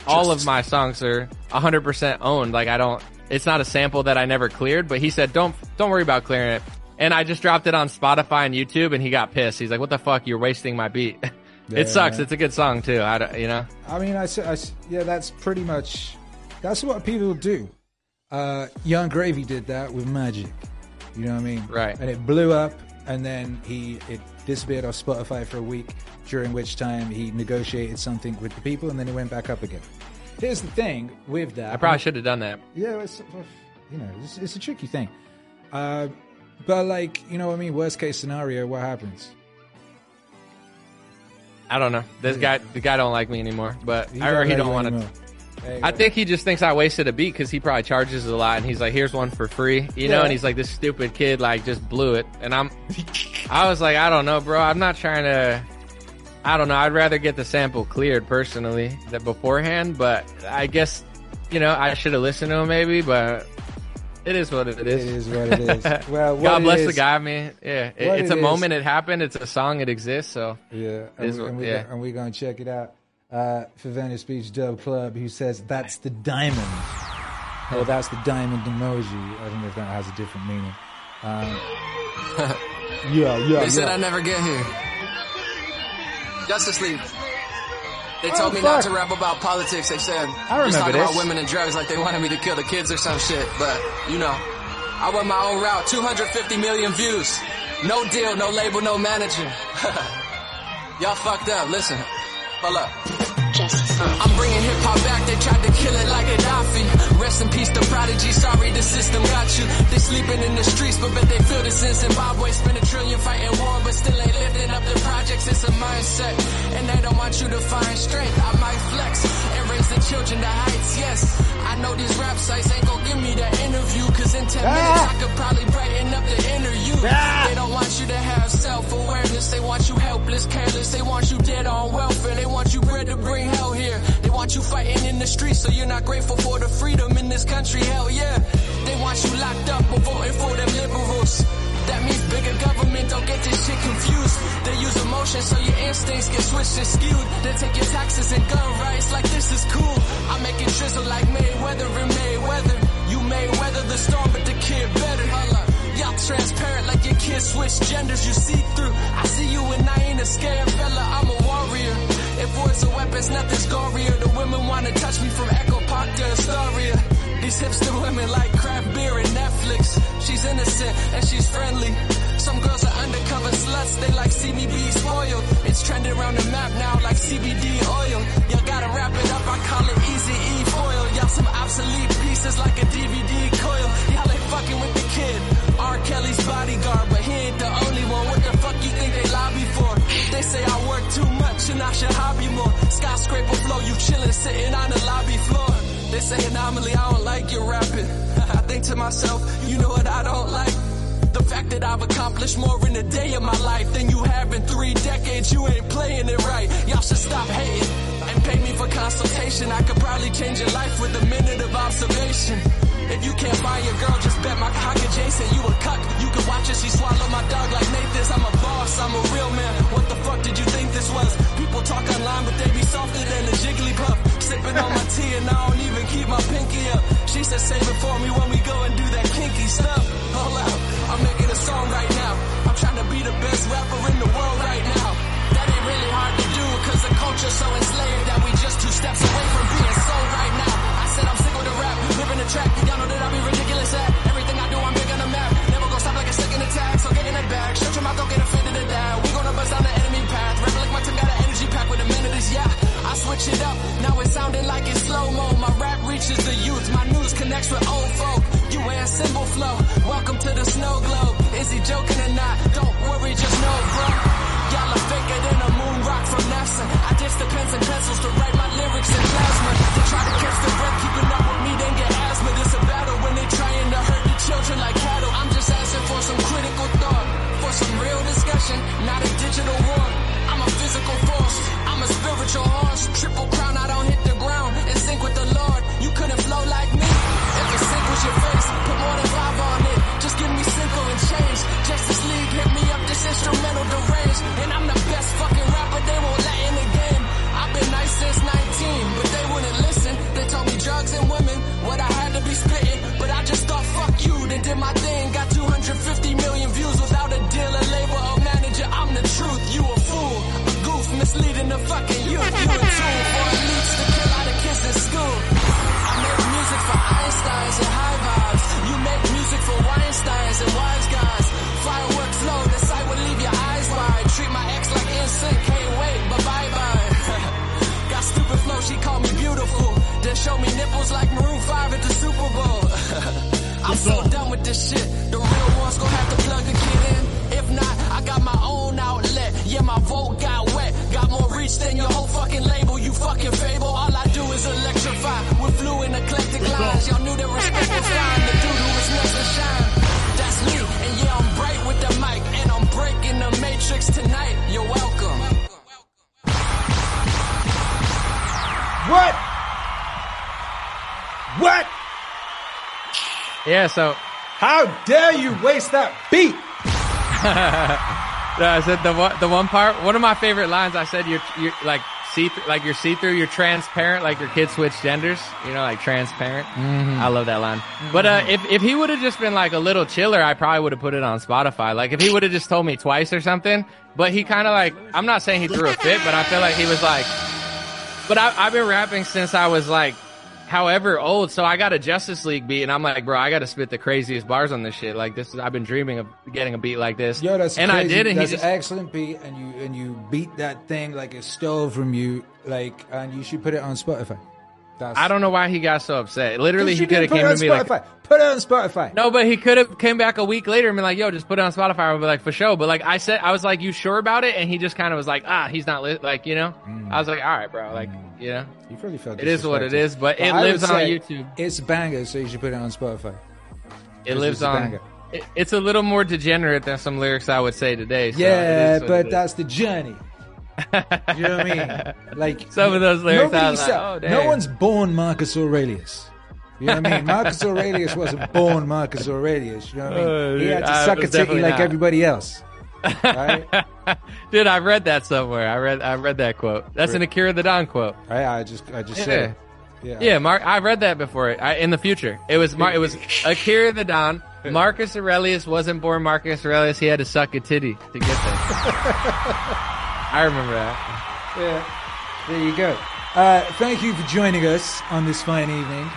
all of my songs are 100% owned. Like I don't. It's not a sample that I never cleared. But he said, don't don't worry about clearing it. And I just dropped it on Spotify and YouTube, and he got pissed. He's like, "What the fuck? You're wasting my beat." [laughs] Yeah. it sucks. It's a good song too. I don't, you know. I mean, I, I, yeah, that's pretty much that's what people do. Uh, Yung Gravy did that with Magic. You know what I mean? Right. And it blew up, and then he it disappeared off Spotify for a week. During which time he negotiated something with the people, and then it went back up again. Here's the thing with that. I probably should have done that. Yeah, it's you know it's, it's a tricky thing. Uh, but like you know what I mean. Worst case scenario, what happens? I don't know. This guy, the guy don't like me anymore, but He or don't he don't want to. I go. think he just thinks I wasted a beat because he probably charges a lot, and he's like, "Here's one for free," you know. And he's like, "This stupid kid like just blew it," and I'm, [laughs] I was like, "I don't know, bro. I'm not trying to." I don't know. I'd rather get the sample cleared personally than beforehand, but I guess, you know, I should have listened to him maybe, but it is what it It is. is what it is. [laughs] Well, what God it bless is- the guy, I mean, yeah, it- it's it a is- moment. It happened. It's a song. It exists. So Yeah, and, we, what- and, we, yeah. and we're going to check it out. Uh, for Venice Beach Dub Club, who says that's the diamond. Oh, that's the diamond emoji. I don't know if that has a different meaning. Um, [laughs] yeah, yeah, They said. I'd never get here. Justice League. They told Oh, me not to rap about politics. They said I just talk about women and drugs like they wanted me to kill the kids or some shit. But you know, I went my own route. 250 million views. No deal, no label, no manager. [laughs] Y'all fucked up. Listen, hold up. Uh, I'm bringing hip hop back. They tried to kill it like Gaddafi. Rest in peace, the prodigy. Sorry, the system got you. They sleeping in the streets, but bet they feel this in Zimbabwe. Spend a trillion fighting war, but still ain't lifting up the projects. It's a mindset, and they don't want you to find strength. I might flex and raise the children to heights. Yes, I know these rap sites ain't gonna give me the interview, cause in 10 ah! minutes I could probably brighten up the inner you. Ah! They don't want you to have self-awareness. They want you helpless, careless. They want you dead on welfare. They want you bred to bring hell here. They want you fighting in the streets, so you're not grateful for the freedom in this country. Hell yeah. They want you locked up or voting for them liberals. That means bigger government, don't get this shit confused. They use emotion so your instincts get switched and skewed. They take your taxes and gun rights like this is cool. I make it drizzle like Mayweather and Mayweather. You may weather the storm, but the kid better. Y'all transparent like your kids switch genders, you see through. I see you and I ain't a scared fella, I'm a warrior. If words are weapons, nothing's gorier. The women wanna touch me from Echo Park to Astoria. These hipster women like craft beer and Netflix. She's innocent and she's friendly. Some girls are undercover sluts, they like see me be spoiled. It's trending around the map now like CBD oil. Y'all gotta wrap it up, I call it easy E foil. Y'all some obsolete pieces like a DVD coil. Y'all ain't fucking with the kid. R. Kelly's bodyguard, but he ain't the only one. What the fuck you think they lobby for? They say I work too much and I should hobby more. Skyscraper flow, you chillin', sitting on the lobby floor. They say anomaly, I don't like your rapping. [laughs] I think to myself, you know what I don't like? The fact that I've accomplished more in a day of my life than you have in three decades, you ain't playing it right. Y'all should stop hating and pay me for consultation. I could probably change your life with a minute of observation. If you can't buy your girl, just bet my cock and Jason, you a cuck. You can watch her, she swallow my dog like Nathan's. I'm a Yeah, so How dare you waste that beat? [laughs] I said the one, the one part. One of my favorite lines. I said you're you're like see like you're see through. You're transparent. Like your kid switched genders. You know, like transparent. I love that line. But uh, if if he would have just been like a little chiller, I probably would have put it on Spotify. Like if he would have just told me twice or something. But he kind of like I'm not saying he threw a fit, but I feel like he was like But I, I've been rapping since I was like, however old. So I got a Justice League beat, and I'm like, bro, I got to spit the craziest bars on this shit. Like this is, I've been dreaming of getting a beat like this. Yo, that's and crazy. I did, and that's just, an excellent beat, and you and you beat that thing like it stole from you, like, and you should put it on Spotify. That's, I don't know why he got so upset. Literally, he could have came put to it me on like, Spotify. put it on Spotify. no, but he could have came back a week later and been like, yo, just put it on Spotify. I would be like, for sure. But like I said, I was like, you sure about it? And he just kind of was like, ah, he's not li-, like, you know. Mm. I was like, all right, bro, like, you know, You probably felt it is what it is, is. But, it I lives on YouTube. It's a banger, so you should put it on Spotify. It lives on. banger. It, it's a little more degenerate than some lyrics I would say today. So Yeah, it is what but that's the journey. you know what I mean? [laughs] Like Some of those lyrics, like, oh, no one's born Marcus Aurelius. You know what I mean? [laughs] Marcus Aurelius wasn't born Marcus Aurelius. You know what I mean? Oh, he had to suck a titty like everybody else. Right? [laughs] [laughs] Dude, I read that somewhere. I read I read that quote. That's an Akira the Don quote. I, I just I just Yeah. said it. Yeah. Yeah, Mark. I read that before. I, in the future, it was Mar- it was [laughs] Akira the Don. Marcus Aurelius wasn't born Marcus Aurelius. He had to suck a titty to get there. [laughs] I remember that. Yeah. There you go. Uh, thank you for joining us on this fine evening.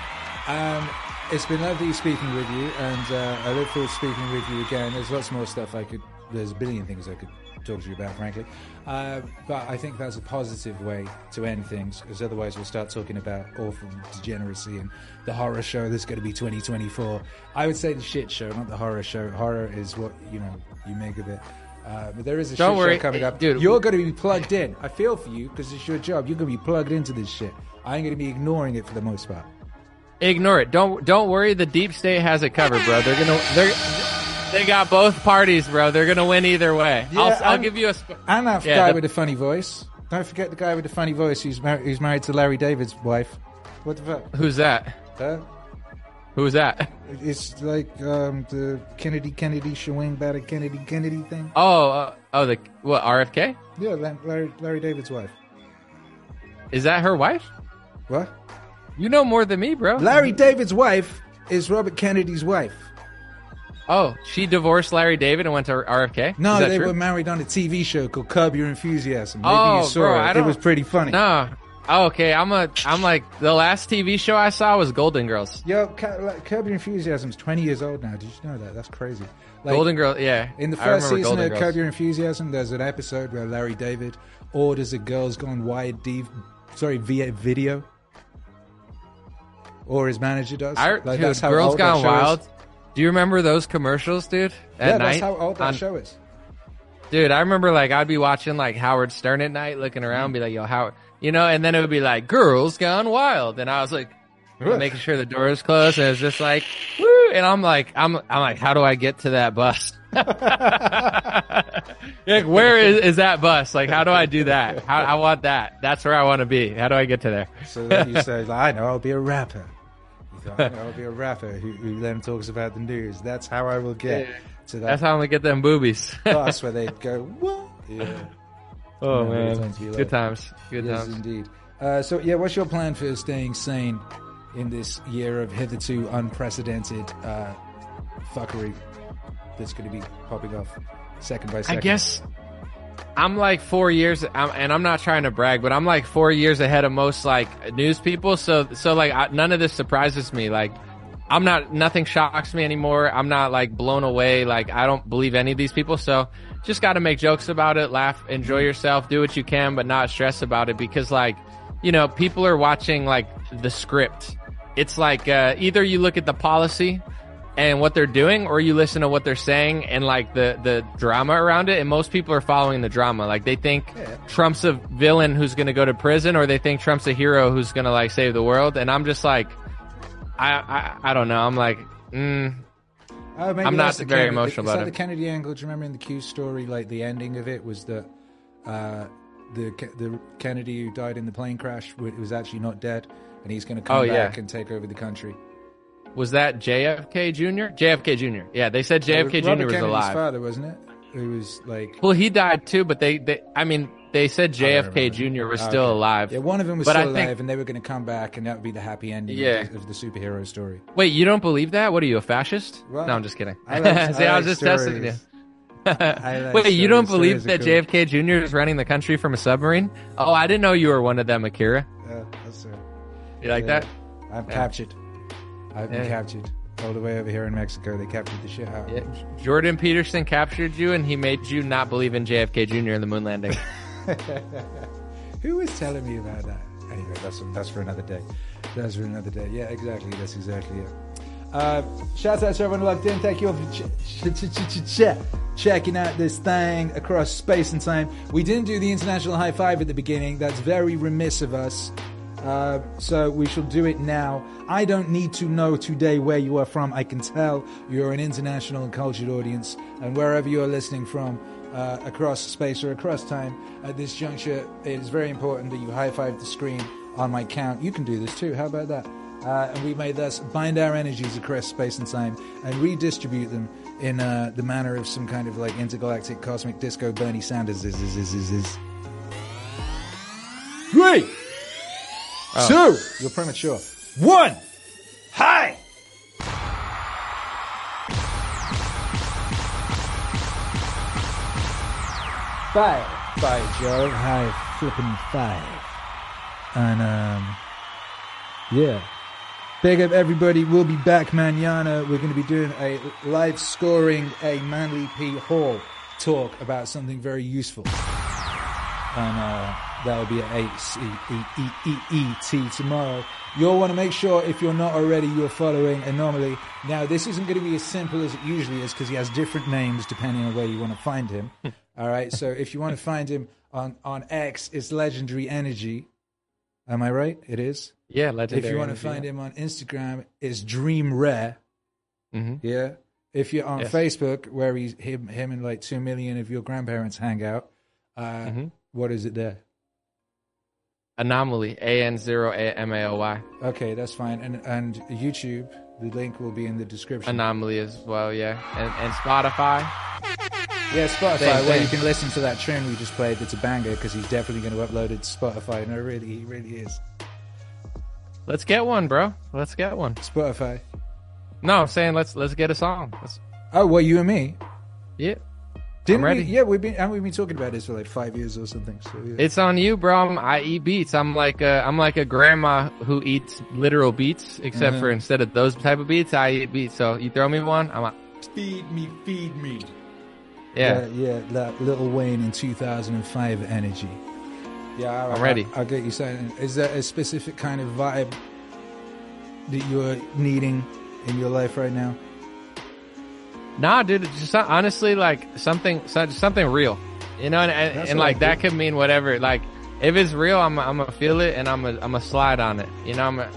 Um, it's been lovely speaking with you, and uh, I look forward to speaking with you again. There's lots more stuff I could. There's a billion things I could talk to you about, frankly. Uh, but I think that's a positive way to end things, because otherwise we'll start talking about awful degeneracy and the horror show that's going to be 2024. I would say the shit show, not the horror show. Horror is what you know you make of it. Uh, but there is a Don't shit worry, show coming up, dude. You're going to be plugged in. I feel for you because it's your job. You're going to be plugged into this shit. I ain't going to be ignoring it for the most part. Ignore it. Don't don't worry. The deep state has it covered, bro. They're gonna they're they got both parties, bro. They're gonna win either way. Yeah, I'll, I'll give you a. Sp- And that Yeah, guy the- with the funny voice. Don't forget the guy with the funny voice who's, mar- who's married to Larry David's wife. What the fuck? Who's that? Huh? Who's that? It's like um, the Kennedy Kennedy Shawing Batter Kennedy Kennedy thing. Oh, uh, oh, the what? RFK? Yeah, Larry, Larry David's wife. Is that her wife? What? You know more than me, bro. Larry David's wife is Robert Kennedy's wife. Oh, she divorced Larry David and went to RFK. No, they true? were married on a TV show called Curb Your Enthusiasm. Maybe Oh, you saw bro, it. It was pretty funny. No. Oh, okay, I'm a. I'm like the last TV show I saw was Golden Girls. Yo, Curb Your Enthusiasm's 20 years old now. Did you know that? That's crazy. Like, Golden Girl, yeah. In the first season Golden of Girls. Curb Your Enthusiasm, there's an episode where Larry David orders a Girls Gone Wild D, sorry, via video, or his manager does. I, like, dude, that's how Girls Gone show is. Do you remember those commercials, dude? At Yeah, night, that's how old that on- show is. Dude, I remember like I'd be watching like Howard Stern at night, looking around, mm-hmm. be like, "Yo, Howard," you know, and then it would be like "Girls Gone Wild," and I was like, making sure the door is closed, and it's just like, "Woo!" And I'm like, I'm, I'm like, how do I get to that bus? [laughs] like, where is, is that bus? Like, how do I do that? How, I want that. That's where I want to be. How do I get to there? So then you say, I know, I'll be a rapper. [laughs] I'll be a rapper who, who then talks about the news. That's how I will get to that That's how I'm gonna get them boobies. [laughs] bus where they go, what? Yeah. oh Yeah, man, sounds you good times, good Yes, times. indeed. Uh, so, yeah, what's your plan for staying sane in this year of hitherto unprecedented uh, fuckery that's going to be popping off second by second? I second? guess I'm like four years, I'm, and I'm not trying to brag, but I'm like four years ahead of most like news people. So, so like I, none of this surprises me. Like I'm not, nothing shocks me anymore. I'm not like blown away. Like I don't believe any of these people. So just got to make jokes about it, laugh, enjoy yourself, do what you can, but not stress about it because like, you know, people are watching like the script. It's like, uh, either you look at the policy and what they're doing or you listen to what they're saying and like the the drama around it and most people are following the drama like they think trump's a villain who's going to go to prison or they think trump's a hero who's going to like save the world and i'm just like i i, I don't know i'm like mm, Oh, I'm not very Kennedy- emotional about it. the Kennedy angle? Do you remember in the Q story, like the ending of it was that uh, the the Kennedy who died in the plane crash was actually not dead, and he's going to come Oh, yeah. back and take over the country. Was that jfk jr jfk jr yeah they said jfk jr was alive father, wasn't it? Who was like well he died too but they, they i mean they said jfk jr was Okay. still alive Yeah, one of them was But I still think- alive, and they were going to come back, and that would be the happy ending Yeah. of, the, of the superhero story. wait you don't believe that what are you a fascist Well, no i'm just kidding I like- [laughs] See, I I was like just testing you. [laughs] I like [laughs] Wait, you don't believe Stories that are JFK Jr. is running the country from a submarine? Oh, I didn't know you were one of them, Akira. cool. Uh, that's it. You like Yeah. that? I'm Yeah. captured. I've been Yeah. captured. All the way over here in Mexico, they captured the shit out. Yeah. Jordan Peterson captured you, and he made you not believe in JFK Jr. and the moon landing. [laughs] [laughs] Who was telling me about that? Anyway, that's that's for another day. That's for another day. Yeah, exactly. That's exactly it. Uh, shout out to everyone locked in. Thank you all for ch- ch- ch- ch- ch- checking out this thing across space and time. We didn't do the international high five at the beginning. That's very remiss of us. Uh, so we shall do it now. I don't need to know today where you are from. I can tell you're an international and cultured audience, and wherever you are listening from, uh, across space or across time, at this juncture, it is very important that you high five the screen on my count. You can do this too. How about that? Uh, and we may thus bind our energies across space and time and redistribute them in uh, the manner of some kind of like intergalactic cosmic disco Bernie Sanders is Three, two, you're premature. One, hi. Five, five, Joe. Hi, flipping five. And um, yeah. Big up everybody. We'll be back manana. We're going to be doing a live scoring a Manly P Hall talk about something very useful. And uh, that'll be at 8 C- E- E- E- E- T tomorrow. You'll want to make sure, if you're not already, you're following Anomaly. Now, this isn't going to be as simple as it usually is because he has different names depending on where you want to find him. [laughs] All right. So if you want to find him on, on X, it's Legendary Energy. Am I right? It is. yeah, legendary. If you want to find him on Instagram, it's Dream Rare. hmm Yeah. If you're on Yes. Facebook, where he's him, him and like two million of your grandparents hang out, uh, Mhm. what is it there? Anomaly. A N zero A M A O Y. Okay, that's fine. And and YouTube, the link will be in the description. Anomaly as well. Yeah, and and Spotify. yeah, Spotify, Same where you can listen to that tune we just played. It's a banger because he's definitely going to upload it to Spotify. No, really, he really is. Let's get one, bro. Let's get one. Spotify. No, I'm saying let's let's get a song. Let's, Oh, what you and me? yeah, Didn't ready. we? Yeah, we've been and we've been talking about this for like five years or something. So yeah. it's on you, bro. I'm, I eat beats. I'm like a, I'm like a grandma who eats literal beets, except Uh-huh. for instead of those type of beets, I eat beats. So you throw me one, I'm like, feed me, feed me. yeah. yeah, yeah, that Lil Wayne in 2005 energy. Yeah, I, I'm ready. I, will get you saying. Is that a specific kind of vibe that you're needing in your life right now? Nah, dude, just honestly like something, something real, you know, and, and, and like that could mean whatever. Like if it's real, I'm, I'm gonna feel it and I'm gonna, I'm gonna slide on it. You know, I'm a,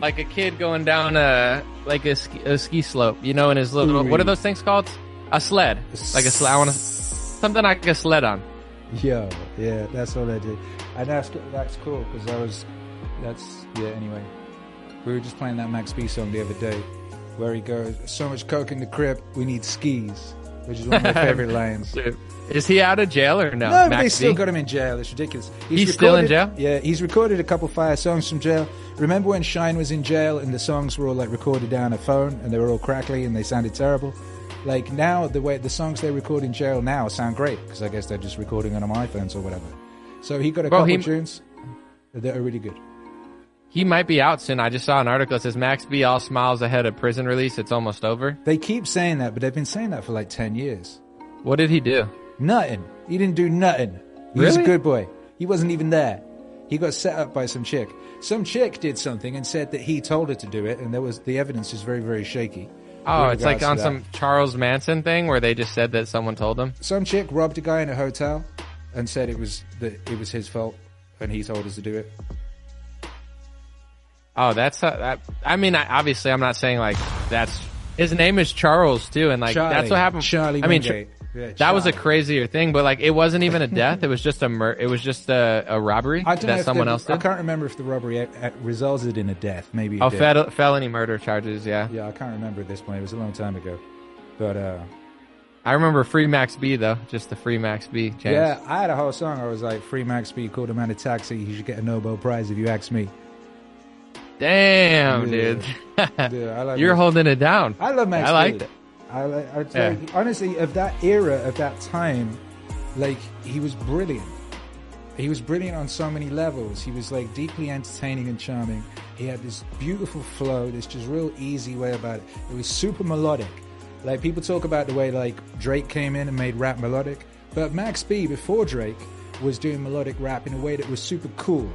like a kid going down a like a ski, a ski slope. You know, in his little what are those things called? A sled, like a sled. I want to something I can sled on. Yo, yeah, that's what I did, and that's that's cool because I was, that's yeah. Anyway, we were just playing that Max B song the other day, where he goes, "So much coke in the crib, we need skis," which is one of my [laughs] favorite lines. Is he out of jail or no? No, but Max they still got him in jail. It's ridiculous. He's still in recorded- jail? Yeah, he's recorded a couple fire songs from jail. Remember when Shyne was in jail and the songs were all like recorded down a phone and they were all crackly and they sounded terrible? Like now, the way the songs they record in jail now sound great because I guess they're just recording on them iPhones or whatever. So he got a Bro, couple he- tunes that are really good. He might be out soon. I just saw an article that says Max B all smiles ahead of prison release. It's almost over. They keep saying that, but they've been saying that for like ten years. What did he do? Nothing. He didn't do nothing. He was a good boy. He wasn't even there. He got set up by some chick. Some chick did something and said that he told her to do it, and there was the evidence is very, very shaky. Oh, it's like on some Charles Manson thing where they just said that someone told them. Some chick robbed a guy in a hotel and said it was that it was his fault, and he told us to do it. Oh, that's uh, that. I mean, I, obviously, I'm not saying like that's his name is Charles too, and like Charlie. that's what happened. Charlie I mean, Wingate. Yeah, that was a crazier thing, but like it wasn't even a [laughs] death. it was just a mur- It was just a, a robbery I that someone the- else did. I can't remember if the robbery resulted in a death. Maybe. Oh, fel- felony murder charges. Yeah, Yeah, I can't remember at this point. It was a long time ago. But uh, I remember free Max B though, just the free Max B. Chance. yeah, I had a whole song. I was like, "Free Max B called him out a taxi. He should get a Nobel Prize if you ask me." Damn, Yeah. dude. I [laughs] like You're Max- holding it down. I love Max. I liked B. it. I like. I'd Yeah. honestly, of that era, of that time, like he was brilliant. he was brilliant on so many levels. He was like deeply entertaining and charming. He had this beautiful flow, this just real easy way about it. It was super melodic. Like people talk about the way like Drake came in and made rap melodic, but Max B before Drake was doing melodic rap in a way that was super cool.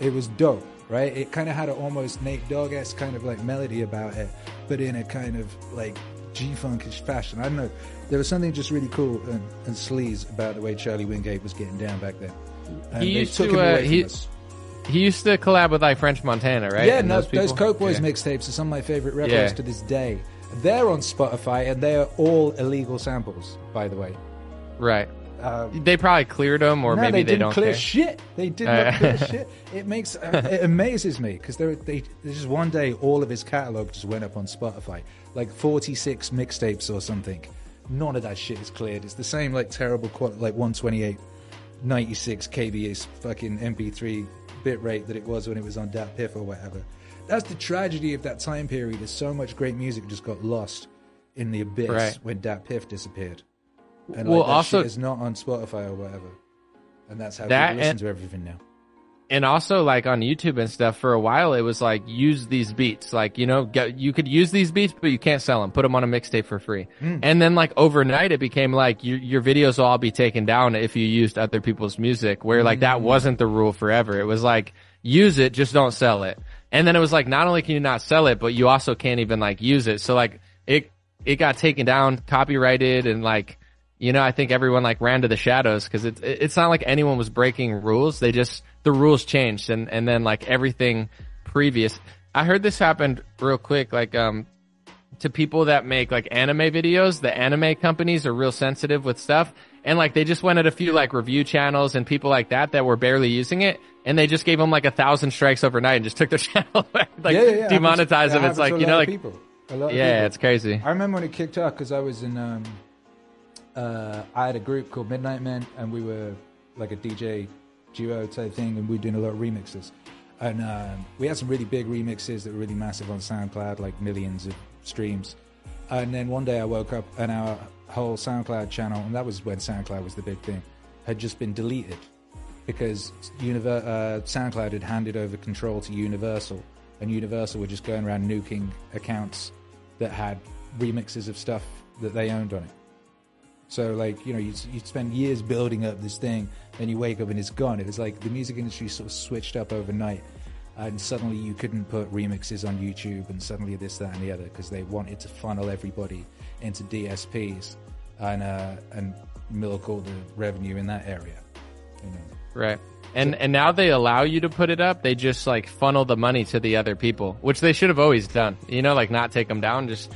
It was dope, right? It kind of had an almost Nate Dogg esque kind of like melody about it, but in a kind of like G funkish fashion. I don't know. There was something just really cool and, and sleaze about the way Charlie Wingate was getting down back then. And He they used took to, him uh, he-. He used to collab with like French Montana, right? Yeah, And no, those, people? Coke Boys Yeah. mixtapes are some of my favorite records Yeah. to this day. They're on Spotify and they are all illegal samples, by the way. Right. Uh, They probably cleared them, or no, maybe they, they, didn't don't clear care. shit. They did not clear shit. [laughs] It makes uh, it amazes me because there, they there's just one day all of his catalog just went up on Spotify, like 46 mixtapes or something. None of that shit is cleared. It's the same like terrible quality, like 128, 96 kbs fucking MP3 bit rate that it was when it was on DatPiff or whatever. That's the tragedy of that time period. Is so much great music just got lost in the abyss Right. when DatPiff disappeared. And Well, like, also- shit is not on Spotify or whatever. And that's how That people listen and- to everything now. and also like on YouTube and stuff for a while it was like use these beats like you know get, you could use these beats but you can't sell them put them on a mixtape for free Hmm. and then like overnight it became like your, your videos will all be taken down if you used other people's music where like Hmm. that wasn't the rule forever it was like use it just don't sell it and then it was like not only can you not sell it but you also can't even like use it so like it it got taken down copyrighted and like you know, I think everyone like ran to the shadows because it's it's not like anyone was breaking rules. They just the rules changed and and then like everything previous. I heard this happened real quick, like um to people that make like anime videos. The anime companies are real sensitive with stuff, and like they just went at a few like review channels and people like that that were barely using it, and they just gave them like a thousand strikes overnight and just took their [laughs] channel away, like yeah, yeah, yeah. demonetize them. It's like you know, like people. A lot of yeah, it's crazy. I remember when it kicked off because I was in. Um, uh, I had a group called Midnight Men, and we were like a DJ duo type thing, and we were doing a lot of remixes. And um, we had some really big remixes that were really massive on SoundCloud, like millions of streams. And then one day I woke up and our whole SoundCloud channel, and that was when SoundCloud was the big thing, had just been deleted because Univer- uh, SoundCloud had handed over control to Universal, and Universal were just going around nuking accounts that had remixes of stuff that they owned on it. So, like, you know, you you spend years building up this thing, then you wake up and it's gone. It was like the music industry sort of switched up overnight, and suddenly you couldn't put remixes on YouTube, and suddenly this, that, and the other, because they wanted to funnel everybody into DSPs and uh, and milk all the revenue in that area. You know. Right. And and now they allow you to put it up. They just like funnel the money to the other people, which they should have always done. You know, like not take them down, just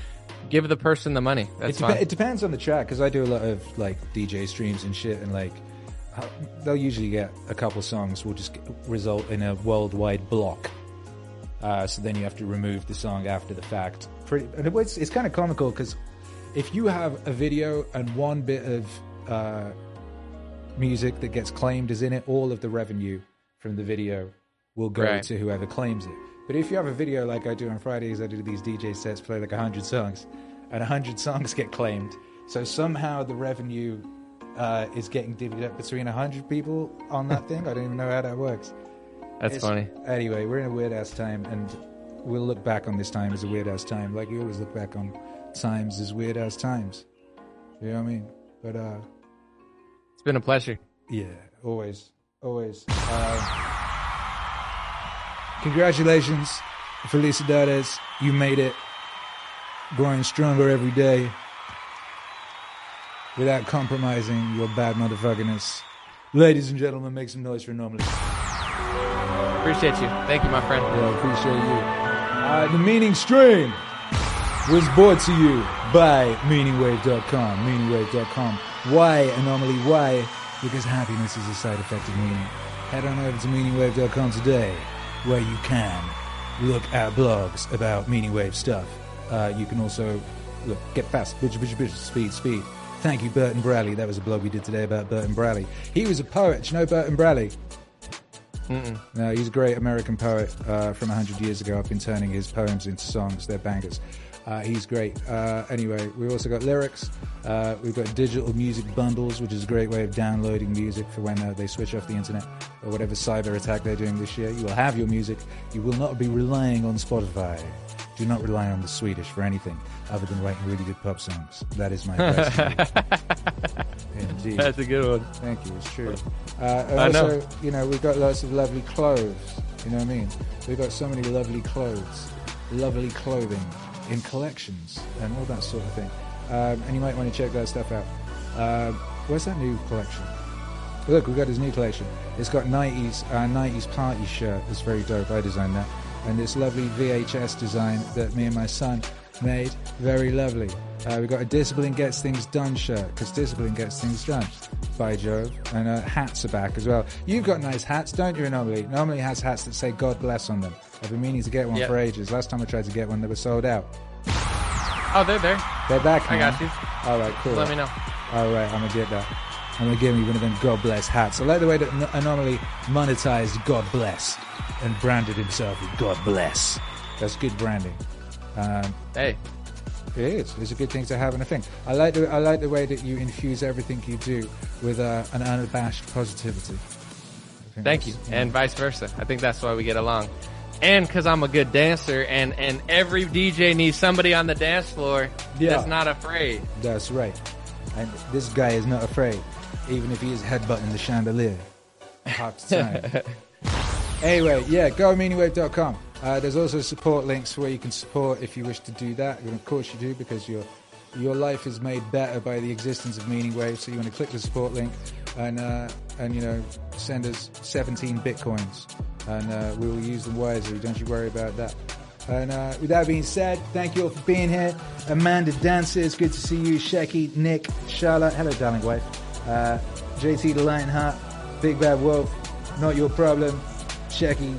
give the person the money. That's it, fine. it depends on the track because I do a lot of like DJ streams and shit, and like uh, they'll usually get a couple songs will just result in a worldwide block. Uh, so then you have to remove the song after the fact. Pretty, and it's, it's kind of comical because if you have a video and one bit of uh, music that gets claimed is in it, all of the revenue from the video will go Right. to whoever claims it. But if you have a video like I do on Fridays, I do these DJ sets, play like 100 songs, and 100 [laughs] songs get claimed. So somehow the revenue uh, is getting divvied up between 100 people on that thing. I don't even know how that works. That's It's- funny. Anyway, we're in a weird ass time, and we'll look back on this time as a weird ass time, like we always look back on times as weird ass times. You know what I mean? But uh, It's been a pleasure. yeah, always, always. Uh, congratulations, Felicidades. You made it. Growing stronger every day. Without compromising your bad motherfuckerness. Ladies and gentlemen, make some noise for Anomaly. Appreciate you. Thank you, my friend. Yeah, appreciate you. Uh, the Meaning Stream was brought to you by MeaningWave.com. MeaningWave.com. Why, anomaly, why? Because happiness is a side effect of meaning. Head on over to MeaningWave.com today, where you can look at blogs about Meaning Wave stuff. Uh, you can also look, get fast, bitch, bitch, bitch, speed, speed. Thank you, Burton Braley. That was a blog we did today about Burton Braley. He was a poet. Do you know Burton Braley? No, he's a great American poet uh, from 100 years ago. I've been turning his poems into songs. They're bangers. Uh, he's great. Uh, anyway, we've also got lyrics. Uh, we've got digital music bundles, which is a great way of downloading music for when uh, they switch off the internet or whatever cyber attack they're doing this year. You will have your music. You will not be relying on Spotify. Do not rely on the Swedish for anything other than writing really good pop songs. That is my advice. [laughs] Indeed. That's a good one. Thank you. It's true. Uh, and I know. you know, we've got lots of lovely clothes. You know what I mean? We've got so many lovely clothes, lovely clothing in collections and all that sort of thing. Um, and you might want to check that stuff out. Um, where's that new collection? Look, we've got his new collection. It's got 90s, uh, 90s party shirt. It's very dope. I designed that. And this lovely VHS design that me and my son made. Very lovely. Uh, we've got a Discipline Gets Things Done shirt, because Discipline Gets Things Done, by Jove. And uh, hats are back as well. You've got nice hats, don't you, Anomaly? Anomaly has hats that say God bless on them. I've been meaning to get one Yeah. for ages. Last time I tried to get one, they were sold out. Oh, they're there. They're back I got you. All right, cool. Let me know. All right, I'm gonna get that. I'm gonna give me one of them God bless hats. I like the way that Anomaly monetized God bless and branded himself with God bless. That's good branding. Um, Hey, it is. It's a good thing to have in a thing. I like the I like the way that you infuse everything you do with uh, an unabashed positivity. Thank you, that's- and vice versa. I think that's why we get along. And because I'm a good dancer, and and every DJ needs somebody on the dance floor Yeah. that's not afraid. That's right. And this guy is not afraid, even if he is headbutting the chandelier half the [laughs] time. anyway, yeah, gomeaningwave.com. Uh, there's also support links where you can support if you wish to do that. And of course you do because your your life is made better by the existence of Meaning Wave. So you want to click the support link and uh, and you know send us 17 bitcoins, and uh, we will use them wisely. Don't you worry about that. And uh, with that being said, thank you all for being here. Amanda Dances, good to see you. Shecky, Nick, Charlotte, hello, darling wife. Uh, JT the Lionheart, Big Bad Wolf, Not Your Problem, Shecky.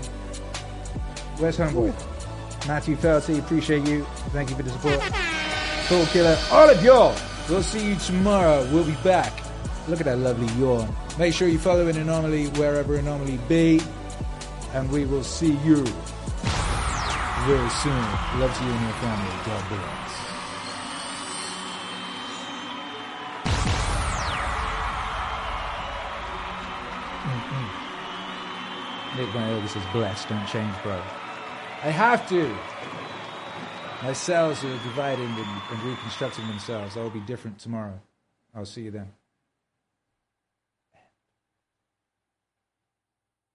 Where's Homeboy? Matthew Felty, appreciate you. Thank you for the support. Soul Killer, all of y'all. We'll see you tomorrow. We'll be back. Look at that lovely yawn. Make sure you follow an anomaly wherever anomaly be. And we will see you very soon. Love to you and your family. God bless. Mm-hmm. Nick Van Elvis is blessed. Don't change, bro. I have to. My cells are dividing and, and reconstructing themselves. I will be different tomorrow. I'll see you then.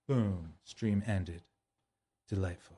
Boom. Stream ended. Delightful.